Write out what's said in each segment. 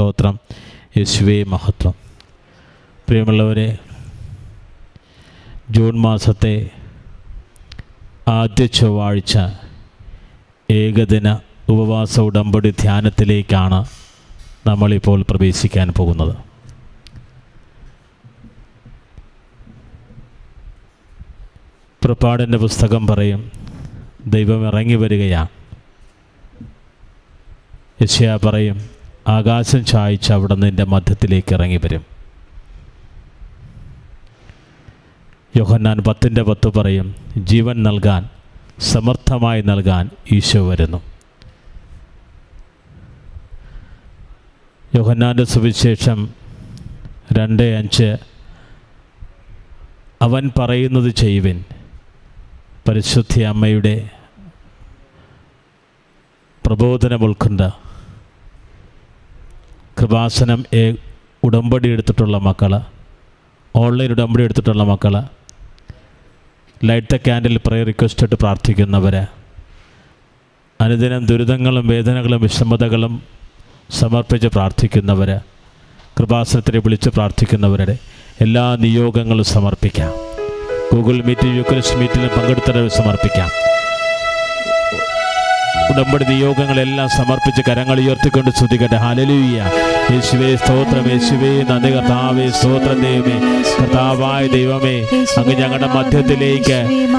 സ്തോത്രം. യേശുവേ മഹത്വം. പ്രിയമുള്ളവരെ ജൂൺ മാസത്തെ ആദ്യ ചൊവ്വാഴ്ച ഏകദിന ഉപവാസ ഉടമ്പടി ധ്യാനത്തിലേക്കാണ് നമ്മളിപ്പോൾ പ്രവേശിക്കാൻ പോകുന്നത്. പുറപ്പാടിന്റെ പുസ്തകം പറയും ദൈവം ഇറങ്ങി വരികയാണ്. യശയ പറയും ആകാശം ചായച്ച് അവിടെ നിന്റെ മധ്യത്തിലേക്ക് ഇറങ്ങി വരും യോഹന്നാൻ പത്തിന്റെ പത്ത് പറയും ജീവൻ നൽകാൻ സമർത്ഥമായി നൽകാൻ ഈശോ വരുന്നു. യോഹന്നാന്റെ സുവിശേഷം രണ്ട് അഞ്ച്. അവൻ പറയുന്നത് ചെയ്യുവിൻ. പരിശുദ്ധി അമ്മയുടെ പ്രബോധനം ഉൾക്കൊണ്ട് കൃപാസനം ഉടമ്പടി എടുത്തിട്ടുള്ള മക്കൾ ഓൺലൈൻ ഉടമ്പടി എടുത്തിട്ടുള്ള മക്കൾ light the candle prayer request ഇട്ട് പ്രാർത്ഥിക്കുന്നവർ അനുദിനം ദുരിതങ്ങളും വേദനകളും വിഷമതകളും സമർപ്പിച്ച് പ്രാർത്ഥിക്കുന്നവർ കൃപാസനത്തിനെ വിളിച്ച് പ്രാർത്ഥിക്കുന്നവരുടെ എല്ലാ നിയോഗങ്ങളും സമർപ്പിക്കാം. ഗൂഗിൾ മീറ്റ് യുക്രസ് മീറ്റിലും പങ്കെടുത്തവരെ സമർപ്പിക്കാം. ഉടമ്പടി നിയോഗങ്ങളെല്ലാം സമർപ്പിച്ച് കരങ്ങൾ ഉയർത്തിക്കൊണ്ട് സ്തുതിക്കട്ടെ. ഹലലൂയ യേശുവേ സ്തോത്രം യേശുവേ നന്ദി കർത്താവേ സ്തോത്രം ദൈവമേ. കർത്താവായ ദൈവമേ അങ്ങ് ഞങ്ങളുടെ മധ്യത്തിലേക്ക്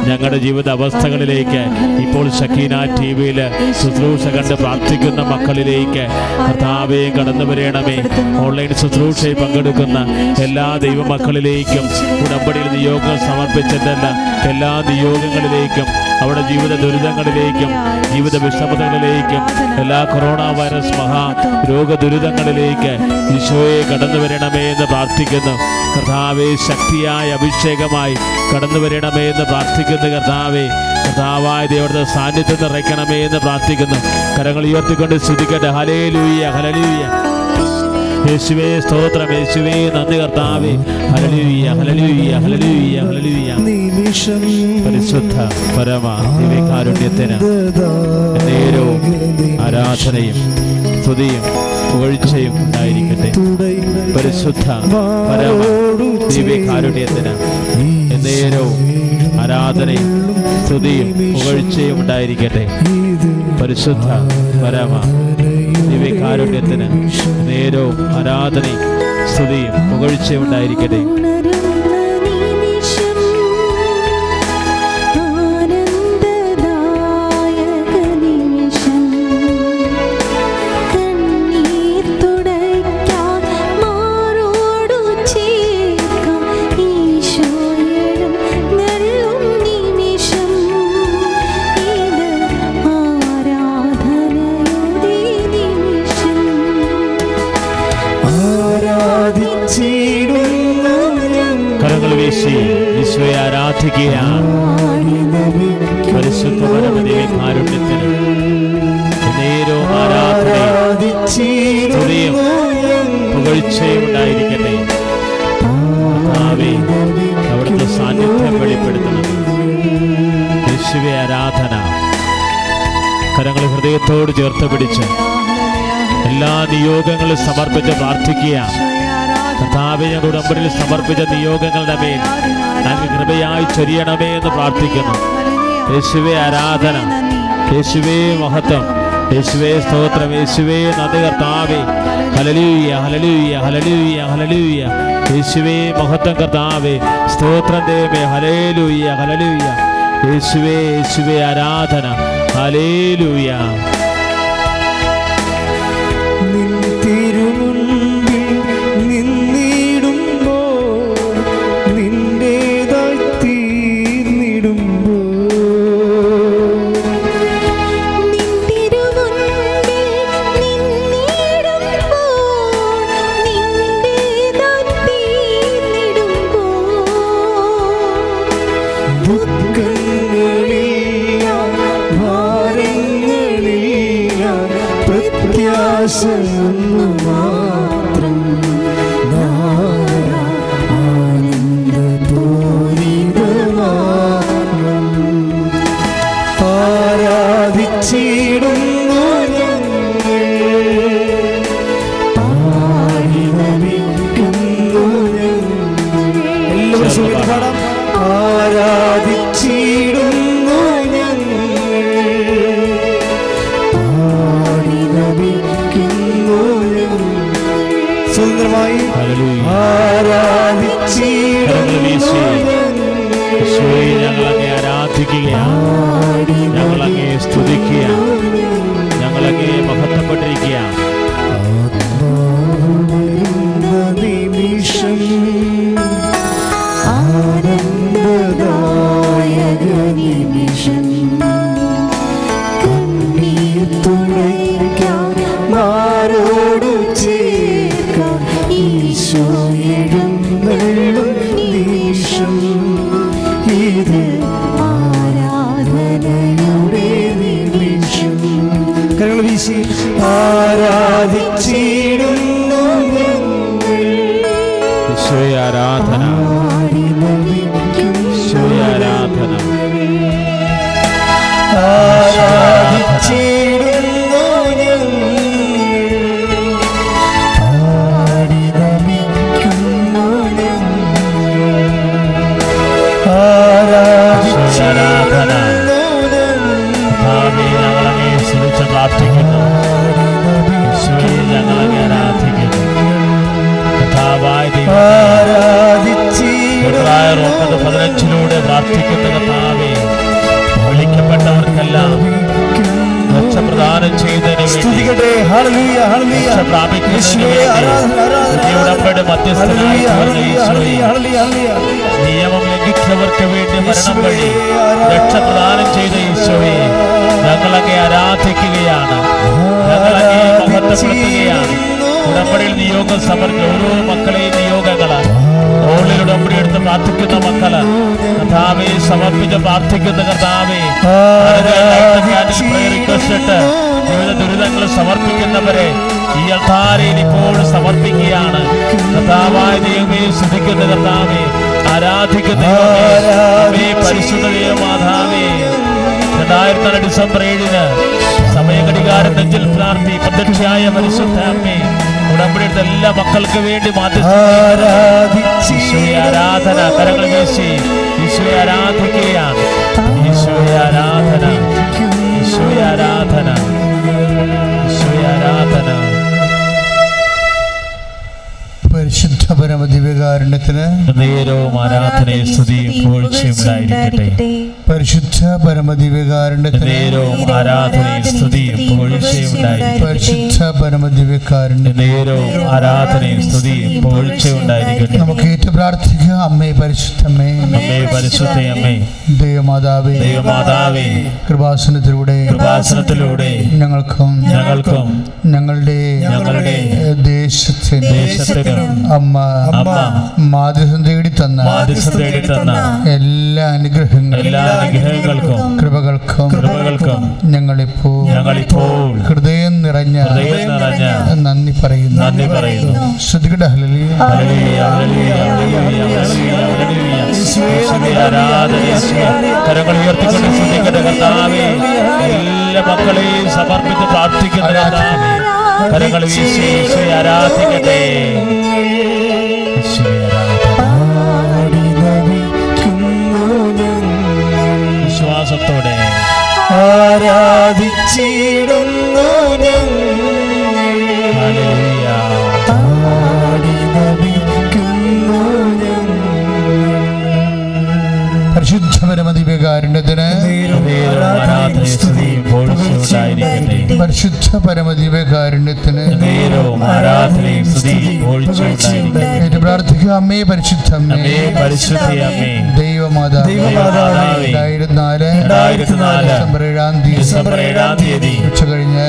ഞങ്ങളുടെ ജീവിത അവസ്ഥകളിലേക്ക് ഇപ്പോൾ ഷക്കീന ടി വിയിൽ ശുശ്രൂഷ കണ്ട് പ്രാർത്ഥിക്കുന്ന മക്കളിലേക്ക് കർത്താവേ കടന്നു വരയണമേ ഓൺലൈൻ ശുശ്രൂഷയിൽ പങ്കെടുക്കുന്ന എല്ലാ ദൈവമക്കളിലേക്കും ഉടമ്പടിയിൽ നിയോഗങ്ങൾ സമർപ്പിച്ചിട്ടല്ല എല്ലാ നിയോഗങ്ങളിലേക്കും അവിടെ ജീവിത ദുരിതങ്ങളിലേക്കും ജീവിത വിഷമതകളിലേക്കും എല്ലാ കൊറോണ വൈറസ് മഹാ രോഗ ദുരിതങ്ങളിലേക്ക് ഈശോയെ കടന്നു വരണമേ എന്ന് പ്രാർത്ഥിക്കുന്നു. കർത്താവെ ശക്തിയായ അഭിഷേകമായി കടന്നു വരണമേ എന്ന് പ്രാർത്ഥിക്കുന്നു കർത്താവെ. കർത്താവായ ദൈവത്തെ സാന്നിധ്യം നിറയ്ക്കണമേ എന്ന് പ്രാർത്ഥിക്കുന്നു. കരങ്ങൾ ഉയർത്തിക്കൊണ്ട് സ്തുതിക്കട്ടെ. ഹലേ ലൂയ ഹലലൂയ യേശുവേ സ്തോത്രം യേശുവേ. നന്ദി കർത്താവേ. ഹലലൂയ ഹലലൂയ ഹലലൂയ ഹലലൂയ നിമിഷം പരിശുദ്ധ പരമ ദിവ്യകാരുണ്യത്തിന് നേരവും ആരാധനയും സ്തുതിയും പുകഴ്ചയും ഉണ്ടായിരിക്കട്ടെ. പരിശുദ്ധ പരമ ദിവ്യകാരുണ്യത്തിന് നേരവും ആരാധനയും സ്തുതിയും പുകഴ്ചയും ഉണ്ടായിരിക്കട്ടെ. പരിശുദ്ധ പരമ ദിവ്യകാരുണ്യത്തിന് നേരവും ആരാധനയും സ്തുതിയും പുകഴ്ചയും ഉണ്ടായിരിക്കട്ടെ. സമർപ്പിച്ച് പ്രാർത്ഥിക്കുക കർത്താവെ ഞങ്ങളുടെ ഉടമ്പടിയിൽ സമർപ്പിച്ച നിയോഗങ്ങളുടെ മേൽ അങ്ങ് കൃപയായി ചൊരിയണമേ എന്ന് പ്രാർത്ഥിക്കുന്നു. യേശുവേ ആരാധന യേശുവേ മഹത്വം യേശുവേ സ്തോത്രം യേശുവേ നന്ദി കർത്താവേ. ഹലലൂയ ഹലലൂയ ഹലലൂയ ഹലലൂയ യേശുവേ മഹത്വം കർത്താവേ. സ്തോത്രം ദേവേ ഹലേലൂയ ഹലലൂയ യേശുവേ യേശുവേ ആരാധന ഹലേലൂയ ആരാധനയും സ്തുതിയും പരിശുദ്ധ ആരാധനയും സ്തുതിയും നമുക്ക് ഏറ്റു പ്രാർത്ഥിക്കുക അമ്മേ പരിശുദ്ധമേ അമ്മേ പരിശുദ്ധയമ്മേ ദൈവമാതാവേ ദൈവമാതാവേ. കൃപാസനത്തിലൂടെ കൃപാസനത്തിലൂടെ. ഞങ്ങൾക്കും ഞങ്ങൾക്കും ഞങ്ങളുടെ ഞങ്ങളുടെ അമ്മ അമ്മ തന്ന എല്ലാ അനുഗ്രഹങ്ങളും എല്ലാ അനുഗ്രഹങ്ങൾക്കും കൃപകൾക്കും കൃപകൾക്കും ഞങ്ങളിപ്പോൾ ഞങ്ങളിപ്പോൾ ഹൃദയം നിറഞ്ഞ ഹൃദയം നന്ദി പറയുന്നു. നന്ദി പറയുന്നു. ശ്രദ്ധിക്കട്ടെ ഹലലി കരങ്ങൾ ഉയർത്തിക്കൊണ്ട് ശ്രദ്ധിക്കട്ടെ കർത്താവേ. എല്ലാ മക്കളെയും സമർപ്പിച്ച് പ്രാർത്ഥിക്കുന്ന കരങ്ങൾ വീശി ആരാധിക്കട്ടെ. ആരാധിച്ചിടുന്നു ഞങ്ങൾ. താടിനമിക്കുന്നു പരിശുദ്ധപരമതിവികാരുണ്യത്തിന് ആരാധന സ്തുതി ഇപ്പോൾ ഉണ്ടായിരിക്കട്ടെ. പരിശുദ്ധ പരമദീപകാരുണ്യത്തിന് പ്രാർത്ഥിക്കുക. അമ്മേ പരിശുദ്ധ ദൈവമാതാം തീയതി ഉച്ച കഴിഞ്ഞ്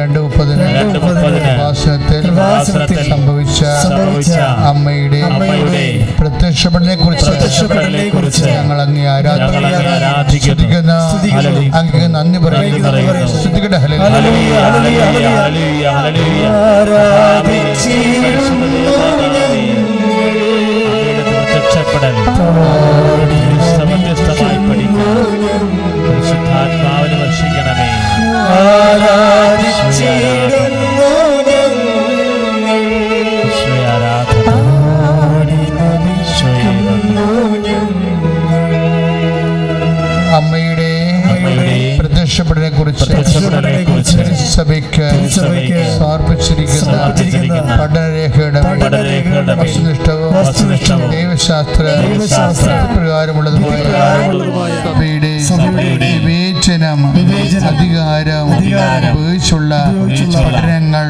രണ്ട് മുപ്പതിന് വാസനത്തിൽ സംഭവിച്ച അമ്മയുടെ പ്രത്യക്ഷപ്പെടലിനെ കുറിച്ച് ഞങ്ങൾ അങ്ങേ ആരാധിക്കുന്നു. അങ്ങ് നന്ദി പറയുന്നു. പരിശുദ്ധനായ പ്രത്യക്ഷപ്പെടൽ വ്യത്യസ്തമായി വർഷിക്കണമേ. അധികാരം പഠനങ്ങൾ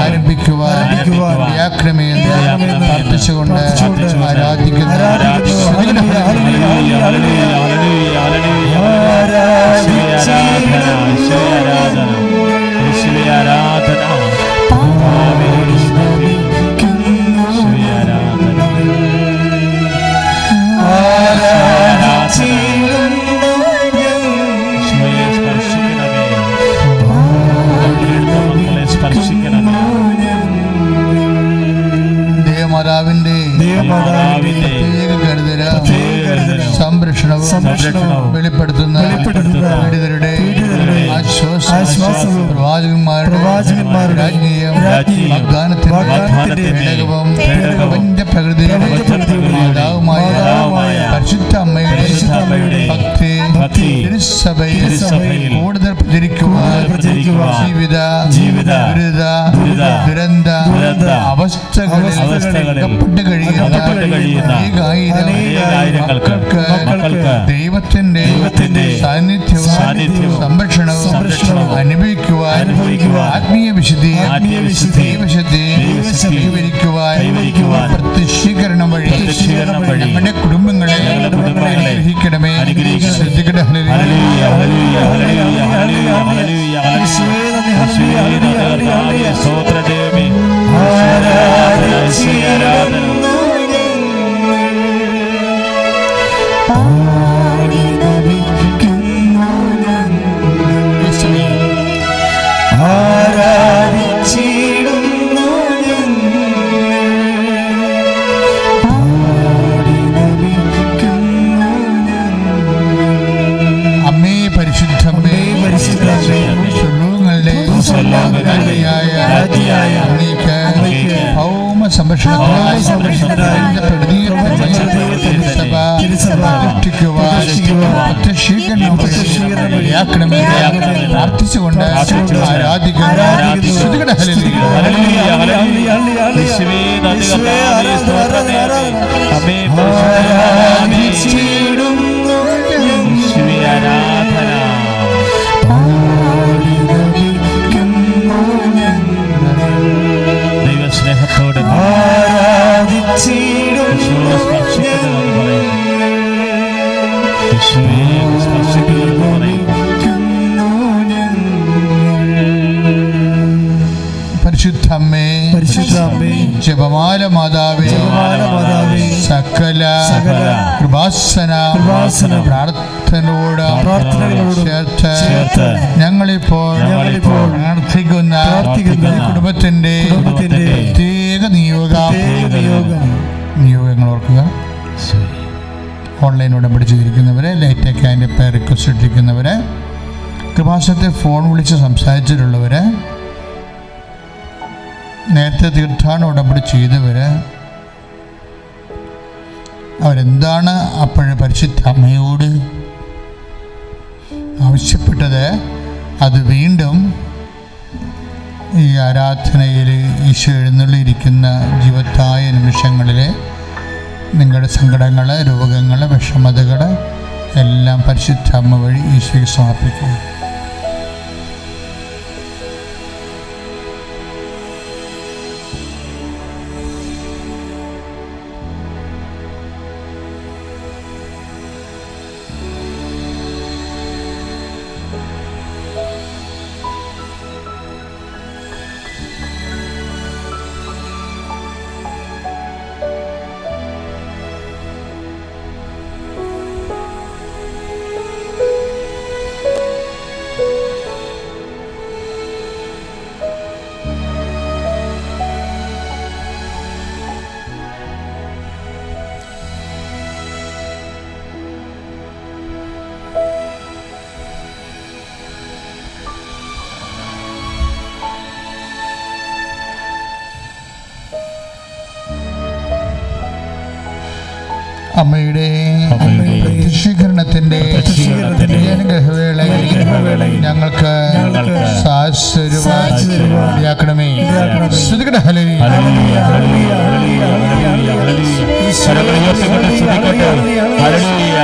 ആരംഭിക്കുവാൻ വ്യാക്രമേന്ദ്ര പ്രാർത്ഥിച്ചുകൊണ്ട് ആരാധിക്കുന്നു. ആരാധന ആരാധന ആരാധന സംരക്ഷണവും വെളിപ്പെടുത്തുന്ന പീഡിതരുടെ ആശ്വാസവും പ്രവാചകന്മാരുടെ മാതാവുമായ പരിശുദ്ധ അമ്മയുടെ ഭക്തി തിരുസഭയിൽ കൂടുതൽ പ്രചരിക്കുവാൻ ജീവിത ജീവിത ദുരിത ദുരന്ത അവസ്ഥകളിൽ കഴിയുന്ന കഴിയുന്ന മക്കൾക്ക് ദൈവത്തിന്റെ ദൈവത്തിന്റെ സാന്നിധ്യവും സംരക്ഷണവും സംരക്ഷണവും അനുഭവിക്കുവാൻ അനുഭവിക്കുവാൻ ആത്മീയ വിശുദ്ധി ആത്മീയ വിശുദ്ധി ദൈവശുദ്ധി ദൈവശുദ്ധി കൈവരിക്കുവാൻ കൈവരിക്കുവാൻ പ്രത്യക്ഷീകരണം വഴി പ്രത്യക്ഷീകരണം വഴി നമ്മുടെ കുടുംബങ്ങളെ ഞങ്ങളുടെ കുടുംബങ്ങളെ അനുഗ്രഹിക്കണമേ. അനുഗ്രഹിക്കണം ശ്രദ്ധിക്കട്ടെ. ഹല്ലേലൂയ. ഹല്ലേലൂയ, ഹല്ലേലൂയ, ഹല്ലേലൂയ, ഹല്ലേലൂയ, ഹല്ലേലൂയ, ഹല്ലേലൂയ. യേശുവേ നന്ദി, കർത്താവേ, സ്തോത്രം. പ്രാർത്ഥിച്ചുകൊണ്ട് ശ്രീ ആരാധിക്കുന്നു പരിശുദ്ധമ്മേ പരിശുദ്ധാമ്മേ ജപമാല മാതാവേ ജപമാല മാതാവേ, സകല സകല കൃപാസന കൃപാസന പ്രാർത്ഥനയോട് പ്രാർത്ഥനകളോടും ചേർത്ത് ചേർത്ത് ഞങ്ങളിപ്പോൾ ഞങ്ങളിപ്പോൾ പ്രാർത്ഥിക്കുന്ന പ്രാർത്ഥിക്കുന്ന കുടുംബത്തിന്റെ കുടുംബത്തിന്റെ പ്രത്യേക നിയോഗം നിയോഗങ്ങൾ ഓർക്കുക? ഓൺലൈൻ ഉടമ്പടി ചെയ്തിരിക്കുന്നവരെ ലൈറ്റൊക്കെ അതിന്റെ പേർ റിക്വസ്റ്റ് ഇട്ടിരിക്കുന്നവരെ കൃപാസത്തെ ഫോൺ വിളിച്ച് സംസാരിച്ചിട്ടുള്ളവർ നേരത്തെ തീർത്ഥാടന ഉടമ്പടി ചെയ്തവർ അവരെന്താണ് അപ്പോഴ് പരിശുദ്ധ അമ്മയോട് ആവശ്യപ്പെട്ടത്? അത് വീണ്ടും ഈ ആരാധനയിൽ ഈശോ എഴുന്നള്ളിയിരിക്കുന്ന ജീവത്തായ നിമിഷങ്ങളിൽ നിങ്ങളുടെ സങ്കടങ്ങൾ രോഗങ്ങൾ വിഷമതകൾ എല്ലാം പരിശുദ്ധ അമ്മ വഴി ഈശോയ്ക്ക് സമർപ്പിക്കുക ഹല്ലേലൂയ. ശീകരണത്തിന്റെ ഞങ്ങൾക്ക് സാശ്വരമാക്കണമേ ഹല്ലേലൂയ.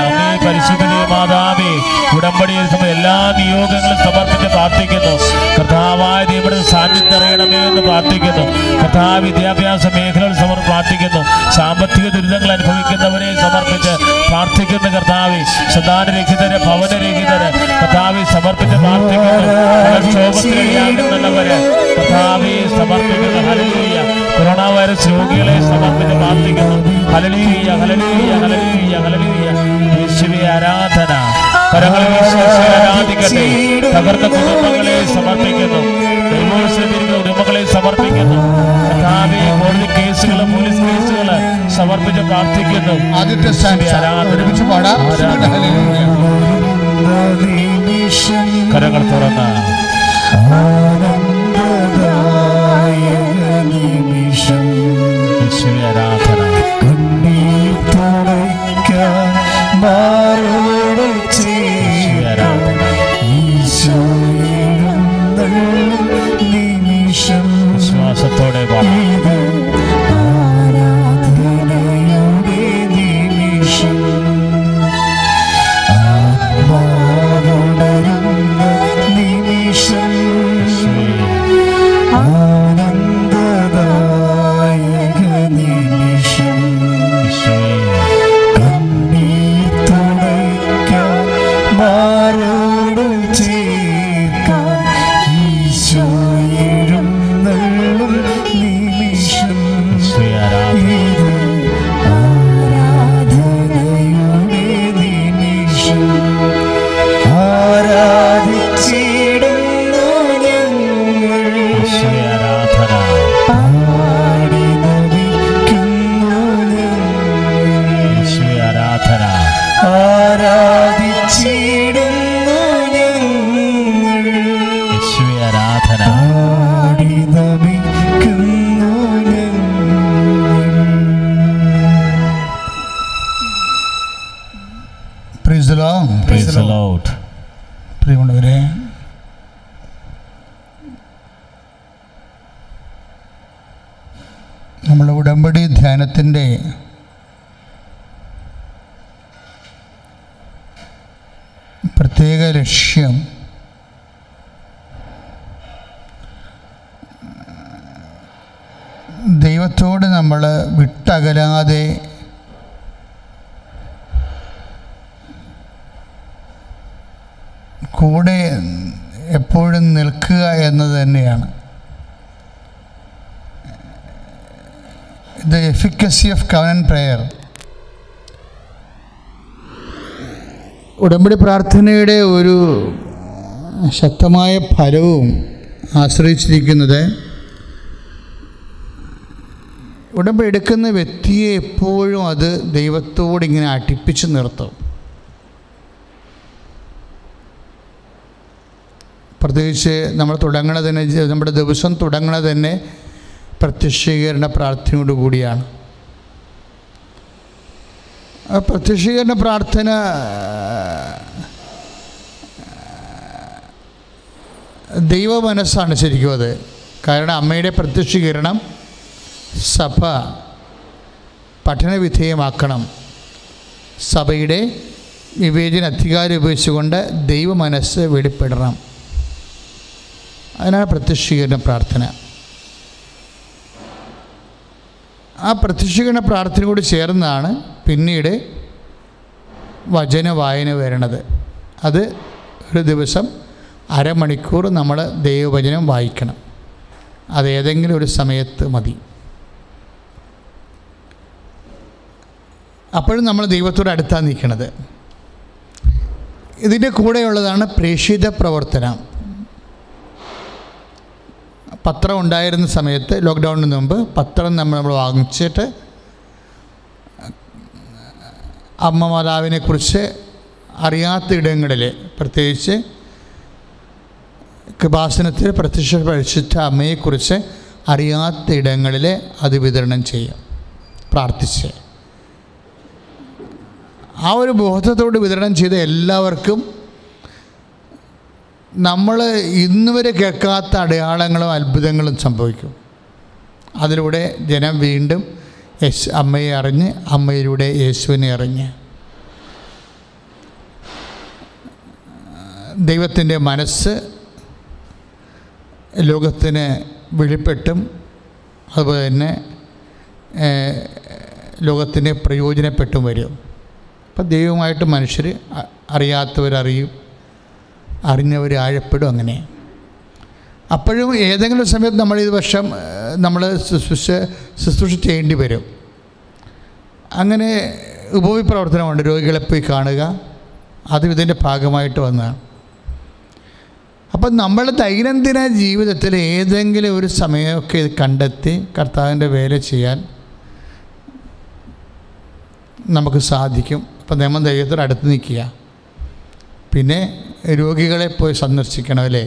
അമ്മേ, പരിശുദ്ധ മാതാവേ ഉടമ്പടിയിൽ എല്ലാ നിയോഗങ്ങളും സമർപ്പിച്ച് പ്രാർത്ഥിക്കുന്നു. എന്ന് പ്രാർത്ഥിക്കുന്നു. കഥാ വിദ്യാഭ്യാസ മേഖലകൾ സമർ പ്രാർത്ഥിക്കുന്നു. സാമ്പത്തിക ദുരിതങ്ങൾ അനുഭവിക്കുന്നവരെ സമർപ്പിച്ച് പ്രാർത്ഥിക്കുന്ന കർത്താവി. സദാനരഹിതരെ ഭവനരഹിതരെ കർത്താവെ സമർപ്പിച്ച് പ്രാർത്ഥിക്കുന്നു. കർത്താവി സമർപ്പിക്കുന്നു. കൊറോണ വൈറസ് രോഗികളെ സമർപ്പിച്ച് പ്രാർത്ഥിക്കുന്നു. ഹല്ലേലൂയ ഹല്ലേലൂയ ഹല്ലേലൂയ ഹല്ലേലൂയ. യേശുവേ ആരാധന. കരങ്ങളിൽ ആരാധിക്കട്ടെ. തകർന്ന കുടുംബങ്ങളെ സമർപ്പിക്കുന്നു. സമർപ്പിക്കുന്നു. കോടതി കേസുകൾ പോലീസ് കേസുകൾ സമർപ്പിച്ച് പ്രാർത്ഥിക്കുന്നു. ആദ്യത്തെ. ഒരുമിച്ച് പാടാം. കരങ്ങൾ തുറന്ന്. നിമിഷം ആരാധന. കണ്ണീർ തുടയ്ക്കാൻ നിൽക്കുക എന്നത് തന്നെയാണ്. The efficacy of covenant prayer ഉടമ്പടി പ്രാർത്ഥനയുടെ ഒരു ശക്തമായ ഫലവും ആശ്രയിച്ചിരിക്കുന്നത് ഉടമ്പടി എടുക്കുന്ന വ്യക്തിയെ എപ്പോഴും അത് ദൈവത്തോട് ഇങ്ങനെ അടുപ്പിച്ച് നിർത്തും. പ്രത്യേകിച്ച് നമ്മൾ തുടങ്ങണ തന്നെ നമ്മുടെ ദിവസം തുടങ്ങണ തന്നെ പ്രത്യക്ഷീകരണ പ്രാർത്ഥനയോട് കൂടിയാണ്. ആ പ്രത്യക്ഷീകരണ പ്രാർത്ഥന ദൈവ മനസ്സാണ് ശരിക്കും അത്. കാരണം അമ്മയുടെ പ്രത്യക്ഷീകരണം സഭ പഠനവിധേയമാക്കണം. സഭയുടെ വിവേചന അധികാരം ഉപയോഗിച്ചുകൊണ്ട് ദൈവ മനസ്സ് വെളിപ്പെടണം. അതിനാണ് പ്രത്യക്ഷീകരണ പ്രാർത്ഥന. ആ പ്രത്യക്ഷീകരണ പ്രാർത്ഥന കൂടി ചേർന്നാണ് പിന്നീട് വചന വായന വരണത്. അത് ഒരു ദിവസം അരമണിക്കൂർ നമ്മൾ ദൈവവചനം വായിക്കണം. അത് ഏതെങ്കിലും ഒരു സമയത്ത് മതി. അപ്പോഴും നമ്മൾ ദൈവത്തോട് അടുത്താണ് നിൽക്കുന്നത് ഇതിന്റെ കൂടെയുള്ളതാണ് പ്രേക്ഷിത പ്രവർത്തനം. പത്രം ഉണ്ടായിരുന്ന സമയത്ത് ലോക്ക്ഡൗണിന് മുമ്പ് പത്രം നമ്മൾ നമ്മൾ വാങ്ങിച്ചിട്ട് അമ്മ മാതാവിനെക്കുറിച്ച് അറിയാത്ത ഇടങ്ങളിൽ പ്രത്യേകിച്ച് കൃപാസനത്തിൽ പ്രത്യക്ഷ പരിശുദ്ധ അമ്മയെക്കുറിച്ച് അറിയാത്ത ഇടങ്ങളിൽ അത് വിതരണം ചെയ്യും പ്രാർത്ഥിച്ച്. ആ ഒരു ബോധത്തോട് വിതരണം ചെയ്ത എല്ലാവർക്കും നമ്മൾ ഇന്ന് വരെ കേൾക്കാത്ത അടയാളങ്ങളും അത്ഭുതങ്ങളും സംഭവിക്കും. അതിലൂടെ ജനം വീണ്ടും യേശു അമ്മയെ അറിഞ്ഞ് അമ്മയിലൂടെ യേശുവിനെ അറിഞ്ഞ്. ദൈവത്തിന്റെ മനസ്സ് ലോകത്തിന് വെളിപ്പെട്ടും. അതുപോലെ തന്നെ ലോകത്തിന് പ്രയോജനപ്പെട്ടും വരും. അപ്പം ദൈവമായിട്ട് മനുഷ്യർ അറിയാത്തവരറിയും. അറിഞ്ഞവർ ആഴപ്പെടും അങ്ങനെ. അപ്പോഴും ഏതെങ്കിലും സമയത്ത് നമ്മൾ ഈ വർഷം നമ്മൾ ശുശ്രൂഷ ശുശ്രൂഷ ചെയ്യേണ്ടി വരും. അങ്ങനെ ഉപവിപ്രവർത്തനമുണ്ട്. രോഗികളെ പോയി കാണുക. അതും ഇതിന്റെ ഭാഗമായിട്ട് വന്നതാണ്. അപ്പം നമ്മൾ ദൈനംദിന ജീവിതത്തിൽ ഏതെങ്കിലും ഒരു സമയമൊക്കെ ഇത് കണ്ടെത്തി കർത്താവിന്റെ വേല ചെയ്യാൻ നമുക്ക് സാധിക്കും. അപ്പം നിയമം ദൈവത്തോട് അടുത്ത് നിൽക്കുക. പിന്നെ രോഗികളെ പോയി സന്ദർശിക്കണം അല്ലേ?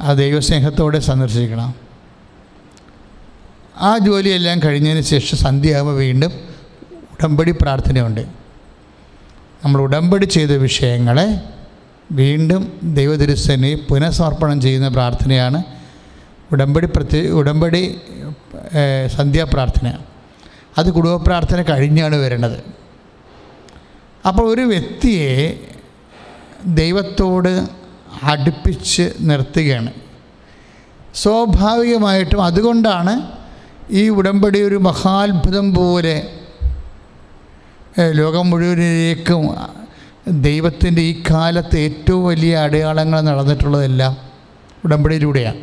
ആ ദൈവസ്നേഹത്തോടെ സന്ദർശിക്കണം. ആ ജോലിയെല്ലാം കഴിഞ്ഞതിന് ശേഷം സന്ധ്യയാകുമ്പോൾ വീണ്ടും ഉടമ്പടി പ്രാർത്ഥനയുണ്ട്. നമ്മൾ ഉടമ്പടി ചെയ്ത വിഷയങ്ങളെ വീണ്ടും ദൈവതിരുസനെ പുനഃസമർപ്പണം ചെയ്യുന്ന പ്രാർത്ഥനയാണ്. ഉടമ്പടി പ്രത്യേക ഉടമ്പടി സന്ധ്യാപ്രാർത്ഥന അത് കുടുംബ പ്രാർത്ഥന കഴിഞ്ഞാണ് വരേണ്ടത്. അപ്പോൾ ഒരു വ്യക്തിയെ ദൈവത്തോട് അടുപ്പിച്ച് നിർത്തുകയാണ്. സ്വാഭാവികമായിട്ടും അതുകൊണ്ടാണ് ഈ ഉടമ്പടി ഒരു മഹാത്ഭുതം പോലെ ലോകം മുഴുവനിലേക്കും ദൈവത്തിന്റെ ഈ കാലത്ത് ഏറ്റവും വലിയ അടയാളങ്ങൾ നടന്നിട്ടുള്ളതെല്ലാം ഉടമ്പടിയിലൂടെയാണ്.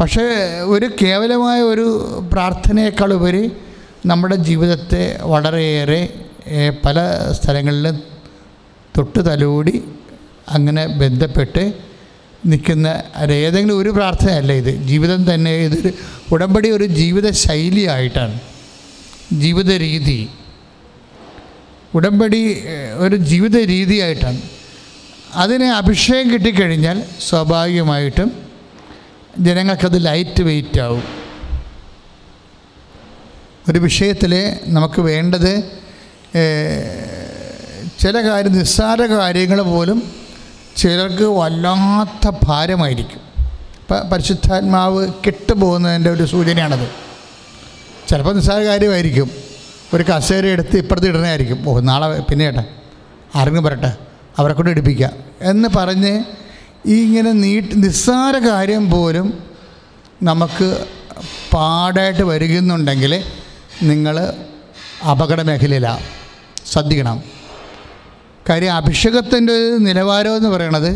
പക്ഷേ ഒരു കേവലമായ ഒരു പ്രാർത്ഥനയേക്കാൾ ഉപരി നമ്മുടെ ജീവിതത്തെ വളരെയേറെ പല സ്ഥലങ്ങളിലും തൊട്ട് തലോടി അങ്ങനെ ബന്ധപ്പെട്ട് നിൽക്കുന്ന ഏതെങ്കിലും ഒരു പ്രാർത്ഥനയല്ല ഇത്. ജീവിതം തന്നെ ഇതൊരു ഉടമ്പടി ഒരു ജീവിത ശൈലിയായിട്ടാണ്. ജീവിത രീതി. ഉടമ്പടി ഒരു ജീവിത രീതിയായിട്ടാണ്. അതിന് അഭിഷേകം കിട്ടിക്കഴിഞ്ഞാൽ സ്വാഭാവികമായിട്ടും ജനങ്ങൾക്കത് ലൈറ്റ് വെയിറ്റ് ആവും. ഒരു വിഷയത്തിൽ നമുക്ക് വേണ്ടത് ചില കാര്യം നിസ്സാര കാര്യങ്ങൾ പോലും ചിലർക്ക് വല്ലാത്ത ഭാരമായിരിക്കും. ഇപ്പം പരിശുദ്ധാത്മാവ് കെട്ടുപോകുന്നതിന്റെ ഒരു സൂചനയാണത്. ചിലപ്പോൾ നിസ്സാര കാര്യമായിരിക്കും. ഒരു കസേര എടുത്ത് ഇപ്പുറത്ത് ഇടുന്നതായിരിക്കും. ഓ നാളെ പിന്നെ ഏട്ടാ ആരെങ്കിലും പറട്ടെ അവരെ കൊണ്ട് എടുപ്പിക്കുക. എന്ന് പറഞ്ഞ് ഈ ഇങ്ങനെ നീട്ട് നിസ്സാര കാര്യം പോലും നമുക്ക് പാടായിട്ട് വരികയെന്നുണ്ടെങ്കിൽ നിങ്ങൾ അപകട മേഖലയിലാണ് ശ്രദ്ധിക്കണം. കാര്യം അഭിഷേകത്തിന്റെ നിലവാരം എന്ന് പറയണത്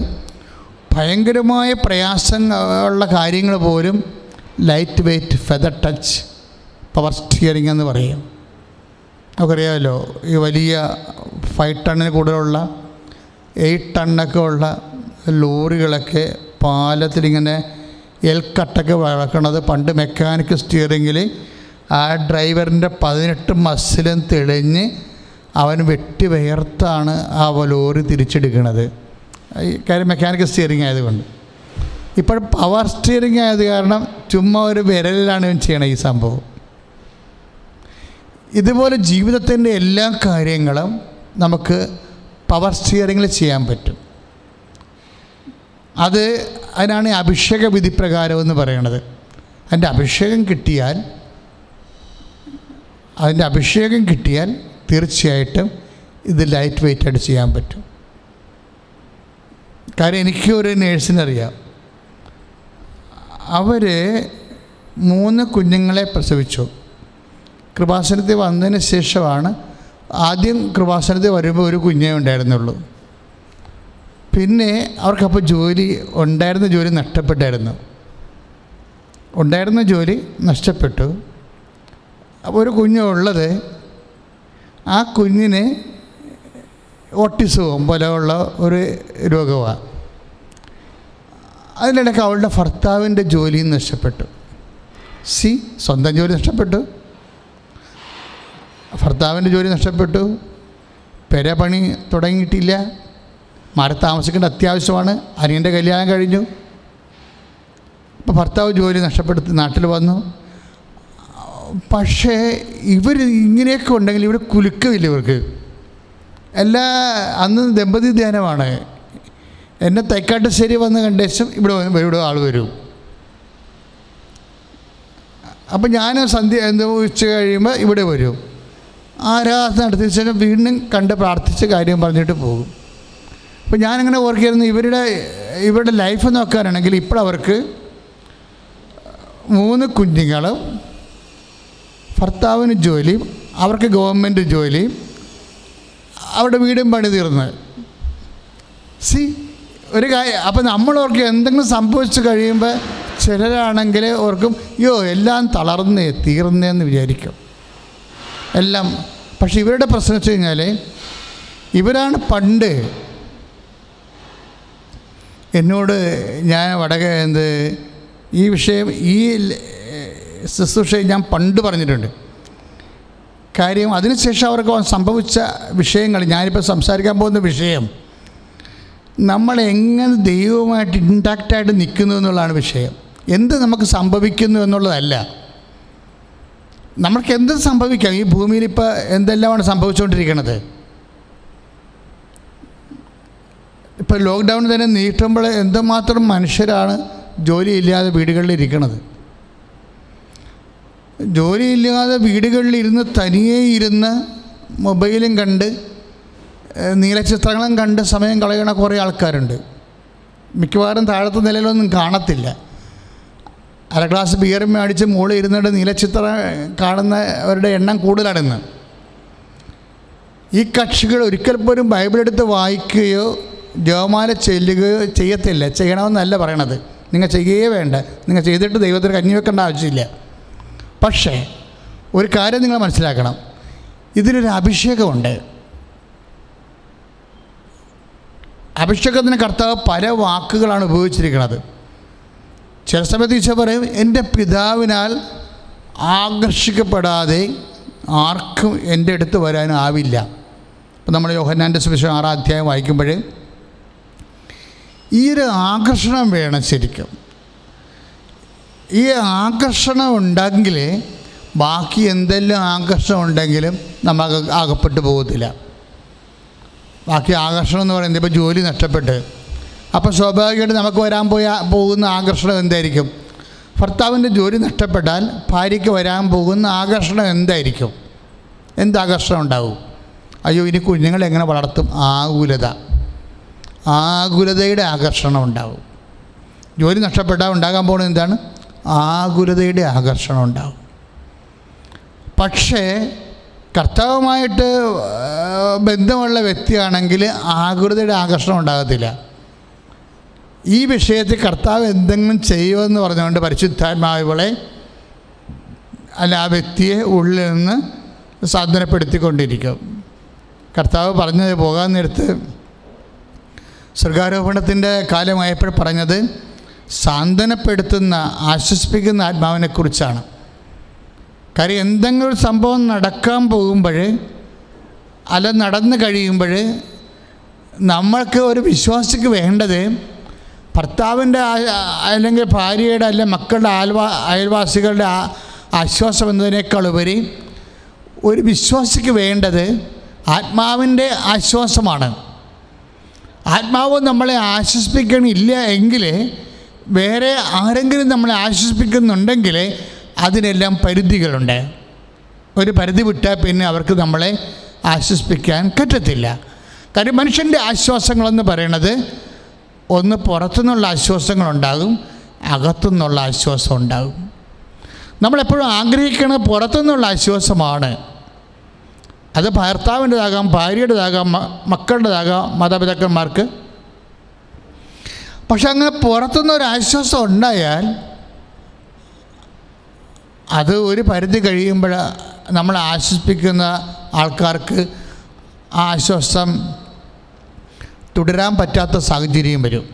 ഭയങ്കരമായ പ്രയാസങ്ങളുള്ള കാര്യങ്ങൾ പോലും light weight feather touch power steering എന്ന് പറയും. നമുക്കറിയാമല്ലോ ഈ വലിയ ഫൈവ് ടണ്ണിന് കൂടുതലുള്ള എയ്റ്റ് ടണ്ണൊക്കെ ഉള്ള ലോറികളൊക്കെ പാലത്തിലിങ്ങനെ എൽ കട്ടൊക്കെ വളക്കണത് പണ്ട് മെക്കാനിക്കൽ സ്റ്റിയറിങ്ങിൽ ആ ഡ്രൈവറിന്റെ പതിനെട്ട് മസിലും തെളിഞ്ഞ് അവൻ വെട്ടി വയർത്താണ് ആ ലോറി തിരിച്ചെടുക്കുന്നത്. കാര്യം മെക്കാനിക്കൽ സ്റ്റിയറിംഗ് ആയതുകൊണ്ട്. ഇപ്പോൾ പവർ സ്റ്റിയറിംഗ് ആയത് കാരണം ചുമ്മാ ഒരു വിരലിലാണ് ഇവൻ ചെയ്യണത് ഈ സംഭവം. ഇതുപോലെ ജീവിതത്തിന്റെ എല്ലാ കാര്യങ്ങളും നമുക്ക് പവർ സ്റ്റിയറിങ്ങിൽ ചെയ്യാൻ പറ്റും. അത് അതിനാണ് അഭിഷേക വിധി പ്രകാരം എന്ന് പറയണത്. അതിന്റെ അഭിഷേകം കിട്ടിയാൽ അതിന്റെ അഭിഷേകം കിട്ടിയാൽ തീർച്ചയായിട്ടും ഇത് ലൈറ്റ് വെയിറ്റ് ആയിട്ട് ചെയ്യാൻ പറ്റും. കാര്യം എനിക്ക് ഒരു നേഴ്സിനറിയാം അവർ മൂന്ന് കുഞ്ഞുങ്ങളെ പ്രസവിച്ചു. കൃപാസനത്തിൽ വന്നതിന് ശേഷമാണ് ആദ്യം കൃപാസനത്തിൽ വരുമ്പോൾ ഒരു കുഞ്ഞേ ഉണ്ടായിരുന്നുള്ളൂ. പിന്നെ അവർക്കപ്പോൾ ജോലി ഉണ്ടായിരുന്ന ജോലി നഷ്ടപ്പെട്ടായിരുന്നു. ഉണ്ടായിരുന്ന ജോലി നഷ്ടപ്പെട്ടു. അപ്പോൾ ഒരു കുഞ്ഞുള്ളത് ആ കുഞ്ഞിന് ഓട്ടിസവും പോലെയുള്ള ഒരു രോഗമാണ്. അതിനിടയ്ക്ക് അവളുടെ ഭർത്താവിന്റെ ജോലിയും നഷ്ടപ്പെട്ടു. സി സ്വന്തം ജോലി നഷ്ടപ്പെട്ടു. ഭർത്താവിന്റെ ജോലി നഷ്ടപ്പെട്ടു. പെര പണി തുടങ്ങിയിട്ടില്ല. മാറി താമസിക്കേണ്ട അത്യാവശ്യമാണ്. അനിയന്റെ കല്യാണം കഴിഞ്ഞു. അപ്പോൾ ഭർത്താവ് ജോലി നഷ്ടപ്പെടുത്തി നാട്ടിൽ വന്നു. പക്ഷേ ഇവർ ഇങ്ങനെയൊക്കെ ഉണ്ടെങ്കിൽ ഇവിടെ കുലുക്കമില്ല ഇവർക്ക്. എല്ലാ അന്ന് ദമ്പതി ധ്യാനമാണ്. എന്നെ തൈക്കാട്ടശ്ശേരി വന്ന് കണ്ട ശേഷം ഇവിടെ ഇവിടെ ആൾ വരും. അപ്പം ഞാൻ സന്ധ്യ എന്തോ ഉച്ച കഴിയുമ്പോൾ ഇവിടെ വരും. ആരാധന നടത്തിയ ശേഷം വീണ്ടും കണ്ട് പ്രാർത്ഥിച്ച കാര്യം പറഞ്ഞിട്ട് പോകും. അപ്പം ഞാനിങ്ങനെ ഓർക്കായിരുന്നു ഇവരുടെ ഇവരുടെ ലൈഫ് നോക്കാനാണെങ്കിൽ ഇപ്പോഴവർക്ക് മൂന്ന് കുഞ്ഞുങ്ങളും ഭർത്താവിന് ജോലിയും അവർക്ക് ഗവൺമെന്റ് ജോലിയും അവരുടെ വീടും പണി തീർന്ന്. സി ഒരു കാര്യം അപ്പം നമ്മളവർക്ക് എന്തെങ്കിലും സംഭവിച്ചു കഴിയുമ്പോൾ ചിലരാണെങ്കിൽ ഓർക്കും യോ എല്ലാം തളർന്നേ തീർന്നേന്ന് വിചാരിക്കും. എല്ലാം പക്ഷെ ഇവരുടെ പ്രശ്നം വെച്ച് കഴിഞ്ഞാൽ ഇവരാണ് പണ്ട് എന്നോട് ഞാൻ വടക എന്ത് ഈ വിഷയം ഈ ശുശ്രൂഷയെ ഞാൻ പണ്ട് പറഞ്ഞിട്ടുണ്ട്. കാര്യം അതിനുശേഷം അവർക്ക് സംഭവിച്ച വിഷയങ്ങൾ ഞാനിപ്പോൾ സംസാരിക്കാൻ പോകുന്ന വിഷയം നമ്മൾ എങ്ങനെ ദൈവവുമായിട്ട് ഇൻടാക്റ്റായിട്ട് നിൽക്കുന്നു എന്നുള്ളതാണ് വിഷയം. എന്ത് നമുക്ക് സംഭവിക്കുന്നു എന്നുള്ളതല്ല. നമുക്ക് എന്ത് സംഭവിക്കാം? ഈ ഭൂമിയിൽ ഇപ്പോൾ എന്തെല്ലാമാണ് സംഭവിച്ചുകൊണ്ടിരിക്കുന്നത്? ഇപ്പോൾ ലോക്ക്ഡൗൺ തന്നെ നീട്ടുമ്പോൾ എന്തുമാത്രം മനുഷ്യരാണ് ജോലിയില്ലാതെ വീടുകളിൽ ഇരിക്കുന്നത്? ജോലിയില്ലാതെ വീടുകളിൽ ഇരുന്ന് തനിയെ ഇരുന്ന് മൊബൈലും കണ്ട് നീലചിത്രങ്ങളും കണ്ട് സമയം കളയണ കുറേ ആൾക്കാരുണ്ട്. മിക്കവാറും താഴത്തെ നിലയിലൊന്നും കാണത്തില്ല. അര ഗ്ലാസ് ബിയറും മേടിച്ച് മുകളിൽ ഇരുന്നിട്ട് നീലചിത്രം കാണുന്നവരുടെ എണ്ണം കൂടുതലാണെന്ന് ഈ കക്ഷികൾ ഒരിക്കൽ പോലും ബൈബിൾ എടുത്ത് വായിക്കുകയോ ജോമാല ചെല്ലുകയോ ചെയ്യത്തില്ല. ചെയ്യണമെന്നല്ല പറയണത്. നിങ്ങൾ ചെയ്യുകയേ വേണ്ട. നിങ്ങൾ ചെയ്തിട്ട് ദൈവത്തിന് കഞ്ഞി വെക്കേണ്ട ആവശ്യമില്ല. പക്ഷേ ഒരു കാര്യം നിങ്ങൾ മനസ്സിലാക്കണം. ഇതിനൊരു അഭിഷേകമുണ്ട്. അഭിഷേകത്തിന് കർത്താവ് പല വാക്കുകളാണ് ഉപയോഗിച്ചിരിക്കുന്നത്. ചില സമയത്ത് ഈശോ പറയും എന്റെ പിതാവിനാൽ ആകർഷിക്കപ്പെടാതെ ആർക്കും എന്റെ അടുത്ത് വരാനാവില്ല ഇപ്പം നമ്മൾ യോഹന്നാന്റെ സുവിശേഷം ആറാം അധ്യായം വായിക്കുമ്പോൾ ഈ ഒരു ആകർഷണം വേണം ശരിക്കും. ഈ ആകർഷണം ഉണ്ടെങ്കിൽ ബാക്കി എന്തെല്ലാം ആകർഷണം ഉണ്ടെങ്കിലും നമുക്ക് അകപ്പെട്ടു പോകത്തില്ല. ബാക്കി ആകർഷണം എന്ന് പറയുന്നത് ഇപ്പോൾ ജോലി നഷ്ടപ്പെട്ട്. അപ്പോൾ സ്വാഭാവികമായിട്ട് നമുക്ക് വരാൻ പോയ പോകുന്ന ആകർഷണം എന്തായിരിക്കും? ഭർത്താവിന്റെ ജോലി നഷ്ടപ്പെട്ടാൽ ഭാര്യയ്ക്ക് വരാൻ പോകുന്ന ആകർഷണം എന്തായിരിക്കും? എന്ത് ആകർഷണം ഉണ്ടാവും? അയ്യോ ഇനി കുഞ്ഞുങ്ങളെ എങ്ങനെ വളർത്തും? ആകുലത. ആകുലതയുടെ ആകർഷണം ഉണ്ടാവും. ജോലി നഷ്ടപ്പെട്ടാൽ ഉണ്ടാകാൻ പോകുന്നത് എന്താണ്? ആകുലതയുടെ ആകർഷണം ഉണ്ടാവും. പക്ഷേ കർത്താവുമായിട്ട് ബന്ധമുള്ള വ്യക്തിയാണെങ്കിൽ ആകുലതയുടെ ആകർഷണം ഉണ്ടാകത്തില്ല. ഈ വിഷയത്തിൽ കർത്താവ് എന്തെങ്കിലും ചെയ്യുമെന്ന് പറഞ്ഞുകൊണ്ട് പരിശുദ്ധാത്മാവിളെ അല്ല ആ വ്യക്തിയെ ഉള്ളിൽ നിന്ന് സാധനപ്പെടുത്തിക്കൊണ്ടിരിക്കും കർത്താവ് പറഞ്ഞത് പോകാൻ നേരത്ത് സ്വർഗാരോപണത്തിന്റെ കാലമായപ്പോൾ പറഞ്ഞത് സാന്ത്വനപ്പെടുത്തുന്ന ആശ്വസിപ്പിക്കുന്ന ആത്മാവിനെക്കുറിച്ചാണ്. കാര്യം എന്തെങ്കിലും ഒരു സംഭവം നടക്കാൻ പോകുമ്പോൾ അല്ല നടന്നു കഴിയുമ്പോൾ നമ്മൾക്ക് ഒരു വിശ്വാസിക്ക് വേണ്ടത് ഭർത്താവിന്റെ അല്ലെങ്കിൽ ഭാര്യയുടെ അല്ലെ മക്കളുടെ ആൽവാ അയൽവാസികളുടെ ആശ്വാസം എന്നതിനേക്കാൾ ഉപരി ഒരു വിശ്വാസിക്ക് വേണ്ടത് ആത്മാവിന്റെ ആശ്വാസമാണ്. ആത്മാവ് നമ്മളെ ആശ്വസിപ്പിക്കണില്ല എങ്കിൽ വേറെ ആരെങ്കിലും നമ്മളെ ആശ്വസിപ്പിക്കുന്നുണ്ടെങ്കിൽ അതിനെല്ലാം പരിധികളുണ്ട്. ഒരു പരിധി വിട്ടാൽ പിന്നെ അവർക്ക് നമ്മളെ ആശ്വസിപ്പിക്കാൻ പറ്റത്തില്ല. കാര്യം മനുഷ്യന്റെ ആശ്വാസങ്ങളെന്ന് പറയണത് ഒന്ന് പുറത്തുനിന്നുള്ള ആശ്വാസങ്ങളുണ്ടാകും അകത്തുനിന്നുള്ള ആശ്വാസം ഉണ്ടാകും നമ്മളെപ്പോഴും ആഗ്രഹിക്കുന്നത് പുറത്തുനിന്നുള്ള ആശ്വാസമാണ്. അത് ഭർത്താവിന്റെതാകാം ഭാര്യയുടേതാകാം മക്കളുടേതാകാം മാതാപിതാക്കന്മാർക്ക് പക്ഷെ അങ്ങനെ പുറത്തുനിന്ന് ഒരു ആശ്വാസം ഉണ്ടായാൽ അത് ഒരു പരിധി കഴിയുമ്പോൾ നമ്മൾ ആശ്വസിപ്പിക്കുന്ന ആൾക്കാർക്ക് ആ ആശ്വാസം തുടരാൻ പറ്റാത്ത സാഹചര്യം വരും.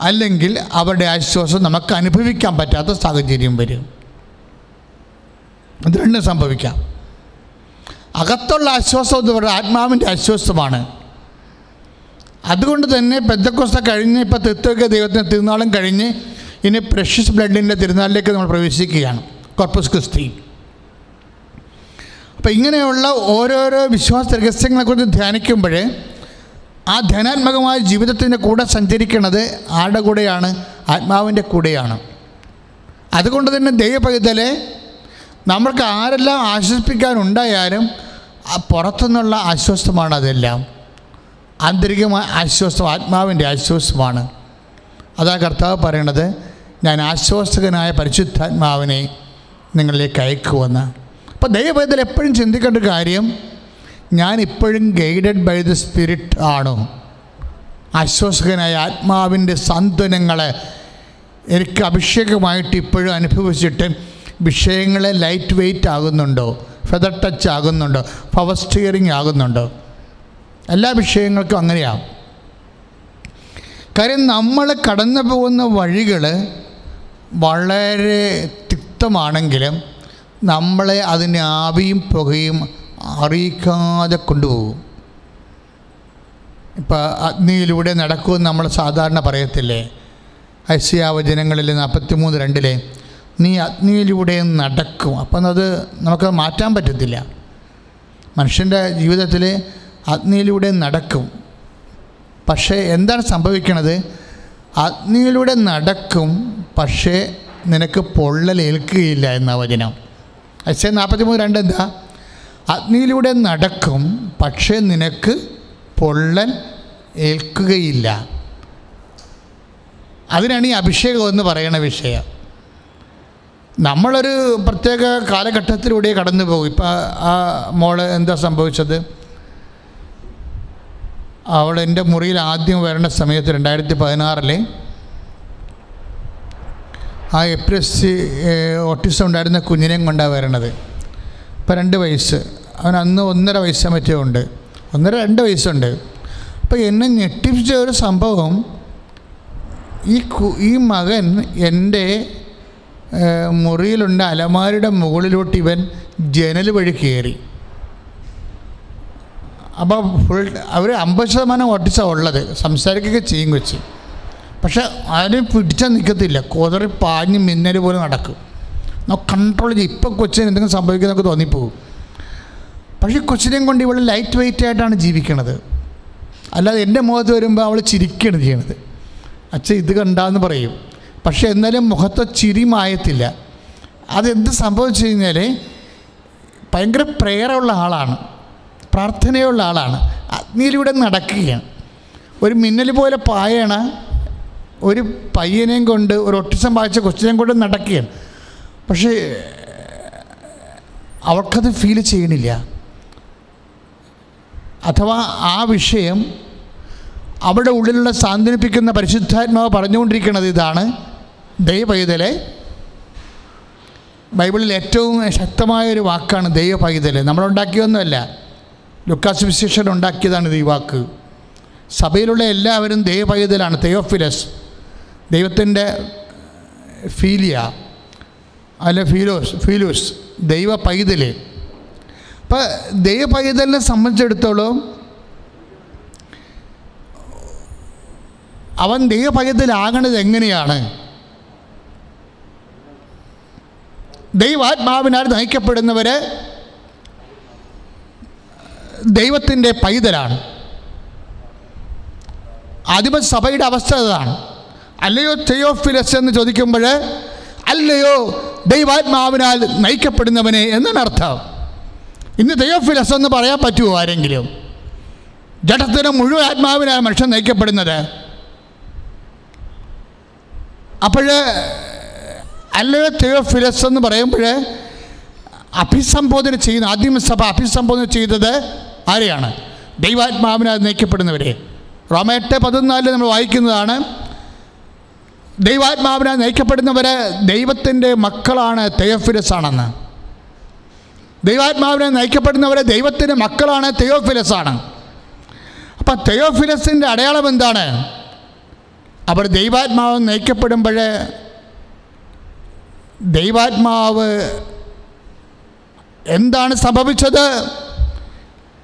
അല്ലെങ്കിൽ അവരുടെ ആശ്വാസം നമുക്ക് അനുഭവിക്കാൻ പറ്റാത്ത സാഹചര്യം വരും. ഇത് രണ്ടും സംഭവിക്കാം. അകത്തുള്ള ആശ്വാസം എന്ന് പറയുന്നത് ആത്മാവിന്റെ ആശ്വാസമാണ്. അതുകൊണ്ട് തന്നെ പെന്തക്കോസ്ത കഴിഞ്ഞ് ഇപ്പോൾ തെത്തൊക്കെ ദൈവത്തിന്റെ തിരുനാളും കഴിഞ്ഞ് ഇനി പ്രഷ്യസ് ബ്ലഡിന്റെ തിരുനാളിലേക്ക് നമ്മൾ പ്രവേശിക്കുകയാണ്. കോർപ്പസ് ക്രിസ്തി അപ്പം ഇങ്ങനെയുള്ള ഓരോരോ വിശ്വാസ രഹസ്യങ്ങളെക്കുറിച്ച് ധ്യാനിക്കുമ്പോൾ ആ ധ്യാനാത്മകമായ ജീവിതത്തിന്റെ കൂടെ സഞ്ചരിക്കുന്നത് ആരുടെ കൂടെയാണ്? ആത്മാവിന്റെ കൂടെയാണ്. അതുകൊണ്ട് തന്നെ ദൈവപൈതലെ നമ്മൾക്ക് ആരെല്ലാം ആശ്വസിപ്പിക്കാനുണ്ടായാലും പുറത്തുനിന്നുള്ള ആശ്വാസമാണ് അതെല്ലാം. ആന്തരികമായ ആശ്വാസം ആത്മാവിന്റെ ആശ്വാസമാണ്. അതാ കർത്താവ് പറയണത് ഞാൻ ആശ്വാസകനായ പരിശുദ്ധാത്മാവിനെ നിങ്ങളിലേക്ക് അയക്കുമെന്ന് അപ്പോൾ ദൈവപൈതൽ എപ്പോഴും ചിന്തിക്കേണ്ട കാര്യം ഞാൻ ഇപ്പോഴും ഗൈഡഡ് ബൈ ദ സ്പിരിറ്റ് ആണോ? ആശ്വാസകനായ ആത്മാവിന്റെ സാന്ത്വനങ്ങളെ എനിക്ക് അഭിഷേകമായിട്ട് ഇപ്പോഴും അനുഭവിച്ചിട്ട് വിഷയങ്ങളെ ലൈറ്റ് വെയിറ്റ് ആകുന്നുണ്ടോ? ഫെദർ ടച്ച് ആകുന്നുണ്ടോ? പവർ സ്റ്റിയറിംഗ് ആകുന്നുണ്ടോ? എല്ലാ വിഷയങ്ങൾക്കും അങ്ങനെയാണ് കാര്യം നമ്മൾ കടന്നു പോകുന്ന വഴികൾ വളരെ തിക്തമാണെങ്കിലും നമ്മളെ അതിന്റെ ആവിയും പുകയും അറിയിക്കാതെ കൊണ്ടുപോകും. ഇപ്പം അഗ്നിയിലൂടെ നടക്കുമെന്ന് നമ്മൾ സാധാരണ പറയത്തില്ലേ? ഐശ്യാവചനങ്ങളിൽ നാൽപ്പത്തിമൂന്ന് രണ്ടിലെ നീ അഗ്നിയിലൂടെ നടക്കും. അപ്പം അത് നമുക്ക് മാറ്റാൻ പറ്റത്തില്ല. മനുഷ്യന്റെ ജീവിതത്തിൽ അഗ്നിയിലൂടെ നടക്കും. പക്ഷേ എന്താണ് സംഭവിക്കണത്? അഗ്നിയിലൂടെ നടക്കും പക്ഷേ നിനക്ക് പൊള്ളലേൽക്കുകയില്ല എന്ന വചനം. അച്ഛൻ നാൽപ്പത്തി മൂന്ന് രണ്ട് എന്താ? അഗ്നിയിലൂടെ നടക്കും പക്ഷേ നിനക്ക് പൊള്ളൽ ഏൽക്കുകയില്ല. അതിനാണ് ഈ അഭിഷേകം എന്ന് പറയുന്ന വിഷയം. നമ്മളൊരു പ്രത്യേക കാലഘട്ടത്തിലൂടെ കടന്നു പോകും ഇപ്പം ആ മോൾ എന്താ സംഭവിച്ചത്? അവൾ എന്റെ മുറിയിൽ ആദ്യം വരേണ്ട സമയത്ത് രണ്ടായിരത്തി പതിനാറിലെ ആ എപ്പിലെപ്സി ഓട്ടിസം ഉണ്ടായിരുന്ന കുഞ്ഞിനെയും കൊണ്ടാണ് വരണത് ഇപ്പം രണ്ട് വയസ്സ്. അവൻ അന്ന് ഒന്നര വയസ്സ് മറ്റേ ഉണ്ട്. ഒന്നര രണ്ട് വയസ്സുണ്ട്. അപ്പോൾ എന്നെ ഞെട്ടിപ്പിച്ച ഒരു സംഭവം ഈ ഈ മകൻ എന്റെ മുറിയിലുണ്ട്. അലമാരിയുടെ മുകളിലോട്ട് ഇവൻ ജനൽ വഴി കയറി. അപ്പോൾ ഫുൾ അവർ അമ്പത് ശതമാനം ഓട്ടിച്ചാണ് ഉള്ളത്. സംസാരിക്കുകയൊക്കെ ചെയ്യും വെച്ച് പക്ഷെ അതിന് പിടിച്ചാൽ നിൽക്കത്തില്ല കോതറി പാഞ്ഞ് മിന്നൽ പോലെ നടക്കും. നമുക്ക് കൺട്രോൾ ചെയ്യും. ഇപ്പം കൊച്ചിന് എന്തെങ്കിലും സംഭവിക്കുന്നതൊക്കെ തോന്നിപ്പോകും. പക്ഷേ കൊച്ചിനെയും കൊണ്ട് ഇവൾ ലൈറ്റ് വെയിറ്റ് ആയിട്ടാണ് ജീവിക്കണത്. അല്ലാതെ എന്റെ മുഖത്ത് വരുമ്പോൾ അവൾ ചിരിക്കുകയാണ് ചെയ്യണത്. അച്ഛൻ ഇത് കണ്ടാന്ന് പറയും. പക്ഷേ എന്നാലും മുഖത്ത് ചിരി മായത്തില്ല അതെന്ത് സംഭവിച്ചു കഴിഞ്ഞാൽ ഭയങ്കര പ്രേയറുള്ള ആളാണ്. പ്രാർത്ഥനയുള്ള ആളാണ്. അഗ്നിയിലൂടെ നടക്കുകയാണ്. ഒരു മിന്നൽ പോലെ പായണ. ഒരു പയ്യനെയും കൊണ്ട് ഒരു ഒട്ടിസം വായിച്ച കൊച്ചിനെയും കൊണ്ട് നടക്കുകയാണ്. പക്ഷേ അവൾക്കത് ഫീൽ ചെയ്യണില്ല. അഥവാ ആ വിഷയം അവിടെ ഉള്ളിലുള്ള സാന്ത്വനിപ്പിക്കുന്ന പരിശുദ്ധാത്മാവ് പറഞ്ഞുകൊണ്ടിരിക്കുന്നത് ഇതാണ്. ദൈവപൈതലെ. ബൈബിളിൽ ഏറ്റവും ശക്തമായ ഒരു വാക്കാണ് ദൈവപൈതൽ നമ്മളുണ്ടാക്കിയൊന്നുമല്ല ലുക്കാസ് വിശേഷൻ ഉണ്ടാക്കിയതാണ് ഈ വാക്ക്. സഭയിലുള്ള എല്ലാവരും ദൈവപൈതലാണ് തെയോഫിലസ് ദൈവത്തിന്റെ ഫീലിയ അല്ല ഫീലോസ് ഫീലൂസ് ദൈവ പൈതൽ അപ്പം ദൈവ പൈതലിനെ സംബന്ധിച്ചിടത്തോളം അവൻ ദൈവ പൈതലാകണത് എങ്ങനെയാണ്? ദൈവാത്മാവിനാൽ നയിക്കപ്പെടുന്നവർ ദൈവത്തിന്റെ പൈതലാണ്. ആദിമ സഭയുടെ അവസ്ഥ അതാണ്. അല്ലയോ തെയോഫിലസ് എന്ന് ചോദിക്കുമ്പോൾ അല്ലയോ ദൈവാത്മാവിനാൽ നയിക്കപ്പെടുന്നവനെ എന്നാണ് അർത്ഥം. ഇന്ന് തെയോഫിലസ് എന്ന് പറയാൻ പറ്റുമോ ആരെങ്കിലും? ജഡത്തിന് മുഴുവൻ ആത്മാവിനാൽ മനുഷ്യൻ നയിക്കപ്പെടുന്നത്. അപ്പോൾ അല്ലയോ തെയോഫിലസ് എന്ന് പറയുമ്പോൾ അഭിസംബോധന ചെയ്യുന്ന ആദിമസഭ അഭിസംബോധന ചെയ്തത് ആരെയാണ്? ദൈവാത്മാവിനാൽ നയിക്കപ്പെടുന്നവരെ. റോമേട്ട് പതിനാലിൽ നമ്മൾ വായിക്കുന്നതാണ് ദൈവാത്മാവിനാൽ നയിക്കപ്പെടുന്നവർ ദൈവത്തിന്റെ മക്കളാണ് തെയോഫിലസ് ആണെന്ന് ദൈവാത്മാവിനെ നയിക്കപ്പെടുന്നവരെ ദൈവത്തിന്റെ മക്കളാണ് തെയോഫിലസ് ആണ് അപ്പം തെയോഫിലസിന്റെ അടയാളം എന്താണ്? അവർ ദൈവാത്മാവ് നയിക്കപ്പെടുമ്പോൾ ദൈവാത്മാവ് എന്താണ് സംഭവിച്ചത്?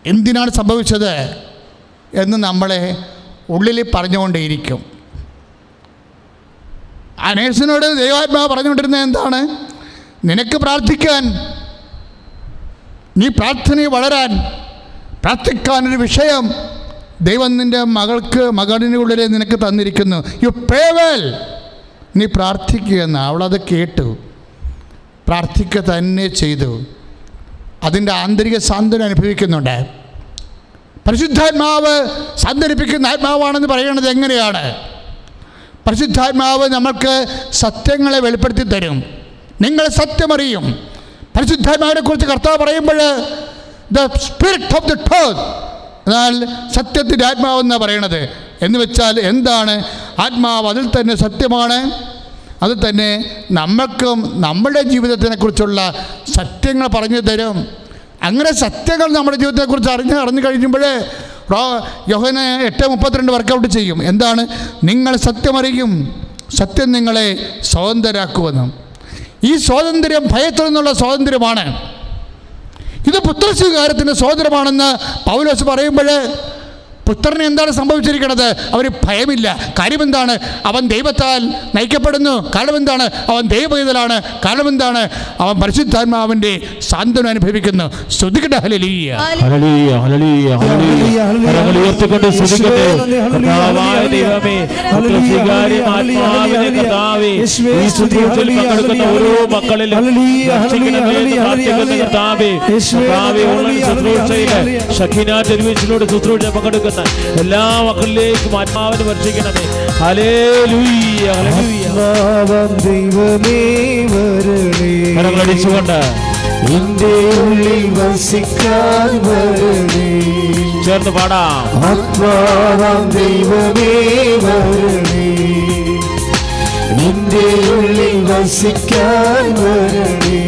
എന്തിനാണ് സംഭവിച്ചത് എന്ന് നമ്മളെ ഉള്ളിൽ പറഞ്ഞുകൊണ്ടേയിരിക്കും. ആ നേഴ്സിനോട് ദൈവാത്മാവ് പറഞ്ഞുകൊണ്ടിരുന്നത് എന്താണ്? നിനക്ക് പ്രാർത്ഥിക്കാൻ നീ പ്രാർത്ഥനയിൽ വളരാൻ പ്രാർത്ഥിക്കാനൊരു വിഷയം ദൈവം നിന്റെ മകൾക്ക് മകളിനുള്ളിലെ നിനക്ക് തന്നിരിക്കുന്നു. യു പേ വെൽ നീ പ്രാർത്ഥിക്കുകയെന്ന് അവളത് കേട്ടു. പ്രാർത്ഥിക്കുക തന്നെ ചെയ്തു. അതിന്റെ ആന്തരിക സാന്ത്വനം അനുഭവിക്കുന്നുണ്ട്. പരിശുദ്ധാത്മാവ് സാന്ത്വനിപ്പിക്കുന്ന ആത്മാവാണെന്ന് പറയുന്നത് എങ്ങനെയാണ്? പരിശുദ്ധാത്മാവ് നമ്മൾക്ക് സത്യങ്ങളെ വെളിപ്പെടുത്തി തരും. നിങ്ങൾ സത്യമറിയും. പരിശുദ്ധാത്മാവിനെ കുറിച്ച് കർത്താവ് പറയുമ്പോൾ the spirit of the truth എന്നാൽ സത്യത്തിന്റെ ആത്മാവെന്നാണ് പറയണത്? എന്ന് വെച്ചാൽ എന്താണ്? ആത്മാവ് അതിൽ തന്നെ സത്യമാണ്. അത് തന്നെ നമുക്കും നമ്മുടെ ജീവിതത്തിനെക്കുറിച്ചുള്ള സത്യങ്ങൾ പറഞ്ഞു തരും. അങ്ങനെ സത്യങ്ങൾ നമ്മുടെ ജീവിതത്തെക്കുറിച്ച് അറിഞ്ഞ് അറിഞ്ഞു കഴിയുമ്പോൾ റോ യോഹന എട്ട് മുപ്പത്തിരണ്ട് വർക്കൗട്ട് ചെയ്യും. എന്താണ്? നിങ്ങൾ സത്യമറിയും. സത്യം നിങ്ങളെ സ്വതന്ത്രരാക്കുമെന്നും. ഈ സ്വാതന്ത്ര്യം ഭയത്തിൽ നിന്നുള്ള സ്വാതന്ത്ര്യമാണ്. ഇത് പുത്രസ്വീകാരത്തിന്റെ സ്വാതന്ത്ര്യമാണെന്ന് പൗലോസ് പറയുമ്പോൾ പുത്രന് എന്താണ് സംഭവിച്ചിരിക്കുന്നത്? അവന് ഭയമില്ല. കാര്യമെന്താണ്? അവൻ ദൈവത്താൽ നയിക്കപ്പെടുന്നു. കാരണം എന്താണ് അവൻ ദൈവപൈതലാണ്. കാരണം എന്താണ് അവൻ പരിശുദ്ധാത്മാവിന്റെ സാന്ത്വനം അനുഭവിക്കുന്നു. ശ്രദ്ധിക്കട്ടെ ഹലലീയ ഉയർത്തിക്കൊണ്ട് ഓരോ മക്കളിലും ശുശ്രൂഷയിലെ ഷക്കീന ടെലിവിഷനിലൂടെ ശുശ്രൂഷ പങ്കെടുക്കുന്ന എല്ലാ മക്കളിലേക്കും ആത്മാവിനെ വർഷിക്കണമേ. വരണേ. കരങ്ങളടിച്ചുകൊണ്ട് ഉള്ളിൽ വസിക്കാൻ വരണേ. ചേർന്ന് പാടാം. ആത്മാവാം ദൈവമേ വരണേ. നിന്റെ ഉള്ളിൽ വസിക്കാൻ വരണേ.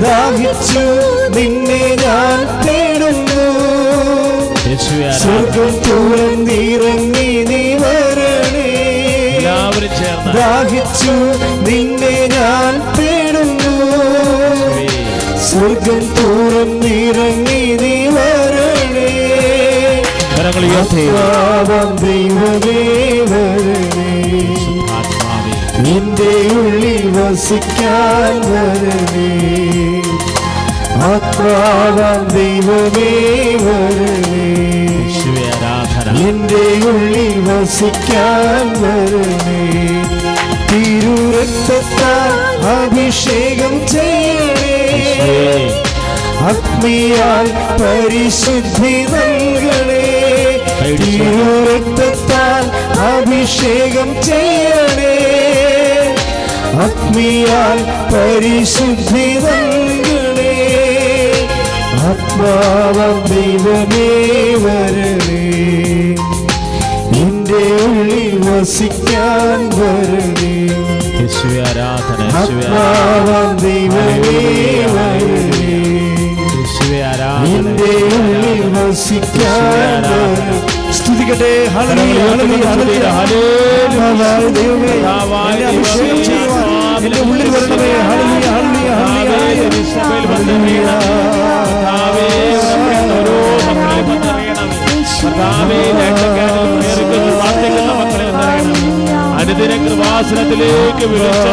ദാഹിച്ചു നിന്നെ ഞാൻ തേടുന്നു. സ്വർഗം തുറന്നിറങ്ങി നീ വരണേ. എല്ലാവരും ചേർന്ന്. ദാഹിച്ചു നിന്നെ ഞാൻ തേടുന്നു. സ്വർഗം തുറന്നിറങ്ങി നീ വരണേ. ആത്മാവേ ഉള്ളിൽ വസിക്കാൻ വരണേ. ആത്മാവാം ദൈവമേ വരണേ. എന്റെ ഉള്ളിൽ വസിക്കാൻ വരണേ. തിരുരക്തത്താൽ അഭിഷേകം ചെയ്യണേ. അഗ്നിയാൽ പരിശുദ്ധി നൽകണേ. തിരുരക്തത്താൽ അഭിഷേകം ചെയ്യണേ. അഗ്നിയാൽ പരിശുദ്ധി നൽകണേ. ആത്മാവം ദൈവമേ വരണേ. നിന്റെ ഉള്ളിൽ വസിക്കാൻ വരണേ. ആരാധന ആത്മാവം ദൈവമേ വരണേ. നിന്റെ ഉള്ളിൽ വസിക്കാൻ വരണേ. സ്തുതിക്കട്ടെ ഹല്ലേലൂയ, ഹല്ലേലൂയ. കർത്താവായ ദൈവമേ, ആവായ അഭിഷേകം ചെയ്യുവാൻ എന്റെ ഉള്ളിൽ വരണമേ. ഹല്ലേലൂയ, ഹല്ലേലൂയ, ഹല്ലേലൂയ. അനുദിന കൃപാസനത്തിലേക്ക് വിളിച്ച്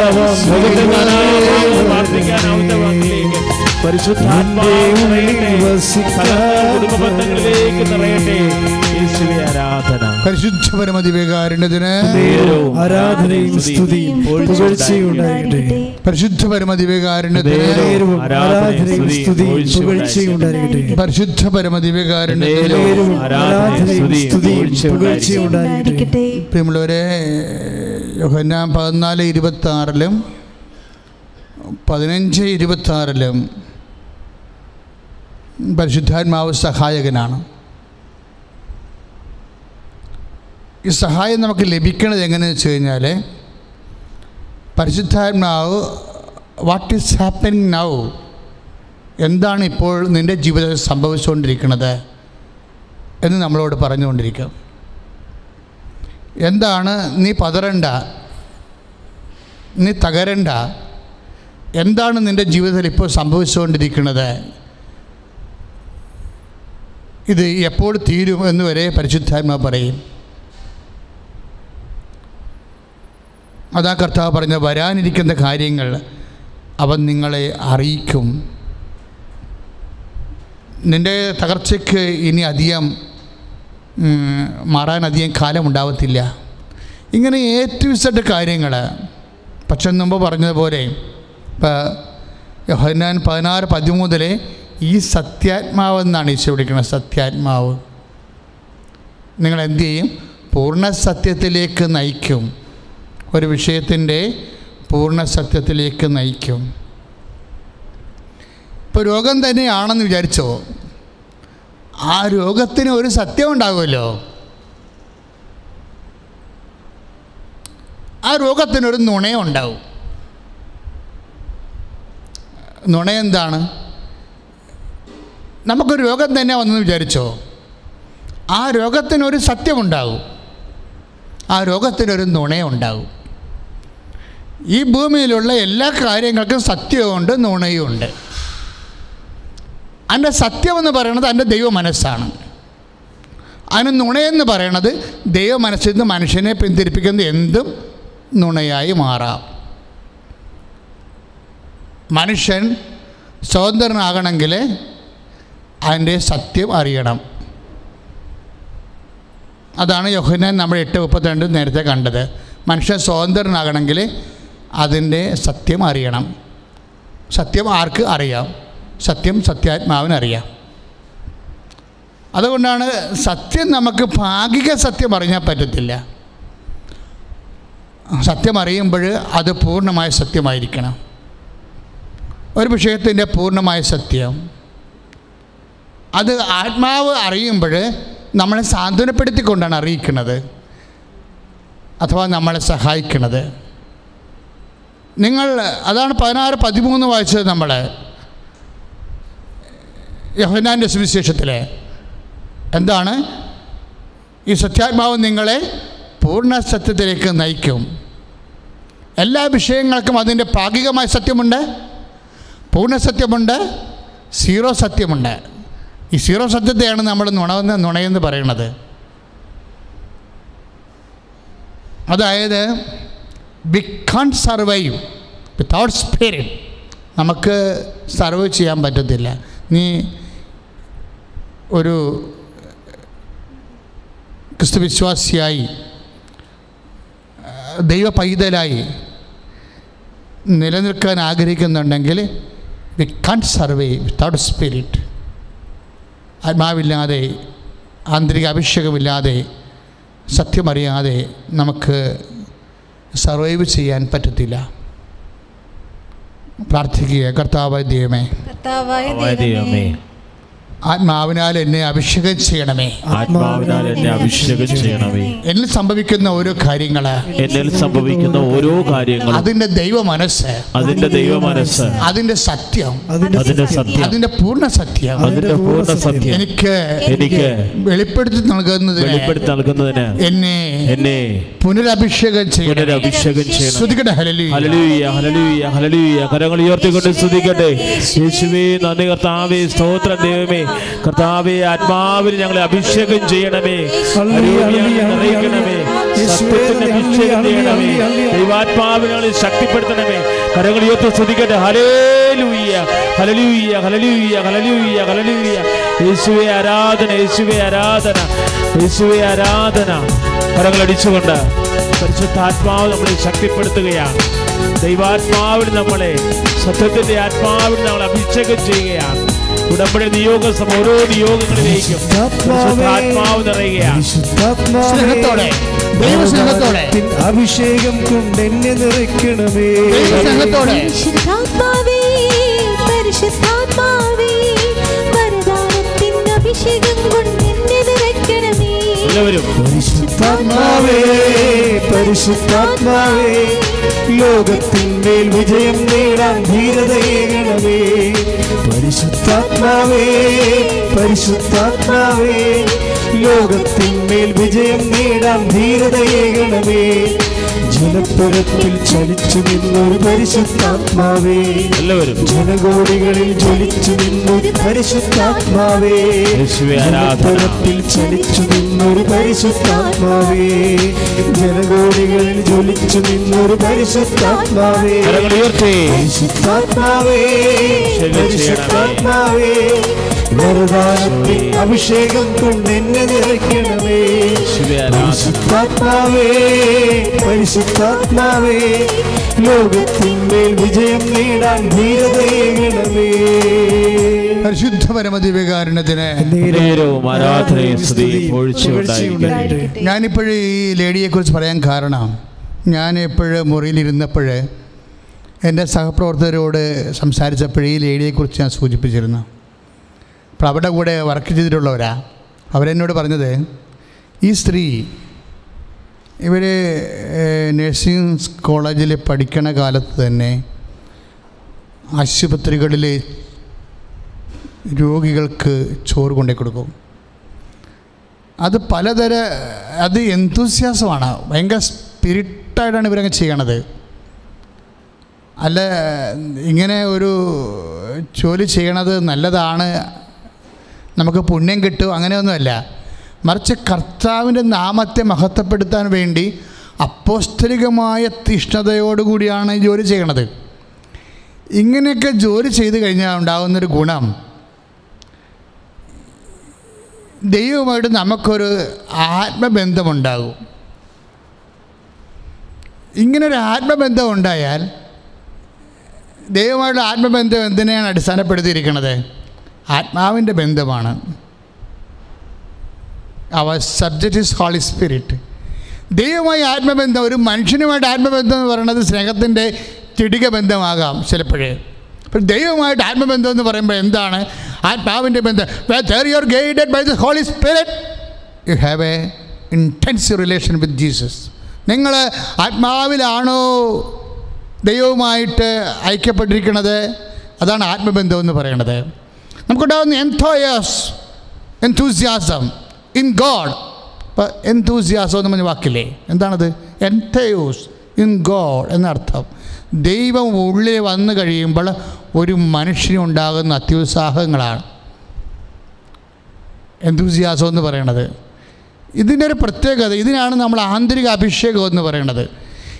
മുഖത്ത് കാണാതെ പ്രാർത്ഥിക്കാനാവുന്ന വാക്കിലേക്ക് പരിശുദ്ധാത്മാവിനെ കുടുംബ ബന്ധങ്ങളിലേക്ക് നിറയട്ടെ. യേശുവേ ആരാധന. പരിശുദ്ധ പരമദിവേകാരുണ്യത്തിന് നേരവും ആരാധനയും സ്തുതിയും പുകഴ്ചയും ഉണ്ടാകട്ടെ. ആരാധനയും സ്തുതിയും പുകഴ്ചയും ഉണ്ടാകട്ടെ. ആരാധനയും സ്തുതിയും പുകഴ്ചയും ഉണ്ടാകട്ടെ പ്രിയമുള്ളവരെ യോഹന്നാൻ പതിനാല് ഇരുപത്തി ആറിലും പതിനഞ്ച് ഇരുപത്തി ആറിലും പരിശുദ്ധാത്മാവ് സഹായകനാണ്. ഈ സഹായം നമുക്ക് ലഭിക്കണത് എങ്ങനെയെന്ന് വെച്ച് കഴിഞ്ഞാൽ പരിശുദ്ധാത്മാവ് വാട്ട് ഈസ് ഹാപ്പനിങ് നൗ എന്താണ് ഇപ്പോൾ നിന്റെ ജീവിതത്തിൽ സംഭവിച്ചുകൊണ്ടിരിക്കുന്നത് എന്ന് നമ്മളോട് പറഞ്ഞുകൊണ്ടിരിക്കും. എന്താണ് നീ പതറണ്ട? നീ തകരണ്ട? എന്താണ് നിന്റെ ജീവിതത്തിൽ ഇപ്പോൾ സംഭവിച്ചുകൊണ്ടിരിക്കുന്നത്? ഇത് എപ്പോൾ തീരും എന്ന് വരെ പരിശുദ്ധാത്മ പറയും. അതാ കർത്താവ് പറഞ്ഞ വരാനിരിക്കുന്ന കാര്യങ്ങൾ അവൻ നിങ്ങളെ അറിയിക്കും. നിന്റെ തകർച്ചയ്ക്ക് ഇനി അധികം മാറാൻ അധികം കാലം ഉണ്ടാവത്തില്ല. ഇങ്ങനെ എ ടു സെഡ് കാര്യങ്ങൾ പക്ഷെ മുമ്പ് പറഞ്ഞതുപോലെ ഇപ്പോൾ യോഹന്നാൻ പതിനാറ് പതിമൂന്നിലെ ഈ സത്യാത്മാവ് എന്നാണ് ഈശോ വിളിക്കുന്നത് സത്യാത്മാവ്. നിങ്ങൾ എന്തു ചെയ്യും? പൂർണ സത്യത്തിലേക്ക് നയിക്കും. ഒരു വിഷയത്തിന്റെ പൂർണ സത്യത്തിലേക്ക് നയിക്കും. ഇപ്പോൾ രോഗം തന്നെയാണെന്ന് വിചാരിച്ചോ? ആ രോഗത്തിന് ഒരു സത്യം ഉണ്ടാകുമല്ലോ. ആ രോഗത്തിനൊരു നുണയം ഉണ്ടാവും. നുണയം എന്താണ്? നമുക്കൊരു രോഗം തന്നെ വന്നെന്ന് വിചാരിച്ചോ? ആ രോഗത്തിനൊരു സത്യമുണ്ടാകും ആ രോഗത്തിനൊരു നുണയുണ്ടാകും ഈ ഭൂമിയിലുള്ള എല്ലാ കാര്യങ്ങൾക്കും സത്യമുണ്ട് നുണയുമുണ്ട്. അതിന്റെ സത്യമെന്ന് പറയുന്നത് അതിന്റെ ദൈവ മനസ്സാണ് അതിന് നുണയെന്ന് പറയണത് ദൈവ മനസ്സിൽ നിന്ന് മനുഷ്യനെ പിന്തിരിപ്പിക്കുന്ന എന്തും നുണയായി മാറാം. മനുഷ്യൻ സ്വതന്ത്രനാകണമെങ്കിൽ അതിന്റെ സത്യം അറിയണം. അതാണ് യോഹന്നാൻ നമ്മൾ എട്ട് മുപ്പത്തിരണ്ട് നേരത്തെ കണ്ടത്. മനുഷ്യൻ സ്വതന്ത്രനാകണമെങ്കിൽ അതിന്റെ സത്യം അറിയണം. സത്യം ആർക്ക് അറിയാം? സത്യം സത്യാത്മാവിനറിയാം അതുകൊണ്ടാണ് സത്യം നമുക്ക് ഭാഗിക സത്യം അറിഞ്ഞാൽ പറ്റത്തില്ല. സത്യം അറിയുമ്പോൾ അത് പൂർണമായ സത്യമായിരിക്കണം. ഒരു വിഷയത്തിന്റെ പൂർണമായ സത്യം. അത് ആത്മാവ് അറിയുമ്പോൾ നമ്മളെ സാന്ത്വനപ്പെടുത്തിക്കൊണ്ടാണ് അറിയിക്കുന്നത്. അഥവാ നമ്മളെ സഹായിക്കുന്നത്. നിങ്ങൾ അതാണ് പതിനാറ് പതിമൂന്ന് വായിച്ചത് നമ്മൾ യഹനാന്റെ സുവിശേഷത്തിൽ എന്താണ്? ഈ സത്യാത്മാവ് നിങ്ങളെ പൂർണ സത്യത്തിലേക്ക് നയിക്കും. എല്ലാ വിഷയങ്ങൾക്കും അതിന്റെ ഭാഗികമായ സത്യമുണ്ട് പൂർണ സത്യമുണ്ട് സീറോ സത്യമുണ്ട്. ഈ സീറോ സത്യത്തെയാണ് നമ്മൾ നുണവെന്ന് നുണയെന്ന് പറയുന്നത്. അതായത് we can survive without spirit നമുക്ക് സർവൈവ് ചെയ്യാൻ പറ്റത്തില്ല. നീ ഒരു ക്രിസ്തു വിശ്വാസിയായി ദൈവ പൈതലായി നിലനിൽക്കാൻ ആഗ്രഹിക്കുന്നുണ്ടെങ്കിൽ we can survive without spirit ആത്മാവില്ലാതെ ആന്തരിക അഭിഷേകമില്ലാതെ സത്യമറിയാതെ നമുക്ക് സർവൈവ് ചെയ്യാൻ പറ്റത്തില്ല. പ്രാർത്ഥിക്കുക. കർത്താവ് ദൈവമേ. കർത്താവായ കർത്താവായ ദൈവമേ. ആത്മാവിനാൽ എന്നെ അഭിഷേകം ചെയ്യണമേ. ആത്മാവിനാൽ എന്നെ അഭിഷേകം ചെയ്യണമേ. എന്നിൽ സംഭവിക്കുന്ന ഓരോ കാര്യങ്ങൾ എന്നിൽ സംഭവിക്കുന്ന ഓരോ കാര്യങ്ങൾ അതിന്റെ ദൈവ മനസ്സ് അതിന്റെ ദൈവ മനസ്സ് അതിന്റെ സത്യം അതിന്റെ സത്യം. അതിന്റെ പൂർണ സത്യം. അതിന്റെ പൂർണ സത്യം. എനിക്ക് എനിക്ക് വെളിപ്പെടുത്തി നൽകുന്നതിന് വെളിപ്പെടുത്തി നൽകുന്നതിന് എന്നെ എന്നെ പുനരഭിഷേകം ചെയ്യണം. പുനരഭിഷേകം ചെയ്യണം. സ്തുതിക്കട്ടെ ഹല്ലേലൂയ. ഹല്ലേലൂയ ഹല്ലേലൂയ ഹല്ലേലൂയ കരങ്ങൾ ഉയർത്തിക്കൊണ്ട് സ്തുതിക്കട്ടെ. യേശുവേ നന്ദി കർത്താവേ സ്തോത്രം ദൈവമേ. കർത്താവേ ആത്മാവിൽ ഞങ്ങളെ അഭിഷേകം ചെയ്യണമേ. നിറയ്ക്കണമേ. സത്യത്തിന്റെ അഭിഷേകം ചെയ്യണമേ. ദൈവാത്മാവിനെ ശക്തിപ്പെടുത്തണമേ. കരങ്ങൾ ഉയർത്തി ശ്രദ്ധിക്കട്ടെ ഹല്ലേലൂയ ഹല്ലേലൂയ ഹല്ലേലൂയ ഹല്ലേലൂയ ഹല്ലേലൂയ യേശുവേ ആരാധന യേശുവേ ആരാധന യേശുവേ ആരാധന. കരങ്ങൾ അടിച്ചുകൊണ്ട് പരിശുദ്ധാത്മാവ് നമ്മളെ ശക്തിപ്പെടുത്തുകയാണ്. ദൈവാത്മാവിന് നമ്മളെ സത്യത്തിന്റെ ആത്മാവിന് നമ്മളെ അഭിഷേകം ചെയ്യുകയാണ്. ഉടമ്പടി നിയോഗ സമ ഓരോ നിയോഗങ്ങളിലേക്കും നിറയുകയാണ്. ദൈവസ്നേഹത്തോടെ. അഭിഷേകം കൊണ്ട് എന്നെ നിറയ്ക്കണമേ. ദൈവസ്നേഹത്തോടെ. അഭിഷേകം കൊണ്ട് എന്നെ നിറയ്ക്കണമേ. എല്ലാവരും. പരിശുദ്ധാത്മാവേ പരിശുദ്ധാത്മാവേ. ലോകത്തിന്മേൽ വിജയം നേടാൻ ധീരതയേകണമേ. പരിശുദ്ധാത്മാവേ പരിശുദ്ധാത്മാവേ ലോകത്തിന്മേൽ വിജയം നേടാൻ ധീരതയേകണമേ. ജലപ്പുരത്തിൽ ചലിച്ചു നിന്നൊരു പരിശുദ്ധാത്മാവേ. എല്ലാവരും. ജനകോടികളിൽ ജ്വലിച്ചു നിന്നൊരു പരിശുദ്ധാത്മാവേ. ജലപ്പുരത്തിൽ ചലിച്ചു നിന്നൊരു പരിശുദ്ധാത്മാവേ. ജനകോടികളിൽ ജ്വലിച്ചു നിന്നൊരു പരിശുദ്ധാത്മാവേ. പരിശുദ്ധാത്മാവേ. പരിശുദ്ധാത്മാവേ. അഭിഷേകം കൊണ്ട് എന്നെ നിറയ്ക്കണമേ. പരിശുദ്ധാത്മാവേ പരിശുദ്ധാത്മാവേ ലോകത്തിന്മേൽ വിജയം നേടാൻ ധീരതയേകണമേ പരിശുദ്ധ ഞാനിപ്പോഴും ഈ ലേഡിയെക്കുറിച്ച് പറയാൻ കാരണം ഞാൻ എപ്പോഴും മുറിയിലിരുന്നപ്പോൾ എന്റെ സഹപ്രവർത്തകരോട് സംസാരിച്ചപ്പോഴേ ഈ ലേഡിയെക്കുറിച്ച് ഞാൻ സൂചിപ്പിച്ചിരുന്നു. അപ്പോൾ അവിടെ കൂടെ വർക്ക് ചെയ്തിട്ടുള്ളവരാ. അവരെന്നോട് പറഞ്ഞത് ഈ സ്ത്രീ ഇവർ നഴ്സിംഗ് കോളേജിൽ പഠിക്കണ കാലത്ത് തന്നെ ആശുപത്രികളിൽ രോഗികൾക്ക് ചോറ് കൊണ്ടേ കൊടുക്കും. അത് പലതര അത് എന്തൂസ്യാസമാണ് ഭയങ്കര സ്പിരിറ്റായിട്ടാണ് ഇവരങ്ങ് ചെയ്യണത്. അല്ല ഇങ്ങനെ ഒരു ജോലി ചെയ്യണത് നല്ലതാണ് നമുക്ക് പുണ്യം കിട്ടും അങ്ങനെയൊന്നുമല്ല. മറിച്ച് കർത്താവിന്റെ നാമത്തെ മഹത്വപ്പെടുത്താൻ വേണ്ടി അപ്പോസ്തലികമായ തീഷ്ണതയോടുകൂടിയാണ് ജോലി ചെയ്യണത്. ഇങ്ങനെയൊക്കെ ജോലി ചെയ്ത് കഴിഞ്ഞാൽ ഉണ്ടാകുന്നൊരു ഗുണം. ദൈവമായിട്ട് നമുക്കൊരു ആത്മബന്ധമുണ്ടാകും. ഇങ്ങനൊരു ആത്മബന്ധം ഉണ്ടായാൽ ദൈവമായിട്ടുള്ള ആത്മബന്ധം എന്തിനെയാണ് അടിസ്ഥാനപ്പെടുത്തിയിരിക്കുന്നത് ആത്മാവിന്റെ ബന്ധമാണ്. അവർ സബ്ജക്റ്റ് ഇസ് ഹോളി സ്പിരിറ്റ് ദൈവമായി ആത്മബന്ധം ഒരു മനുഷ്യനുമായിട്ട് ആത്മബന്ധം എന്ന് പറയുന്നത് സ്നേഹത്തിന്റെ ചിടിക ബന്ധമാകാം ചിലപ്പോഴേ. അപ്പോൾ ദൈവമായിട്ട് ആത്മബന്ധം എന്ന് പറയുമ്പോൾ എന്താണ്? ആത്മാവിന്റെ ബന്ധം. You are guided by the Holy Spirit you have a intense relation with Jesus നിങ്ങൾ ആത്മാവിലാണോ ദൈവവുമായിട്ട് ഐക്യപ്പെട്ടിരിക്കുന്നത്? അതാണ് ആത്മബന്ധം എന്ന് പറയുന്നത്. നമുക്കുണ്ടാകുന്ന എൻതോയസ് എൻതൂസിയാസം ഇൻ ഗോഡ് ഇപ്പോൾ എൻതൂസിയാസം എന്ന് പറഞ്ഞ വാക്കില്ലേ? എന്താണത്? എൻതയോസ് ഇൻ ഗോഡ് എന്നർത്ഥം. ദൈവം ഉള്ളിൽ വന്നു കഴിയുമ്പോൾ ഒരു മനുഷ്യനുണ്ടാകുന്ന അത്യുത്സാഹങ്ങളാണ്. എന്തൂസിയാസം എന്ന് പറയണത്. ഇതിന്റെ ഒരു പ്രത്യേകത ഇതിനാണ് നമ്മൾ ആന്തരിക അഭിഷേകം എന്ന് പറയണത്.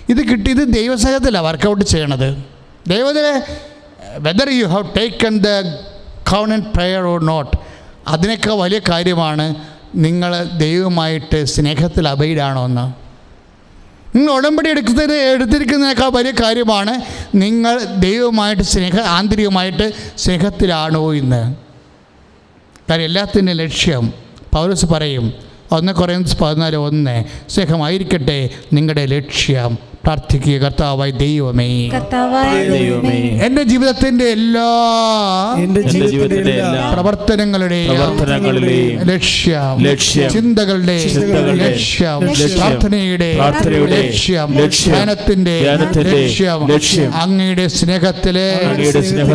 ഇത് കിട്ടി ഇത് ദൈവസഹത്തിലാണ് വർക്കൗട്ട് ചെയ്യണത്. ദൈവത്തിലെ whether you have taken the count prayer or not അതിനൊക്കെ വലിയ കാര്യമാണ് നിങ്ങൾ ദൈവമായിട്ട് സ്നേഹത്തിൽ അബൈഡാണോ എന്ന്. നിങ്ങൾ ഉടമ്പടി എടുക്കുന്നത് എടുത്തിരിക്കുന്നതിനേക്കാൾ വലിയ കാര്യമാണ് നിങ്ങൾ ദൈവമായിട്ട് സ്നേഹ ആന്തരികമായിട്ട് സ്നേഹത്തിലാണോ എന്ന്. കാര്യം എല്ലാത്തിന്റെ ലക്ഷ്യം പൗരസ് പറയും ഒന്ന് കുറയുന്ന പതിനാല് ഒന്ന് സ്നേഹമായിരിക്കട്ടെ നിങ്ങളുടെ ലക്ഷ്യം. പ്രാർത്ഥിക്കുക. കർത്താവായി ദൈവമേ. എന്റെ ജീവിതത്തിന്റെ എല്ലാ പ്രവർത്തനങ്ങളുടെയും പ്രവർത്തനങ്ങളുടെയും ലക്ഷ്യം ലക്ഷ്യം ചിന്തകളുടെ ലക്ഷ്യം പ്രാർത്ഥനയുടെ ലക്ഷ്യം ലക്ഷ്യം ധ്യാനത്തിന്റെ ലക്ഷ്യം അങ്ങയുടെ സ്നേഹത്തിലെ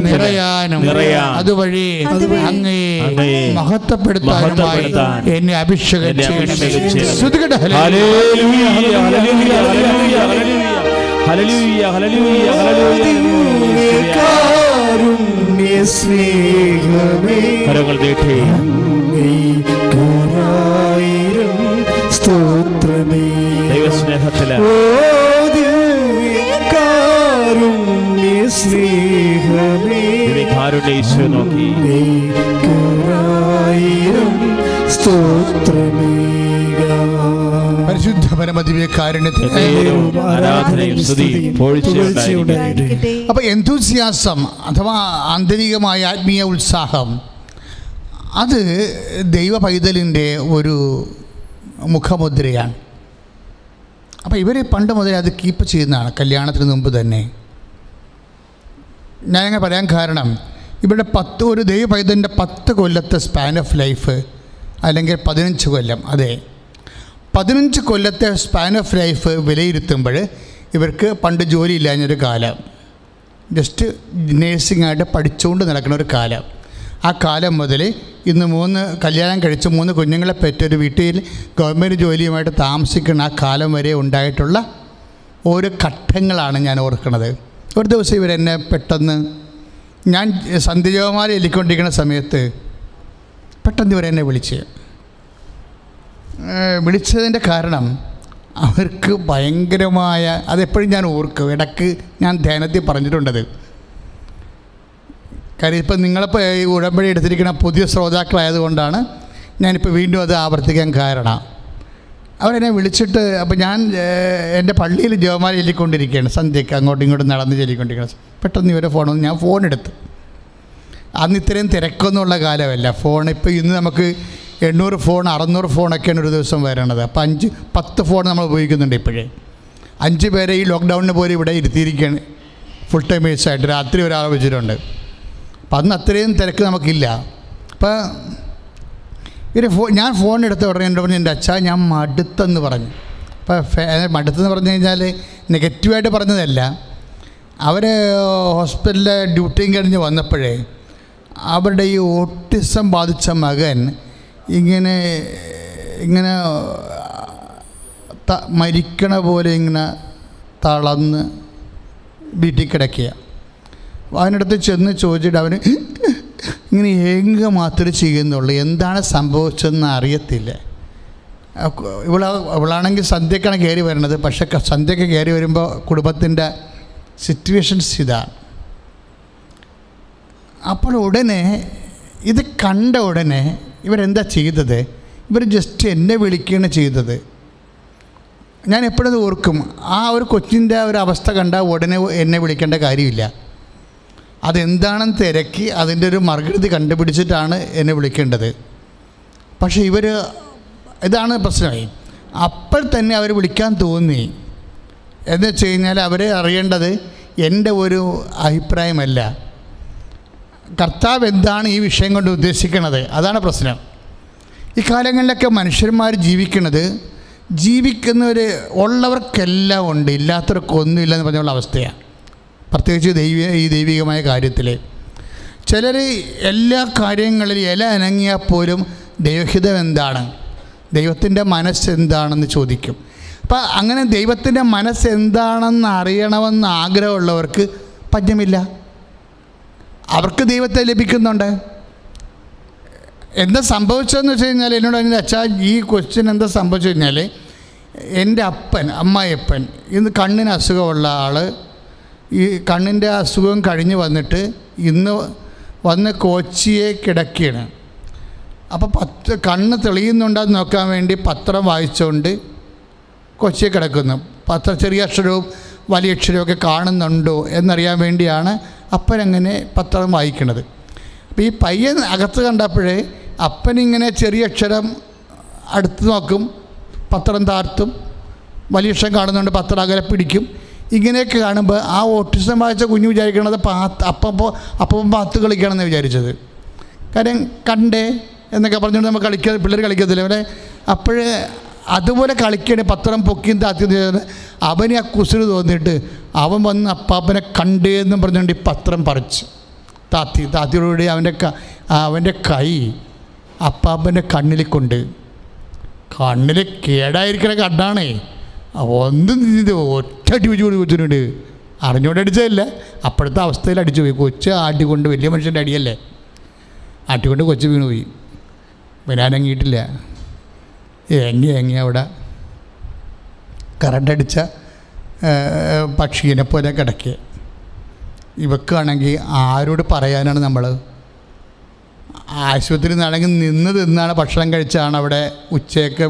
നിറയാനും അതുവഴി അങ്ങയെ മഹത്വപ്പെടുത്താനുമായി മഹത്വപ്പെടുത്താൻ എന്നെ അഭിഷേകം ചെയ്യണമേ. ചെയ്യണമേ. ശ്രുതികട്ടെ, കരങ്ങൾ നീട്ടി. സ്തോത്രമേ. ദൈവസ്നേഹത്തിൽ. സ്നേഹമേ നോക്കി. സ്തോത്രമേ. പരിശുദ്ധ പരമദിവ്യ കാരുണ്യത്തിന് എന്തൂസിയാസം അഥവാ ആന്തരികമായ ആത്മീയ ഉത്സാഹം അത് ദൈവ പൈതലിന്റെ ഒരു മുഖമുദ്രയാണ്. അപ്പോൾ ഇവർ പണ്ട് മുതലേ അത് കീപ്പ് ചെയ്യുന്നതാണ് കല്യാണത്തിന് മുമ്പ് തന്നെ. ഞാനങ്ങനെ പറയാൻ കാരണം ഇവിടെ പത്ത് ഒരു ദൈവ പൈതലിന്റെ പത്ത് കൊല്ലത്തെ സ്പാൻ ഓഫ് ലൈഫ് അല്ലെങ്കിൽ പതിനഞ്ച് കൊല്ലം അതെ. പതിനഞ്ച് കൊല്ലത്തെ സ്പാൻ ഓഫ് ലൈഫ് വിലയിരുത്തുമ്പോൾ ഇവർക്ക് പണ്ട് ജോലി ഇല്ലാഞ്ഞൊരു കാലം. ജസ്റ്റ് നേഴ്സിംഗ് ആയിട്ട് പഠിച്ചുകൊണ്ട് നടക്കുന്ന ഒരു കാലം. ആ കാലം മുതൽ ഇന്ന് മൂന്ന് കല്യാണം കഴിച്ച് മൂന്ന് കുഞ്ഞുങ്ങളെ പറ്റൊരു വീട്ടിൽ ഗവൺമെന്റ് ജോലിയുമായിട്ട് താമസിക്കുന്ന ആ കാലം വരെ ഉണ്ടായിട്ടുള്ള ഓരോ ഘട്ടങ്ങളാണ് ഞാൻ ഓർക്കുന്നത്. ഒരു ദിവസം ഇവരെന്നെ പെട്ടെന്ന് ഞാൻ സന്ധ്യജോമാല എല്ലിക്കൊണ്ടിരിക്കുന്ന സമയത്ത് പെട്ടെന്ന് ഇവരെന്നെ വിളിച്ച് വിളിച്ചതിന്റെ കാരണം അവർക്ക് ഭയങ്കരമായ അതെപ്പോഴും ഞാൻ ഓർക്കും. ഇടയ്ക്ക് ഞാൻ ധ്യാനത്തിൽ പറഞ്ഞിട്ടുണ്ടത്. കാര്യം ഇപ്പം നിങ്ങളിപ്പോൾ ഈ ഉടമ്പടി എടുത്തിരിക്കുന്ന പുതിയ ശ്രോതാക്കളായതുകൊണ്ടാണ് ഞാനിപ്പോൾ വീണ്ടും അത് ആവർത്തിക്കാൻ കാരണം. അവരെന്നെ വിളിച്ചിട്ട് അപ്പോൾ ഞാൻ എന്റെ പള്ളിയിൽ ജോമാല ചൊല്ലിക്കൊണ്ടിരിക്കുകയാണ്. സന്ധ്യയ്ക്ക് അങ്ങോട്ടും ഇങ്ങോട്ടും നടന്ന് ചൊല്ലിക്കൊണ്ടിരിക്കുകയാണ്. പെട്ടെന്ന് ഇവരെ ഫോൺ വന്ന്. ഞാൻ ഫോൺ എടുത്തു. അന്ന് ഇത്രയും തിരക്കൊന്നുള്ള കാലമല്ല. ഫോൺ ഇപ്പോൾ ഇന്ന് നമുക്ക് എണ്ണൂറ് ഫോൺ അറുന്നൂറ് ഫോണൊക്കെയാണ് ഒരു ദിവസം വരണത്. അപ്പോൾ അഞ്ച് പത്ത് ഫോൺ നമ്മൾ ഉപയോഗിക്കുന്നുണ്ട് ഇപ്പോഴേ. അഞ്ച് പേരെ ഈ ലോക്ക്ഡൗണിന് പോലും ഇവിടെ ഇരുത്തിയിരിക്കുകയാണ്. ഫുൾ ടൈമേഴ്സായിട്ട് രാത്രി ഒരാൾ വെച്ചിട്ടുണ്ട് അപ്പം അന്ന് അത്രയും തിരക്ക് നമുക്കില്ല. അപ്പോൾ ഇവർ ഫോ ഞാൻ ഫോൺ എടുത്ത് ഉടനെ എന്റെ പറഞ്ഞു എന്റെ അച്ഛാ ഞാൻ മടുത്തെന്ന് പറഞ്ഞു. അപ്പോൾ ഫേ- മടുത്തെന്ന് പറഞ്ഞു കഴിഞ്ഞാൽ നെഗറ്റീവായിട്ട് പറഞ്ഞതല്ല. അവർ ഹോസ്പിറ്റലിലെ ഡ്യൂട്ടിയും കഴിഞ്ഞ് വന്നപ്പോഴേ അവരുടെ ഈ ഓട്ടിസം ബാധിച്ച മകൻ ഇങ്ങനെ ഇങ്ങനെ മരിക്കണ പോലെ ഇങ്ങനെ തളന്ന് വീട്ടിൽ കിടക്കുക. അവനടുത്ത് ചെന്ന് ചോദിച്ചിട്ട് അവന് ഇങ്ങനെ ഏങ്ക മാത്രമേ ചെയ്യുന്നുള്ളൂ. എന്താണ് സംഭവിച്ചതെന്ന് അറിയത്തില്ല. ഇവള ഇവളാണെങ്കിൽ സന്ധ്യക്കാണ് കയറി വരുന്നത് പക്ഷേ സന്ധ്യക്ക് കയറി വരുമ്പോൾ കുടുംബത്തിന്റെ സിറ്റുവേഷൻസ് ഇതാണ്. അപ്പോൾ ഉടനെ ഇത് കണ്ട ഉടനെ ഇവരെന്താ ചെയ്തത്? ഇവർ ജസ്റ്റ് എന്നെ വിളിക്കുകയാണ് ചെയ്തത്. ഞാൻ എപ്പോഴും ഓർക്കും ആ ഒരു കൊച്ചിന്റെ ഒരു അവസ്ഥ കണ്ടാൽ ഉടനെ എന്നെ വിളിക്കേണ്ട കാര്യമില്ല. അതെന്താണെന്ന് തിരക്കി അതിന്റെ ഒരു മറുകൃതി കണ്ടുപിടിച്ചിട്ടാണ് എന്നെ വിളിക്കേണ്ടത്. പക്ഷേ ഇവർ ഇതാണ് പ്രശ്നമായി അപ്പോൾ തന്നെ അവർ വിളിക്കാൻ തോന്നി. എന്ന് വെച്ച് കഴിഞ്ഞാൽ അവരെ അറിയേണ്ടത് എന്റെ ഒരു അഭിപ്രായമല്ല. കർത്താവ് എന്താണ് ഈ വിഷയം കൊണ്ട് ഉദ്ദേശിക്കുന്നത്? അതാണ് പ്രശ്നം. ഈ കാലങ്ങളിലൊക്കെ മനുഷ്യന്മാർ ജീവിക്കുന്നത് ജീവിക്കുന്നവർ ഉള്ളവർക്കെല്ലാം ഉണ്ട് ഇല്ലാത്തവർക്കൊന്നും ഇല്ലെന്ന് പറഞ്ഞുള്ള അവസ്ഥയാണ്. പ്രത്യേകിച്ച് ദൈവ ഈ ദൈവികമായ കാര്യത്തിൽ ചിലർ എല്ലാ കാര്യങ്ങളിലും ഇല അനങ്ങിയാൽ പോലും ദൈവഹിതം എന്താണ്? ദൈവത്തിന്റെ മനസ്സ് എന്താണെന്ന് ചോദിക്കും. അപ്പം അങ്ങനെ ദൈവത്തിന്റെ മനസ്സ് എന്താണെന്ന് അറിയണമെന്ന് ആഗ്രഹമുള്ളവർക്ക് പഞ്ഞമില്ല. അവർക്ക് ദൈവത്തെ ലഭിക്കുന്നുണ്ട്. എന്താ സംഭവിച്ചതെന്ന് വെച്ച് കഴിഞ്ഞാൽ എന്നോട് എന്റെ അച്ഛാ ഈ ക്വസ്റ്റ്യൻ എന്താ സംഭവിച്ചു കഴിഞ്ഞാൽ എന്റെ അപ്പൻ അമ്മായിയപ്പൻ ഇന്ന് കണ്ണിന് അസുഖമുള്ള ആൾ ഈ കണ്ണിന്റെ അസുഖം കഴിഞ്ഞ് വന്നിട്ട് ഇന്ന് വന്ന് കോച്ചിയെ കിടക്കുകയാണ്. അപ്പോൾ പത്ത് കണ്ണ് തെളിയുന്നുണ്ടെന്ന് നോക്കാൻ വേണ്ടി പത്രം വായിച്ചുകൊണ്ട് കൊച്ചിയെ കിടക്കുന്നു. പത്ര ചെറിയ അക്ഷരവും വലിയ അക്ഷരവും ഒക്കെ കാണുന്നുണ്ടോ എന്നറിയാൻ വേണ്ടിയാണ് അപ്പനങ്ങനെ പത്രം വായിക്കണത്. അപ്പോൾ ഈ പയ്യൻ അകത്ത് കണ്ടപ്പോഴേ അപ്പനിങ്ങനെ ചെറിയ അക്ഷരം അടുത്ത് നോക്കും പത്രം താഴ്ത്തും വലിയ അക്ഷരം കാണുന്നുണ്ട് പത്രം അകലെ പിടിക്കും. ഇങ്ങനെയൊക്കെ കാണുമ്പോൾ ആ ഓട്ടിസം വായിച്ച കുഞ്ഞ് വിചാരിക്കണത് പാത്ത് അപ്പം അപ്പം പാത്ത് കളിക്കുകയാണെന്ന് വിചാരിച്ചത്. കാര്യം കണ്ടേ എന്നൊക്കെ പറഞ്ഞുകൊണ്ട് നമ്മൾ കളിക്കുക പിള്ളേർ കളിക്കത്തില്ല? അവിടെ അപ്പോഴേ അതുപോലെ കളിക്കണേ പത്രം പൊക്കിയും താത്തിയും അവനെ ആ കുസിന് തോന്നിയിട്ട് അവൻ വന്ന് അപ്പാപ്പനെ കണ്ടേ എന്നും പറഞ്ഞുകൊണ്ട് ഈ പത്രം പറിച്ച്. താത്തി താത്തിയോടുകൂടി അവന്റെ അവന്റെ കൈ അപ്പാപ്പന്റെ കണ്ണിൽ കൊണ്ട് കണ്ണിൽ കേടായിരിക്കണ കണ്ണാണേ. ഒന്നും ഒറ്റ അടി വെച്ച് കൊണ്ട് കൊച്ചിനുണ്ട് അറിഞ്ഞുകൊണ്ട് അടിച്ചതല്ല അപ്പോഴത്തെ അവസ്ഥയിൽ അടിച്ചു പോയി. കൊച്ച് ആട്ടിക്കൊണ്ട് വലിയ മനുഷ്യന്റെ അടിയല്ലേ? ആട്ടിക്കൊണ്ട് കൊച്ചു വീണു പോയി വരാനങ്ങിയിട്ടില്ല. ഏങ്ങി ഏങ്ങി അവിടെ കറണ്ടടിച്ച പക്ഷീനെ പോലെ കിടക്കുക ഇവക്കാണെങ്കിൽ ആരോട് പറയാനാണ് നമ്മൾ ആശുപത്രിയിൽ നിന്നാണെങ്കിൽ നിന്ന് തിന്നാണ് ഭക്ഷണം കഴിച്ചാണ് അവിടെ ഉച്ചയൊക്കെ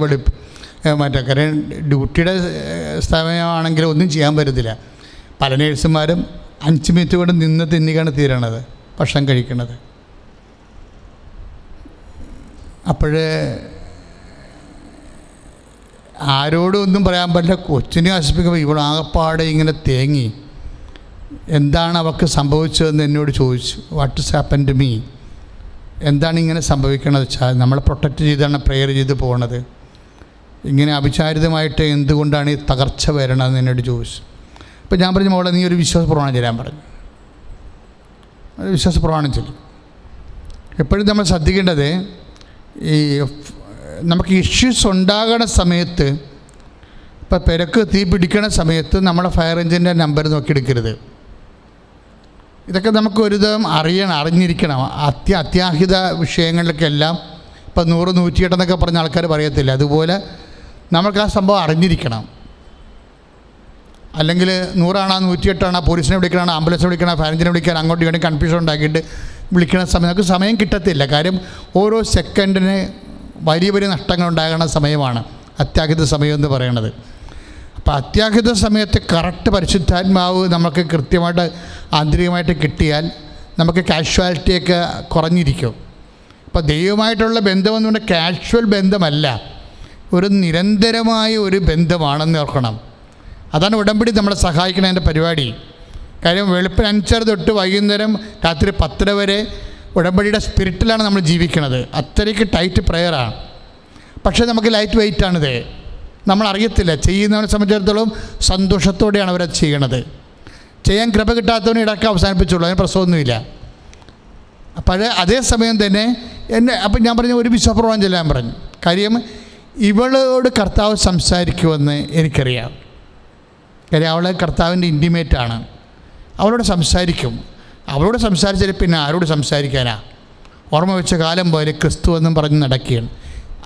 ഏഹ്, മറ്റേ കാര്യം ഡ്യൂട്ടിയുടെ സമയമാണെങ്കിൽ ഒന്നും ചെയ്യാൻ പറ്റത്തില്ല. പല നേഴ്സുമാരും അഞ്ച് മിനിറ്റ് കൊണ്ട് നിന്ന് തിന്നിക്കാണ് തീരണത് ഭക്ഷണം കഴിക്കണത്. അപ്പോഴേ ആരോടും ഒന്നും പറയാൻ പറ്റില്ല. കൊച്ചിനെ നശിപ്പിക്കുമ്പോൾ ഇവളാകപ്പാടെ ഇങ്ങനെ തേങ്ങി. എന്താണ് അവൾക്ക് സംഭവിച്ചതെന്ന് എന്നോട് ചോദിച്ചു. വാട്ട് ഹാപ്പൻ ടു മീ എന്താണ് ഇങ്ങനെ സംഭവിക്കണത്? വെച്ചാൽ നമ്മളെ പ്രൊട്ടക്റ്റ് ചെയ്താണ് പ്രെയർ ചെയ്ത് പോണത്. ഇങ്ങനെ അവിചാരിതമായിട്ട് എന്തുകൊണ്ടാണ് ഈ തകർച്ച വരണതെന്ന് എന്നോട് ചോദിച്ചു. അപ്പോൾ ഞാൻ പറഞ്ഞു മോളെ നീ ഒരു വിശ്വാസ പ്രമാണം ചെല്ലാൻ പറഞ്ഞു. ഒരു വിശ്വാസ പ്രമാണം ചെല്ലും എപ്പോഴും നമ്മൾ ശ്രദ്ധിക്കേണ്ടത് ഈ നമുക്ക് ഇഷ്യൂസ് ഉണ്ടാകുന്ന സമയത്ത് ഇപ്പം പെരക്ക് തീ പിടിക്കണ സമയത്ത് നമ്മളെ ഫയർ എഞ്ചിന്റെ നമ്പർ നോക്കിയെടുക്കരുത്. ഇതൊക്കെ നമുക്ക് ഒരു അറിയണം അറിഞ്ഞിരിക്കണം. അത്യ അത്യാഹിത വിഷയങ്ങളിലേക്കെല്ലാം ഇപ്പം നൂറ് നൂറ്റിയെട്ടെന്നൊക്കെ പറഞ്ഞ ആൾക്കാർ പറയത്തില്ല? അതുപോലെ നമുക്ക് ആ സംഭവം അറിഞ്ഞിരിക്കണം. അല്ലെങ്കിൽ നൂറാണോ നൂറ്റിയെട്ടാണോ പോലീസിനെ വിളിക്കണോ ആംബുലൻസിനെ വിളിക്കണോ ഫയർ വിളിക്കണം അങ്ങോട്ട് ഇങ്ങോട്ടും കൺഫ്യൂഷൻ ഉണ്ടാക്കിയിട്ട് വിളിക്കുന്ന സമയം നമുക്ക് സമയം കിട്ടത്തില്ല. കാര്യം ഓരോ സെക്കൻഡിന് വലിയ വലിയ നഷ്ടങ്ങൾ ഉണ്ടാകുന്ന സമയമാണ് അത്യാഹിത സമയം എന്ന് പറയുന്നത്. അപ്പോൾ അത്യാഹിത സമയത്ത് കറക്റ്റ് പരിശുദ്ധാത്മാവ് നമുക്ക് കൃത്യമായിട്ട് ആന്തരികമായിട്ട് കിട്ടിയാൽ നമുക്ക് കാഷ്വാലിറ്റിയൊക്കെ കുറഞ്ഞിരിക്കും. അപ്പോൾ ദൈവമായിട്ടുള്ള ബന്ധമെന്ന് പറഞ്ഞാൽ കാഷ്വൽ ബന്ധമല്ല. ഒരു നിരന്തരമായ ഒരു ബന്ധമാണെന്ന് ഓർക്കണം. അതാണ് ഉടമ്പടി നമ്മളെ സഹായിക്കണതിന്റെ പരിപാടി. കാര്യം വെളുപ്പിന് അഞ്ചര തൊട്ട് വൈകുന്നേരം രാത്രി പത്തര വരെ ഉടമ്പടിയുടെ സ്പിരിറ്റിലാണ് നമ്മൾ ജീവിക്കുന്നത് അത്രയ്ക്ക് ടൈറ്റ് പ്രെയറാണ് പക്ഷേ നമുക്ക് ലൈറ്റ് വെയിറ്റ് ആണിത്. നമ്മൾ അറിയത്തില്ല ചെയ്യുന്നവനെ സംബന്ധിച്ചിടത്തോളം സന്തോഷത്തോടെയാണ് അവരത് ചെയ്യണത്. ചെയ്യാൻ കൃപ കിട്ടാത്തവന് ഇടയ്ക്ക് അവസാനിപ്പിച്ചുള്ളൂ അതിന് പ്രശ്നമൊന്നുമില്ല. അപ്പോൾ അതേസമയം തന്നെ എന്നെ അപ്പം ഞാൻ പറഞ്ഞു ഒരു വിശ്വപ്രവാഹം ചെല്ലാൻ പറഞ്ഞു കാര്യം ഇവളോട് കർത്താവ് സംസാരിക്കുമെന്ന് എനിക്കറിയാം. കാര്യം അവൾ കർത്താവിന്റെ ഇന്റിമേറ്റാണ് അവളോട് സംസാരിക്കും. അവളോട് സംസാരിച്ചാൽ പിന്നെ ആരോട് സംസാരിക്കാനാ? ഓർമ്മ വെച്ച കാലം പോലെ ക്രിസ്തു എന്നും പറഞ്ഞ് നടക്കുകയാണ്.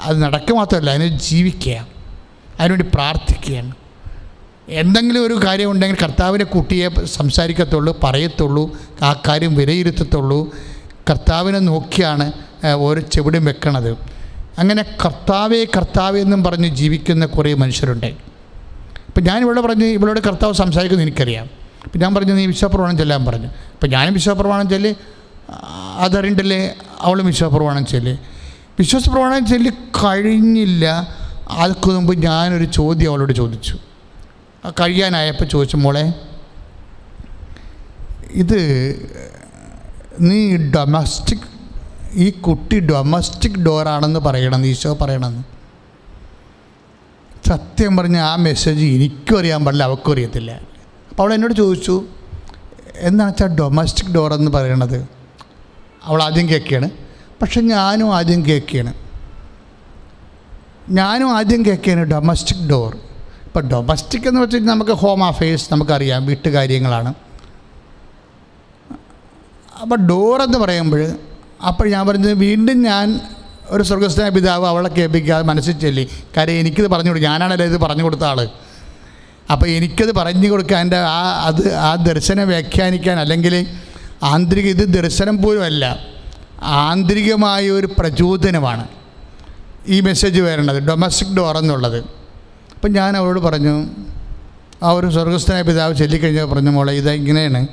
അത് നടക്കുക മാത്രമല്ല അതിന് ജീവിക്കുക. അതിനുവേണ്ടി പ്രാർത്ഥിക്കുകയാണ്. എന്തെങ്കിലും ഒരു കാര്യം ഉണ്ടെങ്കിൽ കർത്താവിനെ കുട്ടിയെ സംസാരിക്കത്തുള്ളൂ പറയത്തുള്ളൂ ആ കാര്യം വിലയിരുത്തത്തുള്ളൂ. കർത്താവിനെ നോക്കിയാണ് ഓരോ ചെവിടും വെക്കണത്. അങ്ങനെ കർത്താവേ കർത്താവേ എന്നും പറഞ്ഞ് ജീവിക്കുന്ന കുറേ മനുഷ്യരുണ്ട്. ഇപ്പം ഞാൻ ഇവിടെ പറഞ്ഞ് ഇവളോട് കർത്താവ് സംസാരിക്കുന്നത് എനിക്കറിയാം. അപ്പം ഞാൻ പറഞ്ഞു നീ വിശ്വപ്രമാണം ചെല്ലാൻ പറഞ്ഞു. അപ്പം ഞാനും വിശ്വപ്രമാണം ചൊല്ലി. അതറിണ്ടല്ലേ അവളും വിശ്വപ്രമാണം ചൊല്ലി. വിശ്വാസപ്രമാണം ചൊല്ലി കഴിഞ്ഞില്ല. അതൊക്കെ മുമ്പ് ഞാനൊരു ചോദ്യം അവളോട് ചോദിച്ചു. കഴിയാനായപ്പോൾ ചോദിച്ചു മോളെ ഇത് നീ ഡൊമസ്റ്റിക് ഈ കുട്ടി ഡൊമസ്റ്റിക് ഡോറാണെന്ന് പറയണം. ഈശോ പറയണമെന്ന്. സത്യം പറഞ്ഞ ആ മെസ്സേജ് എനിക്കും അറിയാൻ പാടില്ല അവൾക്കും അറിയത്തില്ല. അപ്പോൾ അവൾ എന്നോട് ചോദിച്ചു എന്താണ് വെച്ചാൽ ഡൊമസ്റ്റിക് ഡോർ എന്ന് പറയണത്? അവൾ ആദ്യം കേൾക്കുകയാണ്. പക്ഷെ ഞാനും ആദ്യം കേൾക്കുകയാണ്. ഞാനും ആദ്യം കേൾക്കുകയാണ് ഡൊമസ്റ്റിക് ഡോർ ഇപ്പോൾ ഡൊമസ്റ്റിക് എന്ന് വെച്ചാൽ നമുക്ക് ഹോം അഫയേഴ്സ് നമുക്കറിയാം വീട്ടുകാര്യങ്ങളാണ്. അപ്പോൾ ഡോർ എന്ന് പറയുമ്പോൾ അപ്പോൾ ഞാൻ പറഞ്ഞത് വീണ്ടും ഞാൻ ഒരു സ്വർഗസ്ഥനായ പിതാവ് അവളെ കേൾപ്പിക്കാതെ മനസ്സിൽ ചൊല്ലി. കാര്യം എനിക്കിത് പറഞ്ഞു കൊടുക്കും ഞാനാണല്ലോ ഇത് പറഞ്ഞു കൊടുത്ത ആൾ അപ്പോൾ എനിക്കത് പറഞ്ഞു കൊടുക്കാൻ എന്റെ ആ അത് ആ ദർശനം വ്യാഖ്യാനിക്കാൻ അല്ലെങ്കിൽ ആന്തരിക ഇത് ദർശനം പോലും അല്ല ആന്തരികമായ ഒരു പ്രചോദനമാണ് ഈ മെസ്സേജ് വരേണ്ടത് ഡൊമസ്റ്റിക് ഡോർ എന്നുള്ളത്. അപ്പം ഞാൻ അവരോട് പറഞ്ഞു ആ ഒരു സ്വർഗസ്ഥനായ പിതാവ് ചൊല്ലിക്കഴിഞ്ഞാൽ പറഞ്ഞു മോളെ ഇത് ഇങ്ങനെയാണ്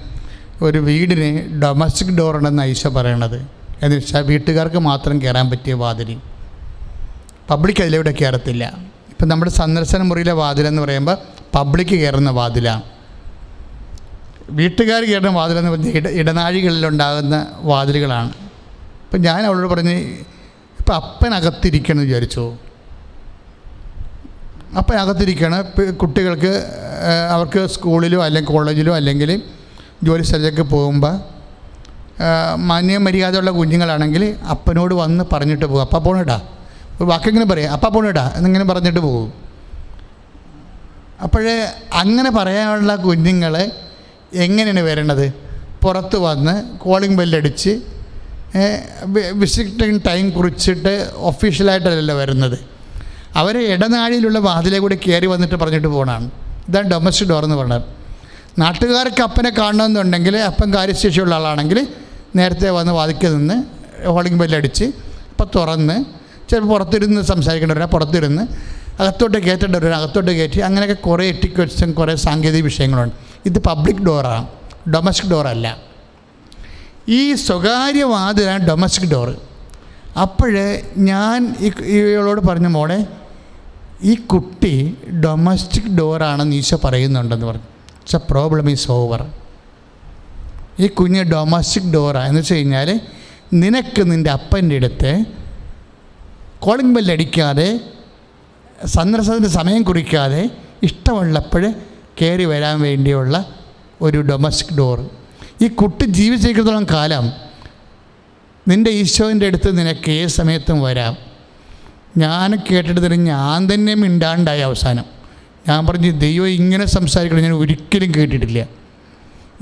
ഒരു വീടിന് ഡൊമസ്റ്റിക് ഡോർ ഉണ്ടെന്ന് ഐശ പറയണത്. എന്ന് വെച്ചാൽ വീട്ടുകാർക്ക് മാത്രം കയറാൻ പറ്റിയ വാതിരി പബ്ലിക് അതിലൂടെ കയറത്തില്ല. ഇപ്പം നമ്മുടെ സന്ദർശന മുറിയിലെ വാതിലെന്ന് പറയുമ്പോൾ പബ്ലിക് കയറുന്ന വാതിലാണ് വീട്ടുകാർ കയറുന്ന വാതിലെന്ന് പറഞ്ഞാൽ ഇട ഇടനാഴികളിലുണ്ടാകുന്ന വാതിലുകളാണ്. അപ്പം ഞാൻ അവളോട് പറഞ്ഞ് ഇപ്പം അപ്പനകത്തിരിക്കണം എന്ന് വിചാരിച്ചു. അപ്പനകത്തിരിക്കണം. ഇപ്പം കുട്ടികൾക്ക് അവർക്ക് സ്കൂളിലോ അല്ലെങ്കിൽ കോളേജിലോ അല്ലെങ്കിൽ ജോലി സ്ഥലത്തേക്ക് പോകുമ്പോൾ മാന്യ മര്യാദയുള്ള കുഞ്ഞുങ്ങളാണെങ്കിൽ അപ്പനോട് വന്ന് പറഞ്ഞിട്ട് പോകും. അപ്പ പോണിടാ ഒരു വാക്കിങ്ങനെ പറയാം? അപ്പ പോണിടാ എന്നിങ്ങനെ പറഞ്ഞിട്ട് പോകും. അപ്പോഴേ അങ്ങനെ പറയാനുള്ള കുഞ്ഞുങ്ങൾ എങ്ങനെയാണ് വരേണ്ടത്? പുറത്ത് വന്ന് കോളിംഗ് ബെല്ലടിച്ച് വിസിറ്റിംഗ് ടൈം കുറിച്ചിട്ട് ഒഫീഷ്യലായിട്ടല്ലല്ലോ വരുന്നത്. അവർ ഇടനാഴിയിലുള്ള വാതിലെ കൂടി കയറി വന്നിട്ട് പറഞ്ഞിട്ട് പോകണമാണ് ഇതാണ് ഡൊമസ്റ്റിക് ഡോർ എന്ന് പറഞ്ഞത്. നാട്ടുകാർക്ക് അപ്പനെ കാണണമെന്നുണ്ടെങ്കിൽ അപ്പൻ കാര്യശേഷിയുള്ള ആളാണെങ്കിൽ നേരത്തെ വന്ന് വാതിക്കൽ നിന്ന് ഹോളിംഗ് ബെല്ലടിച്ച് അപ്പം തുറന്ന് ചിലപ്പോൾ പുറത്തിരുന്ന് സംസാരിക്കേണ്ടവരാ പുറത്തിരുന്ന് അകത്തോട്ട് കയറ്റേണ്ടവരാ അകത്തോട്ട് കയറ്റി അങ്ങനെയൊക്കെ കുറേ എറ്റിക്വറ്റ്സും കുറേ സാങ്കേതിക വിഷയങ്ങളുണ്ട്. ഇത് പബ്ലിക് ഡോറാണ്. ഡൊമസ്റ്റിക് ഡോറല്ല. ഈ സ്വകാര്യ വാതിലാണ് ഡൊമസ്റ്റിക് ഡോറ്. അപ്പോഴേ ഞാൻ ഇവളോട് പറഞ്ഞു മോളെ ഈ കുട്ടി ഡൊമസ്റ്റിക് ഡോറാണെന്ന് ഈശോ പറയുന്നുണ്ടെന്ന് പറഞ്ഞു. It's a problem is over ഈ കുഞ്ഞ് ഡൊമസ്റ്റിക് ഡോറാണ് എന്ന് വെച്ച് കഴിഞ്ഞാൽ നിനക്ക് നിന്റെ അപ്പന്റെ അടുത്ത് കോളിംഗ് ബെല്ലടിക്കാതെ സന്ദർശനത്തിന് സമയം കുറിക്കാതെ ഇഷ്ടമുള്ളപ്പോൾ കയറി വരാൻ വേണ്ടിയുള്ള ഒരു ഡൊമസ്റ്റിക് ഡോർ ഈ കുട്ടി ജീവിച്ചിരിക്കുന്നതോളം കാലം നിന്റെ ഈശോന്റെ അടുത്ത് നിനക്ക് ഏത് സമയത്തും വരാം. ഞാൻ കേട്ടിട്ട് ഞാൻ തന്നെ മിണ്ടാണ്ടായി അവസാനം. ഞാൻ പറഞ്ഞു ദൈവം ഇങ്ങനെ സംസാരിക്കണം. ഞാൻ ഒരിക്കലും കേട്ടിട്ടില്ല.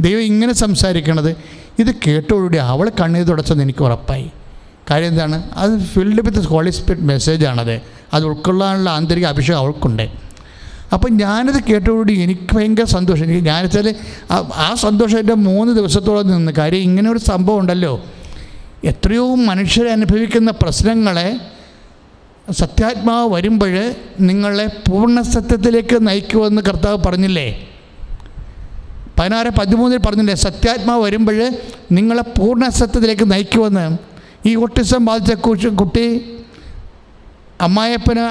ദൈവം ഇങ്ങനെ സംസാരിക്കണത് ഇത് കേട്ടോടുകൂടി അവൾ കണ്ണീർ തുടച്ചെന്ന് എനിക്ക് ഉറപ്പായി. കാര്യം എന്താണ്? അത് ഫിൽഡ് വിത്ത് ഹോളി സ്പിരിറ്റ് മെസ്സേജാണത് അത് ഉൾക്കൊള്ളാനുള്ള ആന്തരിക അഭിഷേകം അവൾക്കുണ്ട് അപ്പം ഞാനത് കേട്ടോടുകൂടി എനിക്ക് ഭയങ്കര സന്തോഷം. എനിക്ക് ആ- ആ സന്തോഷം എന്റെ മൂന്ന് ദിവസത്തോളം നിന്ന് കാര്യം ഇങ്ങനെ ഒരു സംഭവം ഉണ്ടല്ലോ. എത്രയോ മനുഷ്യരെ അനുഭവിക്കുന്ന പ്രശ്നങ്ങളെ സത്യാത്മാവ് വരുമ്പോൾ നിങ്ങളെ പൂർണ സത്യത്തിലേക്ക് നയിക്കുമെന്ന് കർത്താവ് പറഞ്ഞില്ലേ? പതിനാറ് പതിമൂന്നിൽ പറഞ്ഞില്ലേ സത്യാത്മാവ് വരുമ്പോൾ നിങ്ങളെ പൂർണ സത്യത്തിലേക്ക് നയിക്കുമെന്ന്. ഈ ഓട്ടിസം ബാധിച്ച കുട്ടി അമ്മായപ്പന്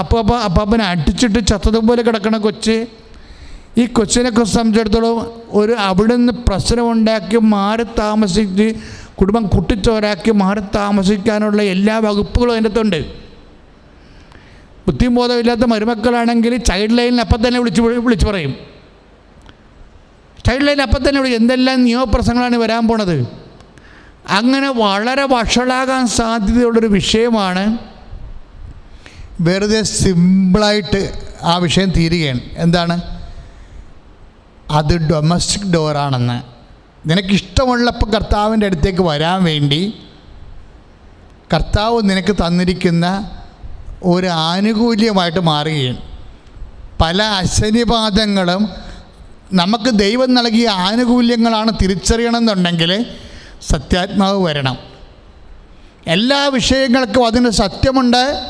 അപ്പാപ്പ അപ്പാപ്പനെ അടിച്ചിട്ട് ചത്തതുപോലെ കിടക്കണ കൊച്ച്. ഈ കൊച്ചിനെ സംബന്ധിച്ചിടത്തോളം ഒരു അവിടെ നിന്ന് പ്രശ്നമുണ്ടാക്കി മാറി താമസിച്ച് കുടുംബം കുട്ടിച്ചോരാക്കി മാറി താമസിക്കാനുള്ള എല്ലാ വകുപ്പുകളും അതിന്റെ അകത്തുണ്ട്. ബുദ്ധിയും ബോധമില്ലാത്ത മരുമക്കളാണെങ്കിൽ ചൈൽഡ് ലൈനിൽ അപ്പം തന്നെ വിളിച്ച് വിളിച്ച് പറയും. ചൈൽഡ് ലൈനിൽ അപ്പം തന്നെ വിളിക്കും എന്തെല്ലാം നിയമപ്രശ്നങ്ങളാണ് വരാൻ പോണത്? അങ്ങനെ വളരെ വഷളാകാൻ സാധ്യതയുള്ളൊരു വിഷയമാണ് വെറുതെ സിമ്പിളായിട്ട് ആ വിഷയം തീരുകയാണ്. എന്താണ്? അത് ഡൊമസ്റ്റിക് ഡോറാണെന്ന്. നിനക്കിഷ്ടമുള്ളപ്പോൾ കർത്താവിന്റെ അടുത്തേക്ക് വരാൻ വേണ്ടി കർത്താവ് നിനക്ക് തന്നിരിക്കുന്ന ഒരു ആനുകൂല്യമായിട്ട് മാറുകയാണ്. പല അശനിപാതങ്ങളും നമുക്ക് ദൈവം നൽകിയ ആനുകൂല്യങ്ങളാണ് തിരിച്ചറിയണമെന്നുണ്ടെങ്കിൽ സത്യാത്മാവ് വരണം. എല്ലാ വിഷയങ്ങൾക്കും അതിന് സത്യമുണ്ട്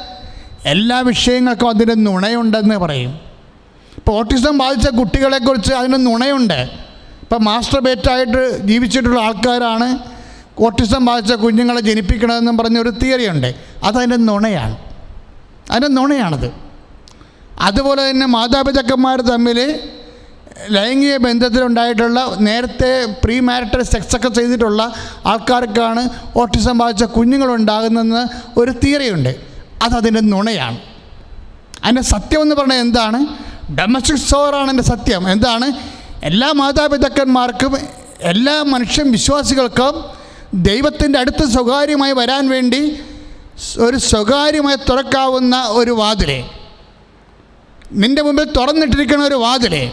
എല്ലാ വിഷയങ്ങൾക്കും അതിന് നുണയുണ്ടെന്ന് പറയും. ഇപ്പോൾ ഓട്ടിസം ബാധിച്ച കുട്ടികളെക്കുറിച്ച് അതിന് നുണയുണ്ട്. ഇപ്പം മാസ്റ്റർ ബേറ്റായിട്ട് ജീവിച്ചിട്ടുള്ള ആൾക്കാരാണ് ഓട്ടിസം ബാധിച്ച കുഞ്ഞുങ്ങളെ ജനിപ്പിക്കണമെന്നും പറഞ്ഞൊരു തിയറിയുണ്ട്. അതതിന്റെ നുണയാണ്. അതിന്റെ നുണയാണത്. അതുപോലെ തന്നെ മാതാപിതാക്കന്മാർ തമ്മിൽ ലൈംഗിക ബന്ധത്തിലുണ്ടായിട്ടുള്ള നേരത്തെ പ്രീ മാരിറ്റൽ സെക്സ് ഒക്കെ ചെയ്തിട്ടുള്ള ആൾക്കാർക്കാണ് ഓട്ടിസം ബാധിച്ച കുഞ്ഞുങ്ങളുണ്ടാകുന്നെന്ന് ഒരു തിയറിയുണ്ട് അതതിന്റെ നുണയാണ്. അതിന്റെ സത്യം എന്ന് പറഞ്ഞാൽ എന്താണ്? ഡൊമസ്റ്റിക് സോറാണ് എന്റെ സത്യം. എന്താണ്? എല്ലാ മാതാപിതാക്കന്മാർക്കും എല്ലാ മനുഷ്യൻ വിശ്വാസികൾക്കും ദൈവത്തിന്റെ അടുത്ത് സ്വകാര്യമായി വരാൻ വേണ്ടി ഒരു സ്വകാര്യമായി തുറക്കാവുന്ന ഒരു വാതിലേ. നിന്റെ മുമ്പിൽ തുറന്നിട്ടിരിക്കുന്ന ഒരു വാതിലെ.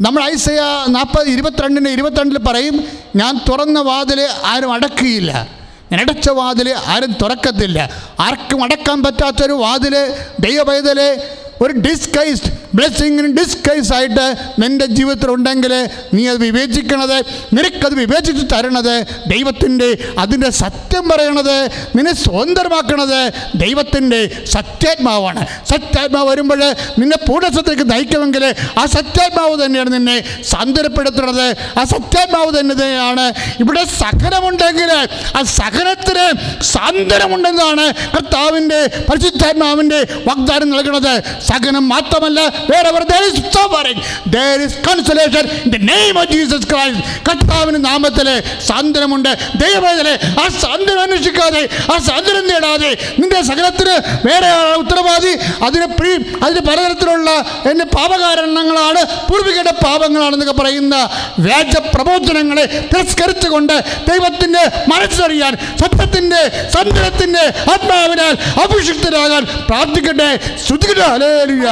നമ്മൾ ഐസയ നാൽപ്പത് ഇരുപത്തിരണ്ടിന് ഇരുപത്തിരണ്ടിൽ പറയും ഞാൻ തുറന്ന വാതിൽ ആരും അടക്കുകയില്ല. ഞാൻ അടച്ച വാതിൽ ആരും തുറക്കത്തില്ല. ആർക്കും അടക്കാൻ പറ്റാത്തൊരു വാതിൽ ദൈവപൈതലെ ഒരു ഡിസ്കൈസ്ഡ് ബ്ലെസ്സിങ്ങിന് ഡിസ്കൈസ് ആയിട്ട് നിന്റെ ജീവിതത്തിൽ ഉണ്ടെങ്കിൽ നീ അത് വിവേചിക്കണത് നിനക്കത് വിവേചിച്ച് തരണത് ദൈവത്തിന്റെ അതിന്റെ സത്യം പറയണത് നിന്നെ സ്വതന്ത്രമാക്കണത് ദൈവത്തിന്റെ സത്യാത്മാവാണ്. സത്യാത്മാവ് വരുമ്പോൾ നിന്നെ പൂർണസത്തേക്ക് നയിക്കുമെങ്കിൽ ആ സത്യാത്മാവ് തന്നെയാണ് നിന്നെ സാന്ത്വനപ്പെടുത്തുന്നത്. ആ സത്യാത്മാവ് തന്നെയാണ് ഇവിടെ സഹനമുണ്ടെങ്കിൽ ആ സഹനത്തിന് സാന്ത്വനമുണ്ടെന്നാണ് കർത്താവിന്റെ പരിശുദ്ധാത്മാവിന്റെ വാഗ്ദാനം നൽകുന്നത്. സഹനം മാത്രമല്ല വേറെ there is suffering there is consolation in the name of Jesus Christ. കർത്താവിന്റെ നാമത്തിൽ സാന്ത്വനമുണ്ട്. ദൈവവേദന ആ സാന്ത്വനം അന്വേഷിക്കാതെ ആ സാന്ത്വനം നേടാതെ നിന്റെ സകലത്തിന് വേറെ ഉത്തരവാദി അതിന് പ്രീ അതിന് പലതരത്തിലുള്ള എന്റെ പാപകാരണങ്ങളാണ് പൂർവികരുടെ പാപങ്ങളാണെന്നൊക്കെ പറയുന്ന വ്യാജ പ്രബോധനങ്ങളെ തിരസ്കരിച്ചുകൊണ്ട് ദൈവത്തിന്റെ മനസ്സറിയാൻ സത്യത്തിന്റെ സന്തുലത്തിന്റെ ആത്മാവിനാൽ അഭിഷിക്തരാകാൻ പ്രാർത്ഥിക്കട്ടെ. ശ്രുതിക്കട്ടെ ഹല്ലേലൂയ.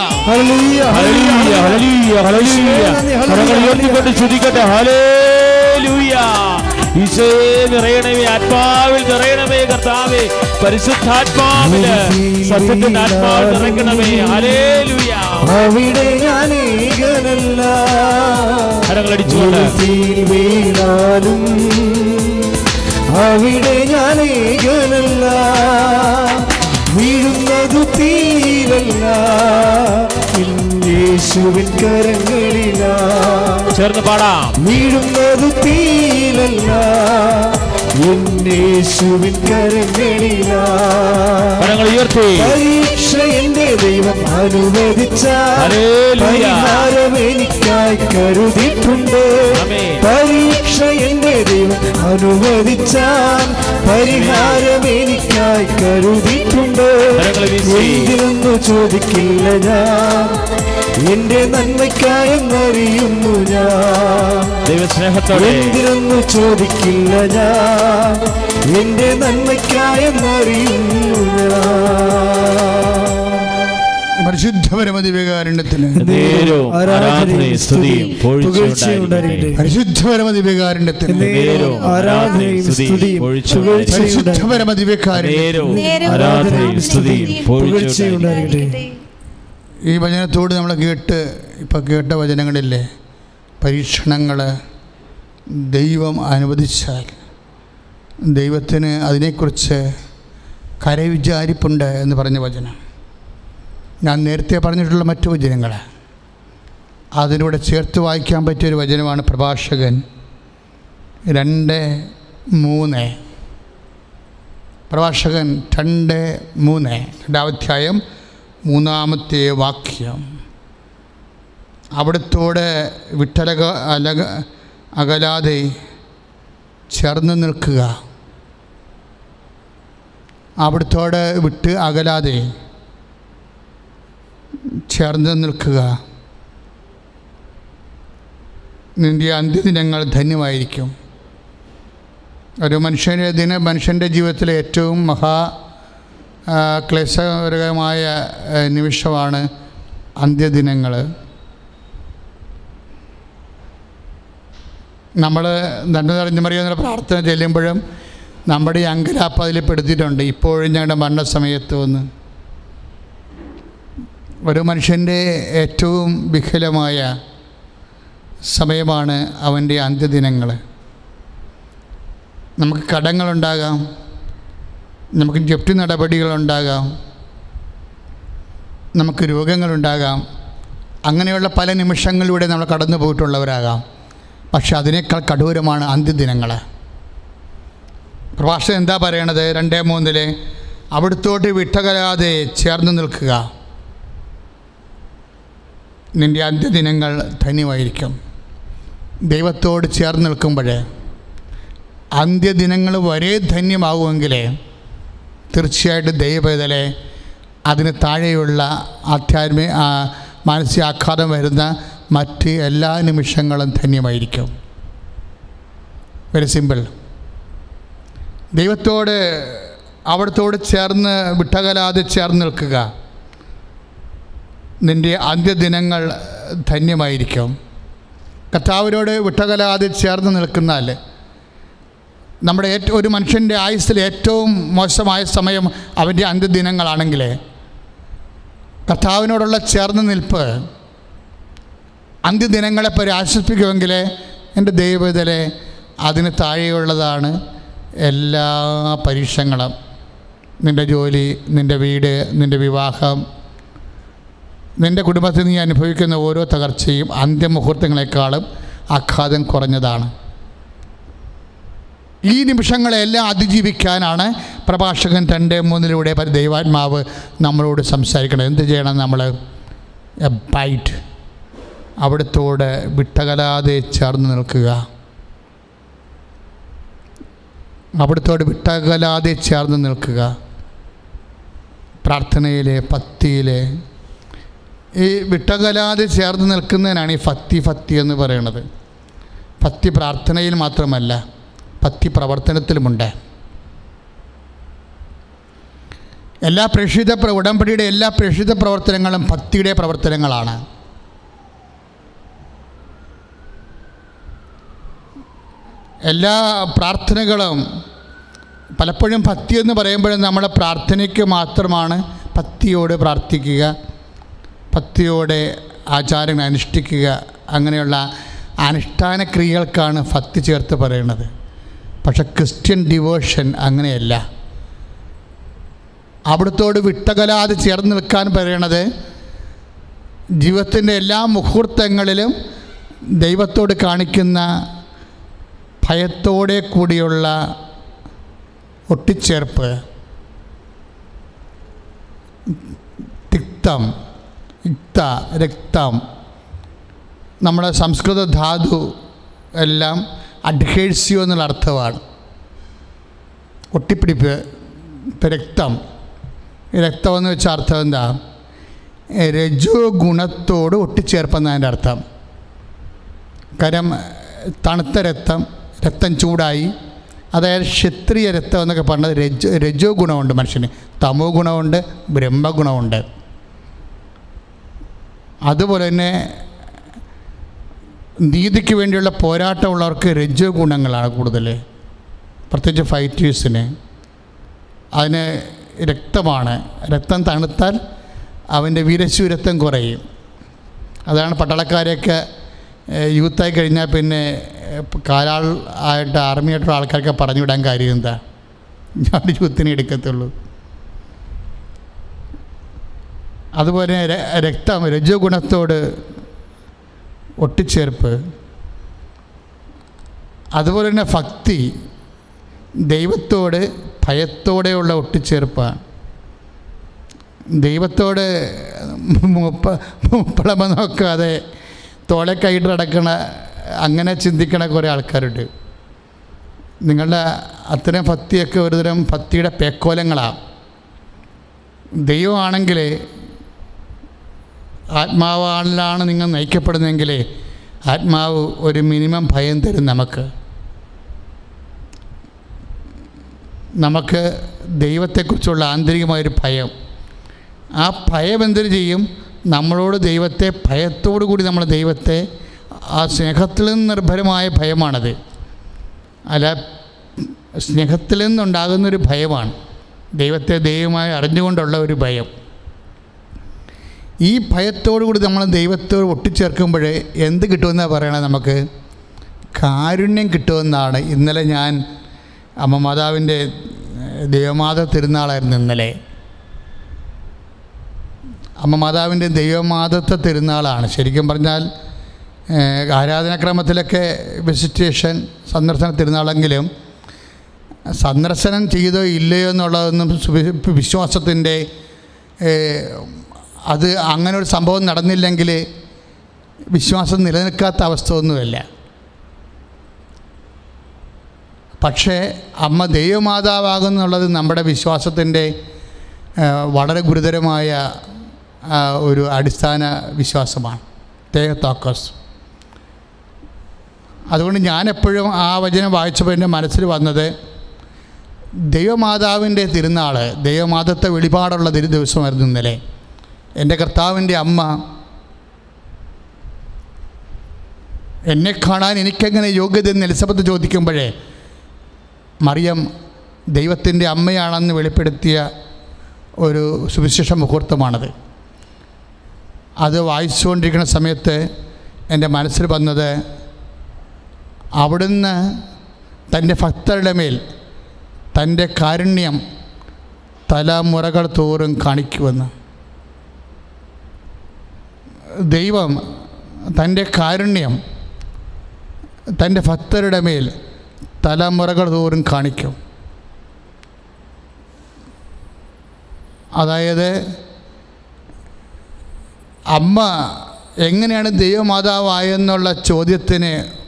ഉയർത്തിക്കൊണ്ട് സ്തുതിക്കട്ടെ ഹല്ലേലൂയ. ഈശോയെ നിറയണമേ ആത്മാവിൽ നിറയണമേ കർത്താവേ. പരിശുദ്ധാത്മാവിൽ സത്യത്തിന്റെ ആത്മാവ് നിറയ്ക്കണമേ. ഹല്ലേലൂയ. അവിടെ കരങ്ങളടിച്ചുകൊണ്ട്. വീണാലും അവിടെ ഞാൻ ഏകനല്ല വീഴുന്നതു തീരല്ല. യേശുവിൻ കരങ്ങളിലാ ചേർന്ന് പാടാം. വീഴുന്നത് യേശുവിൻ കരങ്ങളിലാ കരങ്ങൾ ഉയർത്തി. പരീക്ഷ എന്റെ ദൈവം അനുവദിച്ച. പരിഹാരം എനിക്കായി കരുതിയിട്ടുണ്ട്. പരീക്ഷ എന്റെ ദൈവം അനുവദിച്ചാൽ പരിഹാരം എനിക്കായി കരുതിയിട്ടുണ്ട്. എന്തിനൊന്നു ചോദിക്കില്ല ഞാൻ. എന്റെ നന്മയ്ക്കായെന്നറിയുന്നു ഞാൻ. ദൈവസ്നേഹത്തോടെ. എന്തിനൊന്നു ചോദിക്കില്ല ഞാൻ. എന്റെ നന്മയ്ക്കായെന്നറിയുന്നു ഞാൻ. പരിശുദ്ധപരമതി വികാരണ്യത്തിന് നേരവും ആരാധനയും സ്തുതിയും ഈ വചനത്തോട് നമ്മൾ കേട്ട് ഇപ്പോൾ കേട്ട വചനങ്ങളില്ലേ? പരീക്ഷണങ്ങൾ ദൈവം അനുവദിച്ചാൽ ദൈവത്തിന് അതിനെക്കുറിച്ച് കരവിചാരിപ്പുണ്ട് എന്ന് പറഞ്ഞ വചനം. ഞാൻ നേരത്തെ പറഞ്ഞിട്ടുള്ള മറ്റു വചനങ്ങൾ അതിലൂടെ ചേർത്ത് വായിക്കാൻ പറ്റിയൊരു വചനമാണ് പ്രഭാഷകൻ രണ്ട് മൂന്ന്. പ്രഭാഷകൻ രണ്ട് മൂന്ന് രണ്ടാമധ്യായം മൂന്നാമത്തെ വാക്യം. അവിടത്തോട് വിട്ടലക അലക അകലാതെ ചേർന്ന് നിൽക്കുക. അവിടത്തോട് വിട്ട് അകലാതെ ചേർന്ന് നിൽക്കുക. നിന്റെ അന്ത്യദിനങ്ങൾ ധന്യമായിരിക്കും. ഒരു മനുഷ്യന്റെ ദിന മനുഷ്യന്റെ ജീവിതത്തിലെ ഏറ്റവും മഹാ ക്ലേശകരമായ നിമിഷമാണ് അന്ത്യദിനങ്ങൾ നമ്മൾ നന്മ നിറഞ്ഞു മറിയുന്ന പ്രാർത്ഥന ചെല്ലുമ്പോഴും നമ്മുടെ ഈ അങ്കലാപ്പ് അതിൽ പെടുത്തിയിട്ടുണ്ട്. ഇപ്പോഴും ഞങ്ങളുടെ മരണസമയത്ത് വന്ന് ഒരു മനുഷ്യന്റെ ഏറ്റവും വിഹലമായ സമയമാണ് അവന്റെ അന്ത്യദിനങ്ങൾ നമുക്ക് കടങ്ങളുണ്ടാകാം. നമുക്ക് ജപ്തി നടപടികളുണ്ടാകാം. നമുക്ക് രോഗങ്ങളുണ്ടാകാം. അങ്ങനെയുള്ള പല നിമിഷങ്ങളിലൂടെ നമ്മൾ കടന്നു പോയിട്ടുള്ളവരാകാം പക്ഷെ അതിനേക്കാൾ കഠോരമാണ് അന്ത്യദിനങ്ങൾ പ്രഭാഷകൻ എന്താ പറയണത്? രണ്ടേ മൂന്നിൽ അവിടുത്തോട്ട് വിട്ടകലാതെ ചേർന്ന് നിൽക്കുക. നിന്റെ അന്ത്യദിനങ്ങൾ ധന്യമായിരിക്കും. ദൈവത്തോട് ചേർന്ന് നിൽക്കുമ്പോൾ അന്ത്യദിനങ്ങൾ വരെ ധന്യമാകുമെങ്കിൽ തീർച്ചയായിട്ടും ദൈവപേതലെ അതിന് താഴെയുള്ള ആധ്യാത്മിക മാനസികാഘാതം വരുന്ന മറ്റ് എല്ലാ നിമിഷങ്ങളും ധന്യമായിരിക്കും. വെരി സിമ്പിൾ ദൈവത്തോട് അവിടത്തോട് ചേർന്ന് വിട്ടകലാതെ ചേർന്ന് നിൽക്കുക. നിന്റെ അന്ത്യദിനങ്ങൾ ധന്യമായിരിക്കും. കർത്താവിനോട് വിട്ടകലാതെ ചേർന്ന് നിൽക്കുന്നാൽ നമ്മുടെ ഏറ്റവും ഒരു മനുഷ്യന്റെ ആയുസ്സിൽ ഏറ്റവും മോശമായ സമയം അവന്റെ അന്ത്യദിനങ്ങളാണെങ്കിൽ കർത്താവിനോടുള്ള ചേർന്ന് നിൽപ്പ് അന്ത്യദിനങ്ങളെ പരിആശ്വസിപ്പിക്കുമെങ്കിൽ എന്റെ ദൈവത്തിലെ അതിന് താഴെയുള്ളതാണ് എല്ലാ പരീക്ഷങ്ങളും. നിന്റെ ജോലി നിന്റെ വീട് നിന്റെ വിവാഹം നിന്റെ കുടുംബത്തിൽ നീ അനുഭവിക്കുന്ന ഓരോ തകർച്ചയും അന്ത്യമുഹൂർത്തങ്ങളെക്കാളും ആഘാതം കുറഞ്ഞതാണ്. ഈ നിമിഷങ്ങളെല്ലാം അതിജീവിക്കാനാണ് പ്രഭാഷകൻ രണ്ട് മൂന്നിലൂടെ ദൈവാത്മാവ് നമ്മളോട് സംസാരിക്കണം എന്ത് ചെയ്യണം നമ്മൾ ബൈറ്റ് അവിടത്തോട് വിട്ടകലാതെ ചേർന്ന് നിൽക്കുക. അവിടത്തോട് വിട്ടകലാതെ ചേർന്ന് നിൽക്കുക. പ്രാർത്ഥനയിലെ ഭക്തിയിലെ. ഈ വിട്ടകലാതെ ചേർന്ന് നിൽക്കുന്നതിനാണ് ഈ ഫത്തി ഫത്തി എന്ന് പറയുന്നത്. ഫത്തി പ്രാർത്ഥനയിൽ മാത്രമല്ല ഭക്തി പ്രവർത്തനത്തിലുമുണ്ട് എല്ലാ പ്രേക്ഷിത പ്ര- ഉടമ്പടിയുടെ എല്ലാ പ്രേക്ഷിത പ്രവർത്തനങ്ങളും ഭക്തിയുടെ പ്രവർത്തനങ്ങളാണ്. എല്ലാ പ്രാർത്ഥനകളും പലപ്പോഴും ഭക്തി എന്ന് പറയുമ്പോഴും നമ്മൾ പ്രാർത്ഥനയ്ക്ക് മാത്രമാണ് ഭക്തിയോട് പ്രാർത്ഥിക്കുക ഭക്തിയോടെ ആചാരങ്ങൾ അനുഷ്ഠിക്കുക അങ്ങനെയുള്ള അനുഷ്ഠാന ക്രിയകൾക്കാണ് ഭക്തി ചേർത്ത് പറയുന്നത്. പക്ഷെ ക്രിസ്ത്യൻ ഡിവോഷൻ അങ്ങനെയല്ല. അവിടത്തോട് വിട്ടകലാതെ ചേർന്ന് നിൽക്കാൻ പറയണത് ജീവിതത്തിന്റെ എല്ലാ മുഹൂർത്തങ്ങളിലും ദൈവത്തോട് കാണിക്കുന്ന ഭയത്തോടെ കൂടിയുള്ള ഒട്ടിച്ചേർപ്പ് തിക്തം ഇക്ത രക്തം നമ്മുടെ സംസ്കൃത ധാതു എല്ലാം അഡ്ഹേഴ്സ്യോ എന്നുള്ള അർത്ഥമാണ്. ഒട്ടിപ്പിടിപ്പ് ഇപ്പം രക്തം രക്തം എന്ന് വെച്ച അർത്ഥം എന്താ? രജോ ഗുണത്തോട് ഒട്ടിച്ചേർപ്പെന്നതിന്റെ അർത്ഥം. കാരണം തണുത്ത രക്തം രക്തം ചൂടായി. അതായത് ക്ഷത്രിയ രക്തം എന്നൊക്കെ പറഞ്ഞത് രജോ രജോ ഗുണമുണ്ട് മനുഷ്യന്. തമോ ഗുണമുണ്ട് ബ്രഹ്മഗുണമുണ്ട്. അതുപോലെ തന്നെ നീതിക്ക് വേണ്ടിയുള്ള പോരാട്ടമുള്ളവർക്ക് രജോ ഗുണങ്ങളാണ് കൂടുതൽ. പ്രത്യേകിച്ച് ഫൈറ്റേഴ്സിന്. അതിന് രക്തമാണ്. രക്തം തണുത്താൽ അവന്റെ വീരശൂരത്വം കുറയും. അതാണ് പട്ടാളക്കാരെയൊക്കെ യൂത്തായി കഴിഞ്ഞാൽ പിന്നെ കാലാൾ ആയിട്ട് ആർമിയായിട്ടുള്ള ആൾക്കാർക്ക് പറഞ്ഞു വിടാൻ കാര്യം എന്താ? ഞാൻ യൂത്തിനെ എടുക്കത്തുള്ളൂ. അതുപോലെ രക്തം രജോ ഗുണത്തോട് ഒട്ടിച്ചേർപ്പ്. അതുപോലെ തന്നെ ഭക്തി ദൈവത്തോട് ഭയത്തോടെയുള്ള ഒട്ടിച്ചേർപ്പാണ്. ദൈവത്തോട് മുപ്പ മുപ്പളമ നോക്കാതെ തോളെ കൈയിട്ട് നടക്കണ അങ്ങനെ ചിന്തിക്കണ കുറേ ആൾക്കാരുണ്ട്. നിങ്ങളുടെ അത്തരം ഭക്തിയൊക്കെ ഒരുതരം ഭക്തിയുടെ പേക്കോലങ്ങളാണ്. ദൈവമാണെങ്കിൽ ആത്മാവാളിലാണ് നിങ്ങൾ നയിക്കപ്പെടുന്നതെങ്കിൽ ആത്മാവ് ഒരു മിനിമം ഭയം തരും നമുക്ക്. നമുക്ക് ദൈവത്തെക്കുറിച്ചുള്ള ആന്തരികമായൊരു ഭയം. ആ ഭയം എന്തൊരു ചെയ്യും? നമ്മളോട് ദൈവത്തെ ഭയത്തോടു കൂടി നമ്മൾ ദൈവത്തെ ആ സ്നേഹത്തിൽ നിന്ന് നിർഭരമായ ഭയമാണത്. അല്ല സ്നേഹത്തിൽ നിന്നുണ്ടാകുന്നൊരു ഭയമാണ്. ദൈവത്തെ ദൈവമായി അറിഞ്ഞുകൊണ്ടുള്ള ഒരു ഭയം. ഈ ഭയത്തോടുകൂടി നമ്മൾ ദൈവത്തോട് ഒട്ടിച്ചേർക്കുമ്പോൾ എന്ത് കിട്ടുമെന്നാണ് പറയണത് നമുക്ക്? കാരുണ്യം കിട്ടുമെന്നാണ്. ഇന്നലെ ഞാൻ അമ്മ മാതാവിന്റെ ദൈവമാത തിരുനാളായിരുന്നു ഇന്നലെ. അമ്മ മാതാവിന്റെ ദൈവമാതത്വ തിരുനാളാണ്. ശരിക്കും പറഞ്ഞാൽ ആരാധനാക്രമത്തിലൊക്കെ വിസിറ്റേഷൻ സന്ദർശന തിരുനാളെങ്കിലും സന്ദർശനം ചെയ്തോ ഇല്ലയോ എന്നുള്ളതൊന്നും വിശ്വാസത്തിന്റെ അത് അങ്ങനെ ഒരു സംഭവം നടന്നില്ലെങ്കിൽ വിശ്വാസം നിലനിൽക്കാത്ത അവസ്ഥ ഒന്നുമല്ല. പക്ഷേ അമ്മ ദൈവമാതാവാകുന്നുള്ളത് നമ്മുടെ വിശ്വാസത്തിന്റെ വളരെ ഗുരുതരമായ ഒരു അടിസ്ഥാന വിശ്വാസമാണ്. തേഹത്തോക്കസ് അതുകൊണ്ട് ഞാനെപ്പോഴും ആ വചനം വായിച്ചപ്പോൾ എന്റെ മനസ്സിൽ വന്നത് ദൈവമാതാവിന്റെ തിരുനാൾ ദൈവമാതത്തെ വെളിപാടുള്ള ദിവസമായിരുന്നു ഇന്നലെ. എന്റെ കർത്താവിന്റെ അമ്മ എന്നെ കാണാൻ എനിക്കെങ്ങനെ യോഗ്യത എന്ന് എലിസബത്ത് ചോദിക്കുമ്പോഴേ മറിയം ദൈവത്തിന്റെ അമ്മയാണെന്ന് വെളിപ്പെടുത്തിയ ഒരു സുവിശേഷ മുഹൂർത്തമാണത്. അത് വായിച്ചുകൊണ്ടിരിക്കുന്ന സമയത്ത് എന്റെ മനസ്സിൽ വന്നത് അവിടുന്ന് തന്റെ ഭക്തരുടെ മേൽ തന്റെ കാരുണ്യം തലമുറകൾ തോറും കാണിക്കുമെന്ന്. ദൈവം തന്റെ കാരുണ്യം തന്റെ ഭക്തരുടെ മേൽ തലമുറകൾ തോറും കാണിക്കും. അതായത് അമ്മ എങ്ങനെയാണ് ദൈവമാതാവായെന്നുള്ള ചോദ്യത്തിന്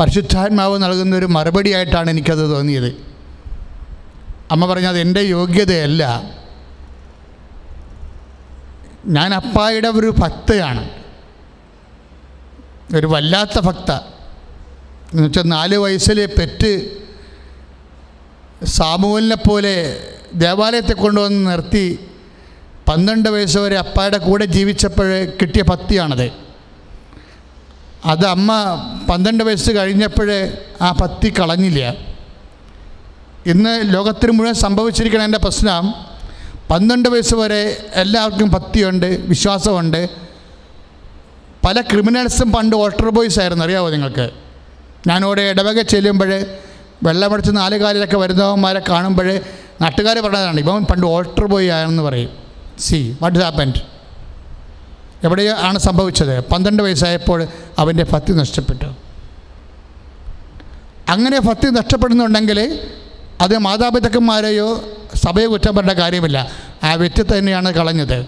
പരിശുദ്ധാത്മാവ് നൽകുന്നൊരു മറുപടിയായിട്ടാണ് എനിക്കത് തോന്നിയത്. അമ്മ പറഞ്ഞത് എന്റെ യോഗ്യതയല്ല. ഞാൻ അപ്പായുടെ ഒരു ഭക്തയാണ്. ഒരു വല്ലാത്ത ഭക്ത. എന്നുവെച്ചാൽ നാല് വയസ്സിലെ പെറ്റ് സാമൂഹലിനെ പോലെ ദേവാലയത്തെ കൊണ്ടുവന്ന് നിർത്തി പന്ത്രണ്ട് വയസ്സ് വരെ അപ്പായുടെ കൂടെ ജീവിച്ചപ്പോൾ കിട്ടിയ പത്തിയാണത് അത് അമ്മ പന്ത്രണ്ട് വയസ്സ് കഴിഞ്ഞപ്പോഴേ ആ പത്തി കളഞ്ഞില്ല. ഇന്ന് ലോകത്തിന് മുഴുവൻ സംഭവിച്ചിരിക്കുന്ന എന്റെ പ്രശ്നം പന്ത്രണ്ട് വയസ്സ് വരെ എല്ലാവർക്കും ഭക്തിയുണ്ട് വിശ്വാസമുണ്ട്. പല ക്രിമിനൽസും പണ്ട് ഓൾട്ടർ ബോയ്സ് ആയിരുന്നു അറിയാമോ നിങ്ങൾക്ക്? ഞാനിവിടെ ഇടവക ചെല്ലുമ്പോൾ വെള്ളമടിച്ച് നാല് കാലിലൊക്കെ വരുന്നവന്മാരെ കാണുമ്പോൾ നാട്ടുകാർ പറഞ്ഞതാണ് ഇപ്പം പണ്ട് ഓൾട്ടർ ബോയ് ആയെന്ന് പറയും. സി വാട്ട് ഇസ് ഹാപ്പൻഡ് എവിടെയോ ആണ് സംഭവിച്ചത്? പന്ത്രണ്ട് വയസ്സായപ്പോൾ അവന്റെ ഭക്തി നഷ്ടപ്പെട്ടു. അങ്ങനെ ഭക്തി നഷ്ടപ്പെടുന്നുണ്ടെങ്കിൽ അത് മാതാപിതാക്കന്മാരെയോ സഭയെ കുറ്റം കാര്യമില്ല. ആ വ്യക്തി തന്നെയാണ് കളഞ്ഞത്.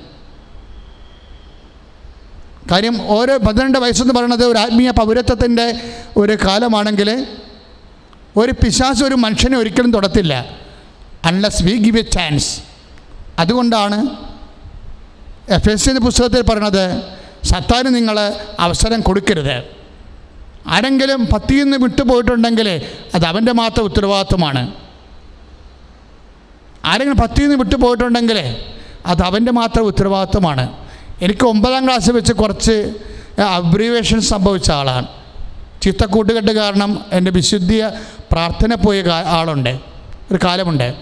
കാര്യം ഓരോ പന്ത്രണ്ട് വയസ്സെന്ന് പറയുന്നത് ഒരു ആത്മീയ പൗരത്വത്തിന്റെ ഒരു കാലമാണെങ്കിൽ ഒരു പിശാസ് ഒരു മനുഷ്യനെ ഒരിക്കലും തൊടത്തില്ല. Unless we give a chance അതുകൊണ്ടാണ് എഫ് എസ് സിന്റെ പുസ്തകത്തിൽ പറയണത് സത്താന് നിങ്ങൾ അവസരം കൊടുക്കരുത്. ആരെങ്കിലും പത്തിയിൽ നിന്ന് വിട്ടുപോയിട്ടുണ്ടെങ്കിൽ അത് അവന്റെ മാത്രം ഉത്തരവാദിത്വമാണ്. ആരെങ്കിലും പത്തിൽ നിന്ന് വിട്ടു പോയിട്ടുണ്ടെങ്കിൽ അത് അവന്റെ മാത്രം ഉത്തരവാദിത്വമാണ്. എനിക്ക് ഒമ്പതാം ക്ലാസ് വെച്ച് കുറച്ച് അബ്രീവേഷൻ സംഭവിച്ച ആളാണ്. ചീത്ത കൂട്ടുകെട്ട് കാരണം എന്റെ വിശുദ്ധിയ പ്രാർത്ഥന പോയ ആളുണ്ട്. ഒരു കാലമുണ്ട്.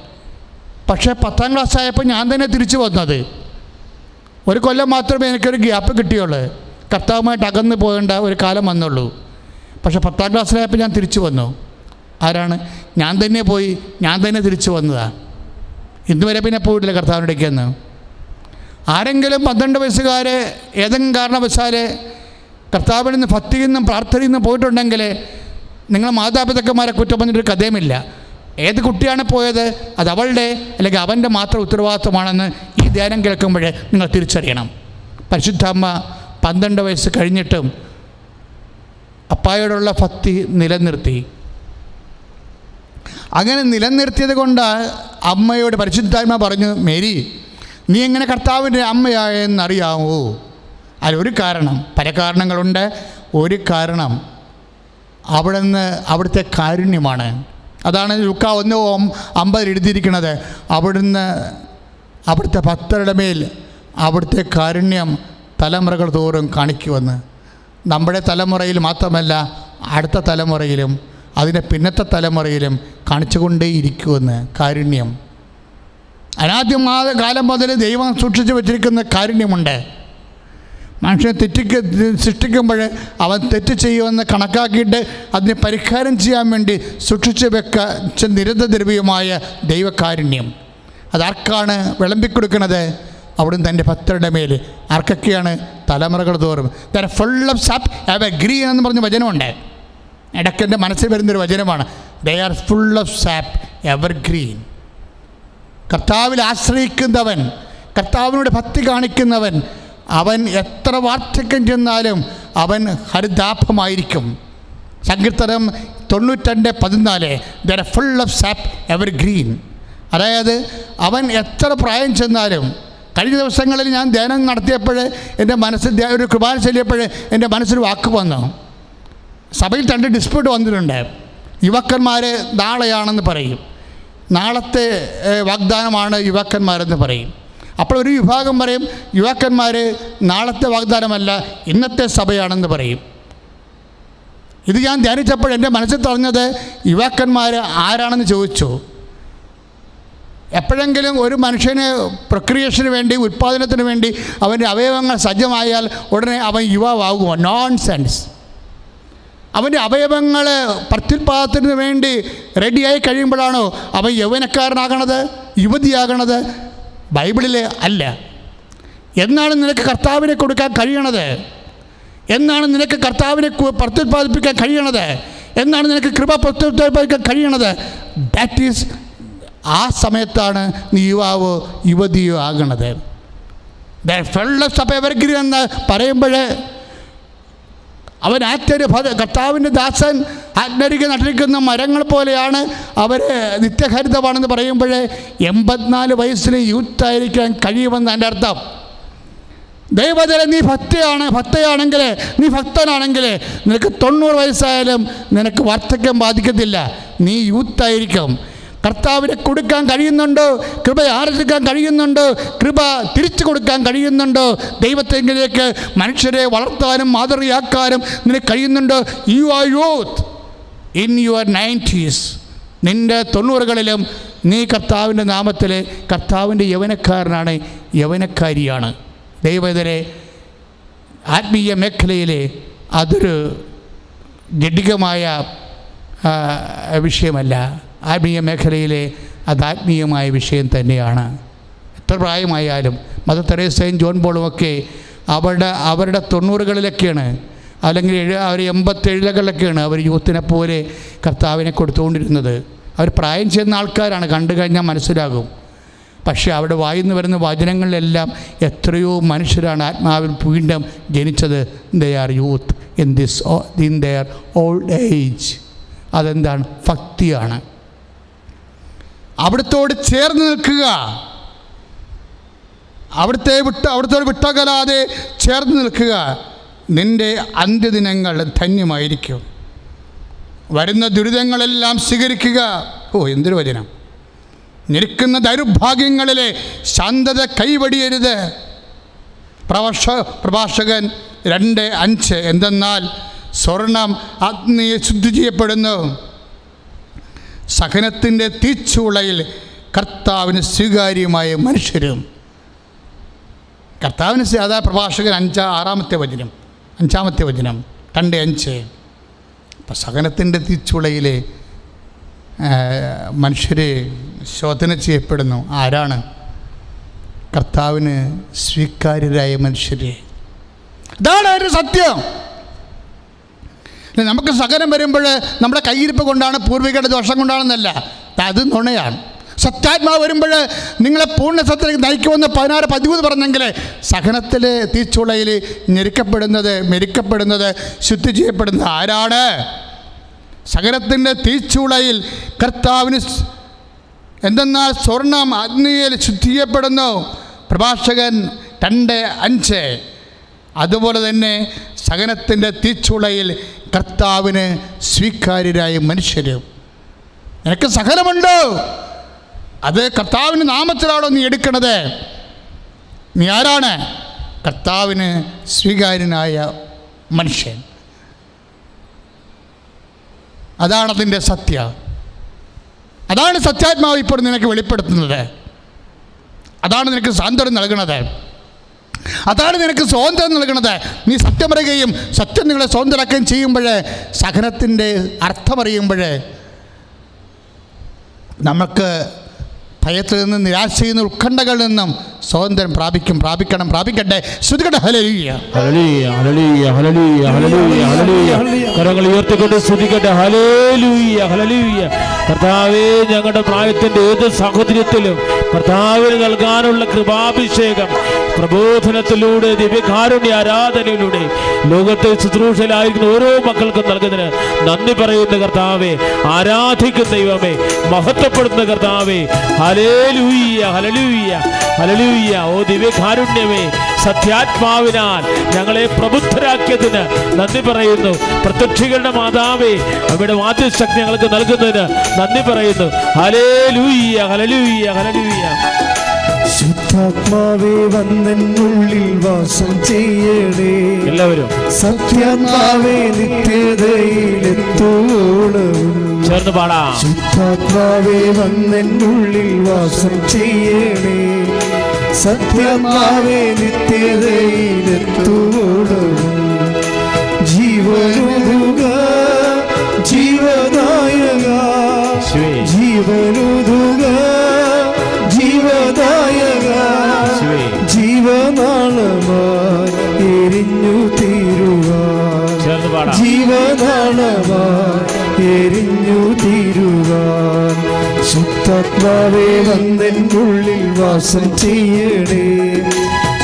പക്ഷേ പത്താം ക്ലാസ് ആയപ്പോൾ ഞാൻ തന്നെ തിരിച്ചു വന്നത്. ഒരു കൊല്ലം മാത്രമേ എനിക്കൊരു ഗ്യാപ്പ് കിട്ടിയുള്ളൂ. കർത്താവുമായിട്ട് അകന്ന് പോകേണ്ട ഒരു കാലം വന്നുള്ളൂ. പക്ഷേ പത്താം ക്ലാസ്സിലായപ്പോൾ ഞാൻ തിരിച്ചു വന്നു. ആരാണ്? ഞാൻ തന്നെ പോയി ഞാൻ തന്നെ തിരിച്ചു വന്നതാണ് ഇന്നുവരെ പിന്നെ പോയിട്ടില്ല കർത്താവിന്റെ ഇടയ്ക്കെന്ന് ആരെങ്കിലും പന്ത്രണ്ട് വയസ്സുകാർ ഏതെങ്കിലും കാരണവശാൽ കർത്താവിൽ നിന്ന് ഭക്തിയിൽ നിന്നും പ്രാർത്ഥനയിൽ നിന്നും പോയിട്ടുണ്ടെങ്കിൽ നിങ്ങൾ മാതാപിതാക്കന്മാരെ കുറ്റം പറഞ്ഞിട്ടൊരു കഥയുമില്ല. ഏത് കുട്ടിയാണ് പോയത് അത് അവളുടെ അല്ലെങ്കിൽ അവന്റെ മാത്രം ഉത്തരവാദിത്വമാണെന്ന് ഈ ധ്യാനം കേൾക്കുമ്പോൾ നിങ്ങൾ തിരിച്ചറിയണം. പരിശുദ്ധ അമ്മ പന്ത്രണ്ട് വയസ്സ് കഴിഞ്ഞിട്ടും അപ്പായോടുള്ള ഭക്തി നിലനിർത്തി. അങ്ങനെ നിലനിർത്തിയത് കൊണ്ട് അമ്മയോട് പരിശുദ്ധാത്മ പറഞ്ഞു മേരി നീ എങ്ങനെ കർത്താവിന്റെ അമ്മയായെന്നറിയാമോ അതിലൊരു കാരണം പല കാരണങ്ങളുണ്ട്. ഒരു കാരണം അവിടുന്ന് അവിടുത്തെ കാരുണ്യമാണ്. അതാണ് ലുക്ക ഒന്ന് അമ്പതിൽ എഴുതിയിരിക്കുന്നത്. അവിടുന്ന് അവിടുത്തെ ഭക്തരുടെ മേൽ അവിടുത്തെ കാരുണ്യം തലമുറകൾ തോറും കാണിക്കുമെന്ന്. നമ്മുടെ തലമുറയിൽ മാത്രമല്ല അടുത്ത തലമുറയിലും അതിന്റെ പിന്നത്തെ തലമുറയിലും കാണിച്ചുകൊണ്ടേയിരിക്കുമെന്ന് കാരുണ്യം. അനാദ്യമായ കാലം മുതൽ ദൈവം സൂക്ഷിച്ചു വച്ചിരിക്കുന്ന കാരുണ്യമുണ്ട്. മനുഷ്യനെ തെറ്റിക്ക് സൃഷ്ടിക്കുമ്പോൾ അവൻ തെറ്റ് ചെയ്യുമെന്ന് കണക്കാക്കിയിട്ട് അതിനെ പരിഹാരം ചെയ്യാൻ വേണ്ടി സൂക്ഷിച്ചു വെച്ച നിരന്തദ്രവ്യമായ ദൈവകാരുണ്യം. അതാർക്കാണ് വിളമ്പിക്കൊടുക്കുന്നത്? അവിടുന്ന് തന്റെ ഭക്തരുടെ മേൽ. ആർക്കൊക്കെയാണ് തലമുറകൾ തോറും. Full of sap have a green എന്ന് പറഞ്ഞ വചനമുണ്ട്. ഇടയ്ക്ക് എന്റെ മനസ്സിൽ വരുന്നൊരു വചനമാണ് they are full of sap evergreen കർത്താവിൽ ആശ്രയിക്കുന്നവൻ കർത്താവിനോട് ഭക്തി കാണിക്കുന്നവൻ അവൻ എത്ര വാർദ്ധക്യം ചെന്നാലും അവൻ ഹരിതാഭമായിരിക്കും. സങ്കീർത്തനം തൊണ്ണൂറ്റണ്ട് പതിനാല് they're full of sap evergreen അതായത് അവൻ എത്ര പ്രായം ചെന്നാലും കഴിഞ്ഞ ദിവസങ്ങളിൽ ഞാൻ ധ്യാനം നടത്തിയപ്പോൾ എന്റെ മനസ്സിൽ ഒരു കൃപാൻ ചൊല്ലിയപ്പോൾ എന്റെ മനസ്സിൽ വാക്ക് വന്നു. സഭയിൽ രണ്ട് ഡിസ്പ്യൂട്ട് വന്നിട്ടുണ്ട്. യുവക്കന്മാർ നാളെയാണെന്ന് പറയും. നാളത്തെ വാഗ്ദാനമാണ് യുവാക്കന്മാരെന്ന് പറയും. അപ്പോൾ ഒരു വിഭാഗം പറയും യുവാക്കന്മാർ നാളത്തെ വാഗ്ദാനമല്ല ഇന്നത്തെ സഭയാണെന്ന് പറയും. ഇത് ഞാൻ ധ്യാനിച്ചപ്പോൾ എന്റെ മനസ്സിൽ പറഞ്ഞത് യുവാക്കന്മാർ ആരാണെന്ന് ചോദിച്ചു. എപ്പോഴെങ്കിലും ഒരു മനുഷ്യന് പ്രക്രിയേഷന് വേണ്ടി ഉൽപ്പാദനത്തിന് വേണ്ടി അവന്റെ അവയവങ്ങൾ സജ്ജമായാൽ ഉടനെ അവൻ യുവാവാകുമോ? നോൺ സെൻസ് അവന്റെ അവയവങ്ങൾ പ്രത്യുൽപാദനത്തിന് വേണ്ടി റെഡിയായി കഴിയുമ്പോഴാണോ അവൻ യൗവനക്കാരനാകണത് യുവതിയാകണത്? ബൈബിളിൽ അല്ല. എന്നാണ് നിനക്ക് കർത്താവിനെ കൊടുക്കാൻ കഴിയണത്? എന്നാണ് നിനക്ക് കർത്താവിനെ പ്രത്യുൽപാദിപ്പിക്കാൻ കഴിയണത്? എന്നാണ് നിനക്ക് കൃപ പ്രത്യുൽപാദിപ്പിക്കാൻ കഴിയണത്? ദാറ്റ് ഈസ് ആ സമയത്താണ് നീ യുവാവോ യുവതിയോ ആകണത്. എവർഗ്രീൻ എന്ന് പറയുമ്പോൾ അവൻ ആറ്റൊരു കർത്താവിന്റെ ദാസൻ ആജ്ഞരിക്ക് നട്ടിരിക്കുന്ന മരങ്ങൾ പോലെയാണ് അവർ നിത്യഹരിതമാണെന്ന് പറയുമ്പോൾ എൺപത്തിനാല് വയസ്സിന് യൂത്തായിരിക്കാൻ കഴിയുമെന്ന് എന്റെ അർത്ഥം. ദൈവതല നീ ഭക്തയാണ് ഭക്തയാണെങ്കിൽ നീ ഭക്തനാണെങ്കിൽ നിനക്ക് തൊണ്ണൂറ് വയസ്സായാലും നിനക്ക് വാർദ്ധക്യം ബാധിക്കത്തില്ല. നീ യൂത്തായിരിക്കും. കർത്താവിനെ കൊടുക്കാൻ കഴിയുന്നുണ്ട്. കൃപ ആർജിക്കാൻ കഴിയുന്നുണ്ട്. കൃപ തിരിച്ചു കൊടുക്കാൻ കഴിയുന്നുണ്ട്. ദൈവത്തെങ്കിലേക്ക് മനുഷ്യരെ വളർത്താനും മാതൃകയാക്കാനും നിനക്ക് കഴിയുന്നുണ്ട്. You are youth in your nineties നിന്റെ തൊണ്ണൂറുകളിലും നീ കർത്താവിന്റെ നാമത്തിൽ കർത്താവിന്റെ യവനക്കാരനാണ് യവനക്കാരിയാണ്. ദൈവതരെ ആത്മീയ മേഖലയിലെ അതൊരു ജഡികമായ വിഷയമല്ല. ആത്മീയ മേഖലയിലെ അത് ആത്മീയമായ വിഷയം തന്നെയാണ്. എത്ര പ്രായമായാലും മദർ തെരേസയും ജോൺ പോളും ഒക്കെ അവരുടെ അവരുടെ തൊണ്ണൂറുകളിലൊക്കെയാണ്. അല്ലെങ്കിൽ എഴു അവർ എൺപത്തേഴിലകളിലൊക്കെയാണ് അവർ യൂത്തിനെ പോലെ കർത്താവിനെ കൊടുത്തുകൊണ്ടിരുന്നത്. അവർ പ്രായം ചെയ്യുന്ന ആൾക്കാരാണ് കണ്ടു കഴിഞ്ഞാൽ മനസ്സിലാകും. പക്ഷേ അവിടെ വായിന്ന് വരുന്ന വചനങ്ങളിലെല്ലാം എത്രയോ മനുഷ്യരാണ് ആത്മാവിൽ വീണ്ടും ജനിച്ചത് they are youth in this in their old age അതെന്താണ്? ഭക്തിയാണ്. അവിടുത്തോട് ചേർന്ന് നിൽക്കുക. അവിടുത്തെ വിട്ട് അവിടുത്തോട് വിട്ടകലാതെ ചേർന്ന് നിൽക്കുക. നിന്റെ അന്ത്യദിനങ്ങൾ ധന്യമായിരിക്കും. വരുന്ന ദുരിതങ്ങളെല്ലാം സ്വീകരിക്കുക. ഓ എന്തൊരു വചനം. നിൽക്കുന്ന ദൗർഭാഗ്യങ്ങളിലെ ശാന്തത കൈവടിയരുത്. പ്രഭാഷ പ്രഭാഷകൻ രണ്ട് അഞ്ച്. എന്തെന്നാൽ സ്വർണം അഗ്നിയെ ശുദ്ധി ചെയ്യപ്പെടുന്നു. സഹനത്തിന്റെ തീച്ചുളയിൽ കർത്താവിന് സ്വീകാര്യമായ മനുഷ്യരും. കർത്താവിന് അതാ പ്രഭാഷകൻ അഞ്ചാ ആറാമത്തെ വചനം അഞ്ചാമത്തെ വചനം രണ്ട് അഞ്ച്. അപ്പം സഹനത്തിന്റെ തീച്ചുളയിലെ മനുഷ്യരെ ശോധന ചെയ്യപ്പെടുന്നു. ആരാണ്? കർത്താവിന് സ്വീകാര്യരായ മനുഷ്യരെ. ഇതാണ് ഒരു സത്യം. നമുക്ക് സകലം വരുമ്പോൾ നമ്മുടെ കയ്യിരിപ്പ് കൊണ്ടാണ് പൂർവികരുടെ ദോഷം കൊണ്ടാണെന്നല്ല. അത് നുണയാണ്. സത്യാത്മാവ് വരുമ്പോൾ നിങ്ങളെ പൂർണ സത്യത്തിലേക്ക് നയിക്കുമെന്ന് പതിനാറ് പതിമൂന്ന് പറഞ്ഞെങ്കിൽ സഹനത്തിൽ തീച്ചുളയിൽ ഞെരുക്കപ്പെടുന്നത് മെരുക്കപ്പെടുന്നത് ശുദ്ധി ചെയ്യപ്പെടുന്നത് ആരാണ്? സഹനത്തിന്റെ തീച്ചുളയിൽ കർത്താവിന് എന്തെന്നാൽ സ്വർണം അഗ്നിയിൽ ശുദ്ധി പ്രഭാഷകൻ രണ്ട് അഞ്ച്. അതുപോലെ തന്നെ സഹനത്തിന്റെ തീച്ചുളയിൽ കർത്താവിന് സ്വീകാര്യരായ മനുഷ്യരും. നിനക്ക് സകലമുണ്ട്. അത് കർത്താവിന്റെ നാമത്തിലാണോ നീ എടുക്കണത്? നീ ആരാണ്? കർത്താവിന് സ്വീകാര്യനായ മനുഷ്യൻ. അതാണ് അതിന്റെ സത്യ. അതാണ് സത്യാത്മാവ് ഇപ്പോൾ നിനക്ക് വെളിപ്പെടുത്തുന്നത്. അതാണ് നിനക്ക് സാന്ത്വനം നൽകുന്നത് അതാണ് നിനക്ക് സ്വാതന്ത്ര്യം നൽകുന്നത് നീ സത്യം പറയുകയും സത്യം നിങ്ങളെ സ്വതന്ത്രമാക്കുകയും ചെയ്യുമ്പോൾ സഹനത്തിന്റെ അർത്ഥമറിയുമ്പോൾ നമുക്ക് ഭയത്തിൽ നിന്ന് നിരാശയിൽ നിന്ന് ഉത്കണ്ഠകളിൽ നിന്നും സ്വാതന്ത്ര്യം പ്രാപിക്കും. പ്രാപിക്കണം. പ്രാപിക്കട്ടെ. ശ്രുതികട്ടെ ഹലലീയ. കരങ്ങൾ ഉയർത്തിക്കൊണ്ട് ശ്രുതിക്കട്ടെ ഹലലൂയ ഹലലൂയ കർത്താവേ ഞങ്ങളുടെ പ്രായത്തിന്റെ ഏത് സാഹചര്യത്തിലും കർത്താവിന് നൽകാനുള്ള കൃപാഭിഷേകം പ്രബോധനത്തിലൂടെ ദിവ്യകാരുണ്യ ആരാധനയിലൂടെ ലോകത്തെ ശുശ്രൂഷയിലായിരിക്കുന്ന ഓരോ മക്കൾക്കും നൽകുന്നതിന് നന്ദി പറയുന്ന കർത്താവേ ആരാധിക്കുന്ന ദൈവമേ മഹത്വപ്പെടുന്ന കർത്താവേ ഹലേലൂയ ഹലലൂയ്യ ഹലലൂയ്യ ഓ ദിവ്യകാരുണ്യമേ സത്യാത്മാവിനാൽ ഞങ്ങളെ പ്രബുദ്ധരാക്കിയതിന് നന്ദി പറയുന്നു. പ്രത്യക്ഷികളുടെ മാതാവേ അവയുടെ മാധ്യശക്തി ഞങ്ങൾക്ക് നൽകുന്നതിന് നന്ദി പറയുന്നു. ഹലേ ലൂയ്യ ഹലലൂയ്യ ഹലലൂയ ശുദ്ധാത്മാവേ വന്നെന്നുള്ളിൽ വാസം ചെയ്യണേ. എല്ലാവരും. സത്യാത്മാവേ നിത്യതയിലെത്തോളവും ചേർന്ന് പാടാം. ശുദ്ധാത്മാവേ വന്നെന്നുള്ളിൽ വാസം ചെയ്യണേ. സത്യമാവേ നിത്യതയിലെത്തോളവും ജീവനുതുക ജീവദായക ശിവേ. ജീവദായക ജീവനാളമാരിഞ്ഞു ജീവനാളമായി എരിഞ്ഞു തീരുവാൻ. ജീവനാളമായി എരിഞ്ഞു തീരുവാൻ. ശുദ്ധാത്മാവേ വന്നെന്നുള്ളിൽ വാസം ചെയ്യണേ.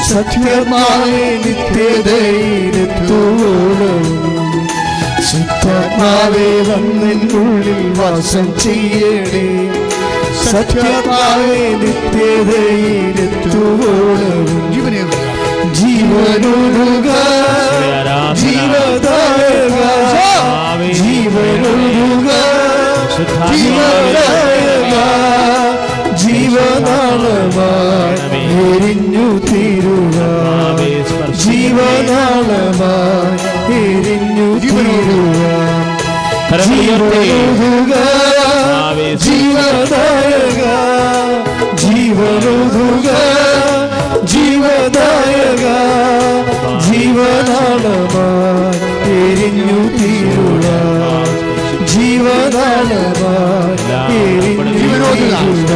സത്യമായ നിത്യതയിലെത്തോളവും ശുദ്ധാത്മാവേ വന്നെന്നുള്ളിൽ വാസം ചെയ്യണേ. സത്യമാവേ നിത്യതയിലെത്തോളവും ജീവനൊഴുക ജീവദായക ജീവനൊഴുക ജീവദായക ജീവനാളമായി എരിഞ്ഞു തീരുക ജീവനാളമായി എരിഞ്ഞു തീരുക. ജീവനൊഴുക ജീവദായക ജീവനൊഴുക ജീവദായക ജീവനാളമായി എരിഞ്ഞു തീരുക ജീവനാളമായി എരിഞ്ഞു തീരുക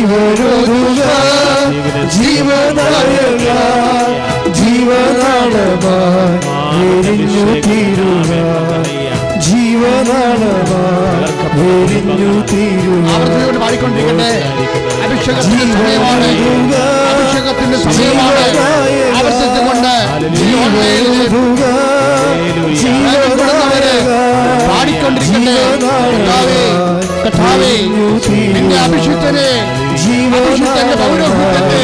ജീവനൊഴുക ജീവനായക. എരിഞ്ഞു തീരുക. ജീവനാളമായി എരിഞ്ഞു തീരുക. പാടിക്കൊണ്ടിരിക്കട്ടെ. സമയമാണ്. ആവർത്തിച്ചുകൊണ്ട് ഓൺലൈനിൽ വേദനപ്പെടുന്നവര് പാടിക്കൊണ്ടിരിക്കട്ടെ. കർത്താവേ കർത്താവേ നിന്റെ അഭിഷിക്തനെ അഭിഷിക്തന്റെ പൗരോഹിത്യത്തെ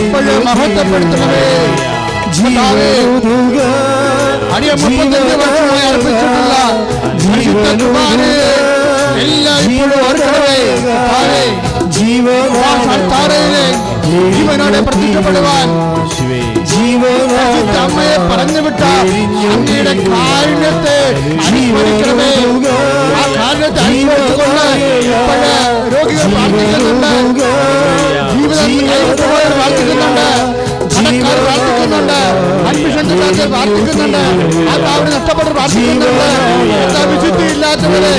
ഇപ്പോഴും മഹത്വപ്പെടുത്തണമേ കർത്താവേ അടിയ മുപ്പത്തഞ്ച് വർഷമായി അർപ്പിച്ചിട്ടുള്ള പരിശുദ്ധ കുർബാനയെ എല്ലാം ഇപ്പോഴും ഓർക്കണമേ കർത്താവേ, ആ സത്താറയിലെ ജീവനോടെ പ്രത്യക്ഷപ്പെടുവാൻ പരിശുദ്ധ അമ്മയെ പറഞ്ഞു വിട്ട അങ്ങയുടെ കാരുണ്യത്തെ അനുസ്മരിക്കണമേ ആ കാരുണ്യത്തെ അനുസ്മരിച്ചുകൊണ്ട് ഇപ്പോഴ് രോഗികൾ പ്രാർത്ഥിക്കുന്നുണ്ട്. ജീവിതം കൈവിട്ടുപോയവർ പ്രാർത്ഥിക്കുന്നുണ്ട്. കടക്കാർ പ്രാർത്ഥിക്കുന്നുണ്ട്. അഡ്മിഷൻ കിട്ടാത്തവർ പ്രാർത്ഥിക്കുന്നുണ്ട്. ആ താവടി നഷ്ടപ്പെട്ടവർ പ്രാർത്ഥിക്കുന്നുണ്ട്. എന്താ വിശുദ്ധി ഇല്ലാത്തവരെ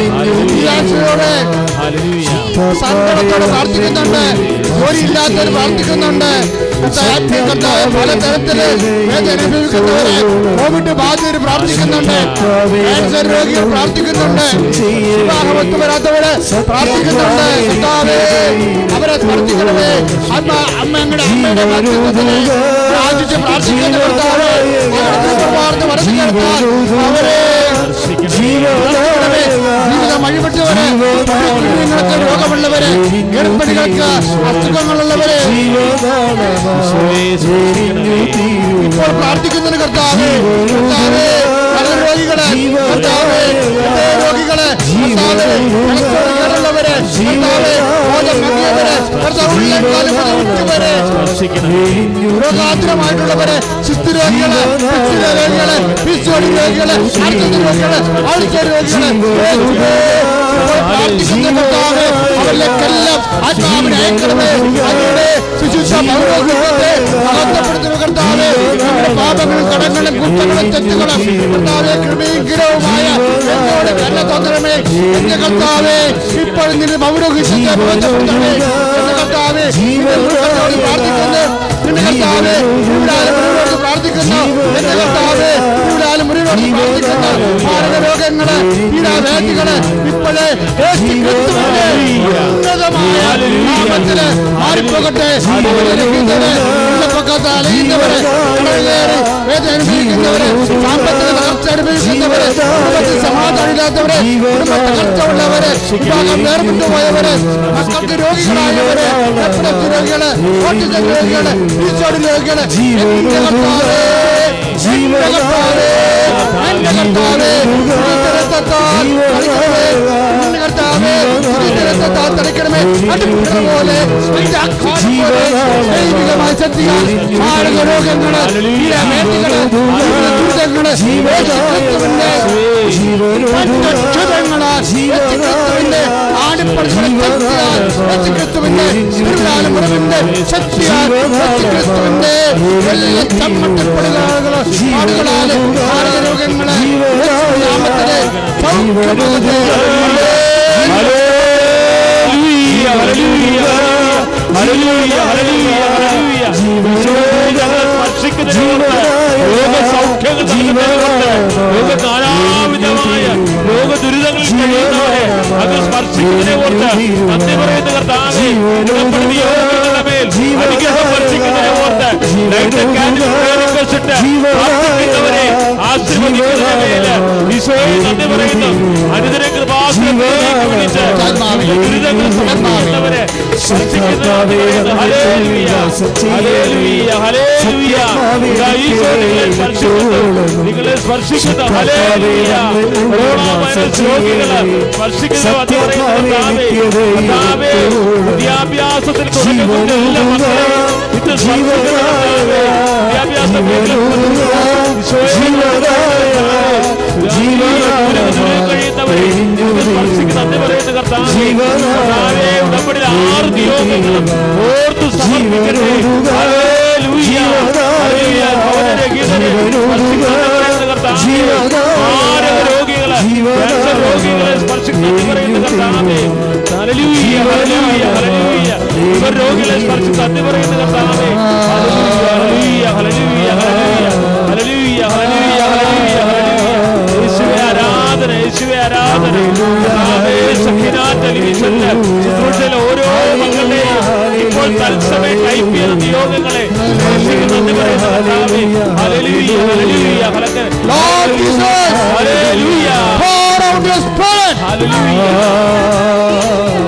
വിദ്യാർത്ഥികളോടെ സങ്കടത്തോടെ പ്രാർത്ഥിക്കുന്നുണ്ട്. ജോലി വർദ്ധിക്കുന്നുണ്ട് പ്രാർത്ഥിക്കുന്നുണ്ട്. കർത്താവേ, പല തരത്തിൽ വേദന അനുഭവിക്കുന്നവര് കോവിഡ് ബാധിതർ പ്രാർത്ഥിക്കുന്നുണ്ട്. ക്യാൻസർ രോഗികൾ പ്രാർത്ഥിക്കുന്നുണ്ട്. വിവാഹമൊത്തു വരാത്തവര് പ്രാർത്ഥിക്കുന്നുണ്ട്. കർത്താവേ, അവരെ സ്മർത്തിക്കണമേ അമ്മ അമ്മയുടെ അമ്മയുടെ വാക്തത്വത്തിന് യാചിച്ച് പ്രാർത്ഥിക്കുന്ന അവരെ ജീവിതം വഴിപെട്ടവരെ നിങ്ങൾക്ക് രോഗമുള്ളവര് ഗർഭിണികൾക്ക് അസുഖങ്ങളുള്ളവര്. ഇപ്പോൾ പ്രാർത്ഥിക്കുന്നതിന് കർത്താവേ കർത്താവേ രോഗികളെ രോഗികളെ വിട്ടുവരെ രോഗാതുരമായിട്ടുള്ളവരെ ശുദ്ധി രോഗികളെ രോഗികളെ രോഗികളെ രോഗികളെ പ്രാർത്ഥിക്കുന്ന കർത്താവേ അവരിലേക്കെല്ലാം ആത്മാവിനെ അയക്കണമേ അങ്ങയുടെ ശുചിത്വ പൗരോഹിത്യത്തെ മഹത്വപ്പെടുത്തുന്ന കർത്താവേ നമ്മുടെ പാപങ്ങളും കടങ്ങളും കുറ്റങ്ങളും തെറ്റുകളും കർത്താവേ ക്രമീകരവുമായ എന്നോട് എന്നെ തോന്നണമേ എന്റെ കർത്താവേ ഇപ്പോൾ നിന്റെ പൗരോഹിത്യത്തെ മഹത്വപ്പെടുത്തണമേ എന്റെ കർത്താവേ പ്രാർത്ഥിക്കുന്നു നിന്റെ കർത്താവേ പ്രാർത്ഥിക്കുന്നു എന്റെ കർത്താവേ രോഗങ്ങൾ പീഡാവേദികൾ ഇപ്പോഴേ യേശു ക്രിസ്തുവിന്റെ ഉന്നതമായ നാമത്തിൽ മാറിപ്പോകട്ടെ. വെള്ളപ്പൊക്കത്ത് അലയുന്നവരെ വേദന അനുഭവിക്കുന്നവരെ സാമ്പത്തിക തകർച്ച അനുഭവിക്കുന്നവരെ കുടുംബത്തിൽ സമാധാനമില്ലാത്തവരെ കുടുംബ തകർച്ച ഉള്ളവരെ വിഭാഗം വേർപെട്ടു പോയവരെ മക്കൾക്ക് രോഗികളായവരെ എപ്പിലെപ്സി രോഗികൾ ഓട്ടിസം രോഗികൾ ഈശോടി രോഗികൾ കർത്താവേ, എന്റെ കർത്താവേ, എന്റെ പോലെ അക്കാലം പോലെ ദൈവികമായ ശക്തിയാൽ മാരക രോഗങ്ങൾ പീഡാവേദികൾ ദുരിതങ്ങൾ യേശുക്രിസ്തുവിന്റെ ആണിപ്പടികളുടെ ശക്തിയാൽ എല്ലാ ചമ്മട്ടപ്പെടുകളാലും പാടുകളാലും മാരക രോഗങ്ങൾ. രോഗകാലാവിധമായ രോഗ ദുരിതങ്ങളിൽ കഴിയുന്നവരെ അത് സ്പർശിക്കുന്നതിനെ ഓർത്ത് നന്ദി പറയുന്ന കർത്താവേ ഗുണപ്പെടുത്തി യോഗങ്ങളുടെ മേൽ അനുഗ്രഹം സ്പർശിക്കുന്നതിനെ ഓർത്ത് ലൈറ്റ് ക്യാൻഡിൽ പ്രേരിപ്പിച്ചിട്ട് പ്രാർത്ഥിക്കുന്നവരെ ആശീർവദിക്കുന്നതിനെ മേൽ ഈശോയെ നന്ദി പറയുന്നു അനുദിന നിങ്ങളെ സ്പർശിക്കുന്നു വിദ്യാഭ്യാസത്തിൽ തുടക്കമുണ്ട് എല്ലാ മക്കളെയും ഇന്ന് സ്പർശിക്കുന്ന രോഗികളെ സ്പർശിച്ച് നന്ദി പറയുന്ന കർത്താവേ ഹല്ലേലൂയ ഹല്ലേലൂയ ഹല്ലേലൂയ ഇവർ രോഗികളെ യേശുവേ ആരാധന കർത്താവേ, സഖിനാ ടെലിവിഷനിൽ ശുശ്രൂഷയിലെ ഓരോ മക്കളുടെയും ഇപ്പോൾ തത്സമയം ടൈപ്പ് ചെയ്യുന്ന നിയോഗങ്ങളെ സ്പർശിക്കുന്ന നന്ദി പറയുന്ന കർത്താവേ ഹല്ലേലൂയ ഹല്ലേലൂയ ഹല്ലേലൂയ Lord Jesus, ഹല്ലേലൂയ pour out your spirit. ഹല്ലേലൂയ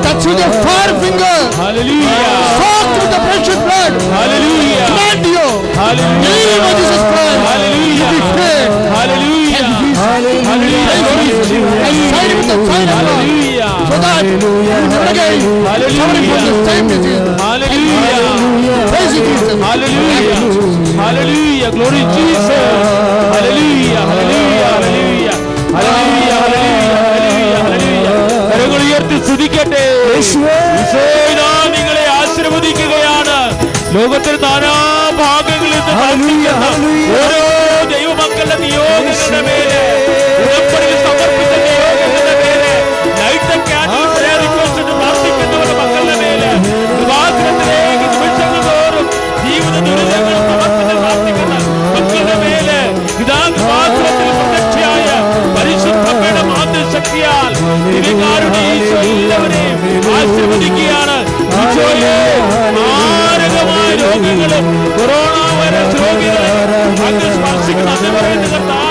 Touch with your fire finger. ഹല്ലേലൂയ Soak with the precious blood. ഹല്ലേലൂയ Command you. ഹല്ലേലൂയ Name of Jesus Christ. ഹല്ലേലൂയ To be free. ഹല്ലേലൂയ Hallelujah. So that. Hallelujah. Glory Jesus. Hallelujah. Hallelujah. Hallelujah. Hallelujah. Hallelujah. കരങ്ങൾ ഉയർത്തി സ്തുതിക്കട്ടെ നിങ്ങളെ ആശീർവദിക്കുകയാണ് ലോകത്തിൽ നാനാ ഭാഗങ്ങളിൽ നിന്ന് ഓരോ ദൈവമക്കളുടെ നിയോഗങ്ങളുടെ മേലെ ഉടമ്പടിയിൽ സമർപ്പിച്ച ലൈറ്റ് ക്യാൻഡിൽ prayer request പ്രാർത്ഥിക്കുന്നവരുടെ മക്കളുടെ മേലെ കൃപാസനത്തിലേക്ക് നിമിഷങ്ങൾ തോറും ജീവിത ദുരിതങ്ങൾ സമർപ്പിച്ച് പ്രത്യക്ഷയായ പരിശുദ്ധമ്മയുടെ മാതൃശക്തിയാൽ ഇതികാരുടെ ഈശോ എല്ലാവരെയും ആശീർവദിക്കുകയാണ് മാരകമായ രോഗങ്ങളും കൊറോണ വൈറസ് രോഗികളും അങ്ങ് സ്പർശിക്കുന്ന പറയുന്ന കർത്താവേ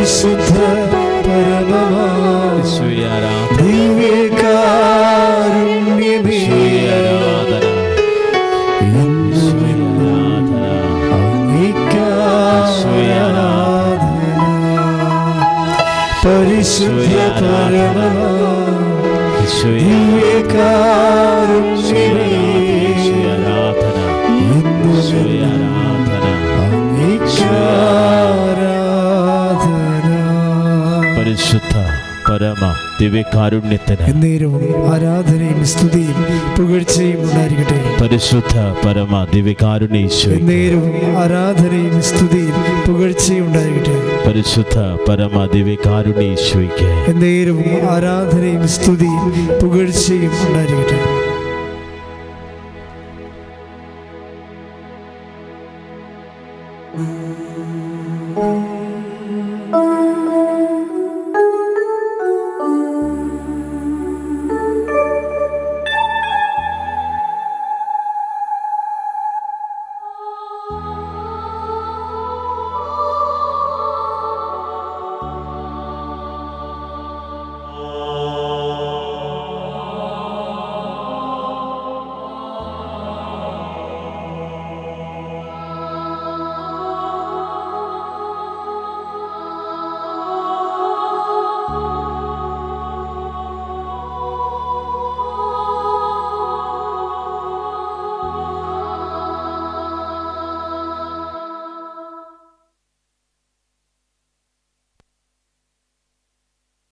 പരിശുദ്ധ ദിവ്യകാരുണ്യത്തിന് എന്നേരവും ആരാധനയും സ്തുതിയും പുകഴ്ചയും ഉണ്ടായിരിക്കട്ടെ. പരിശുദ്ധ പരമ ദിവ്യകാരുണ്യ ഈശോയെ എന്നേരവും ആരാധനയും സ്തുതിയും പുകഴ്ചയും ഉണ്ടായിരിക്കട്ടെ. പരിശുദ്ധ പരമ ദിവ്യകാരുണ്യേശ്വരിക്ക് എന്നേരവും ആരാധനയും സ്തുതിയും പുകഴ്ചയും ഉണ്ടായിരിക്കട്ടെ ും.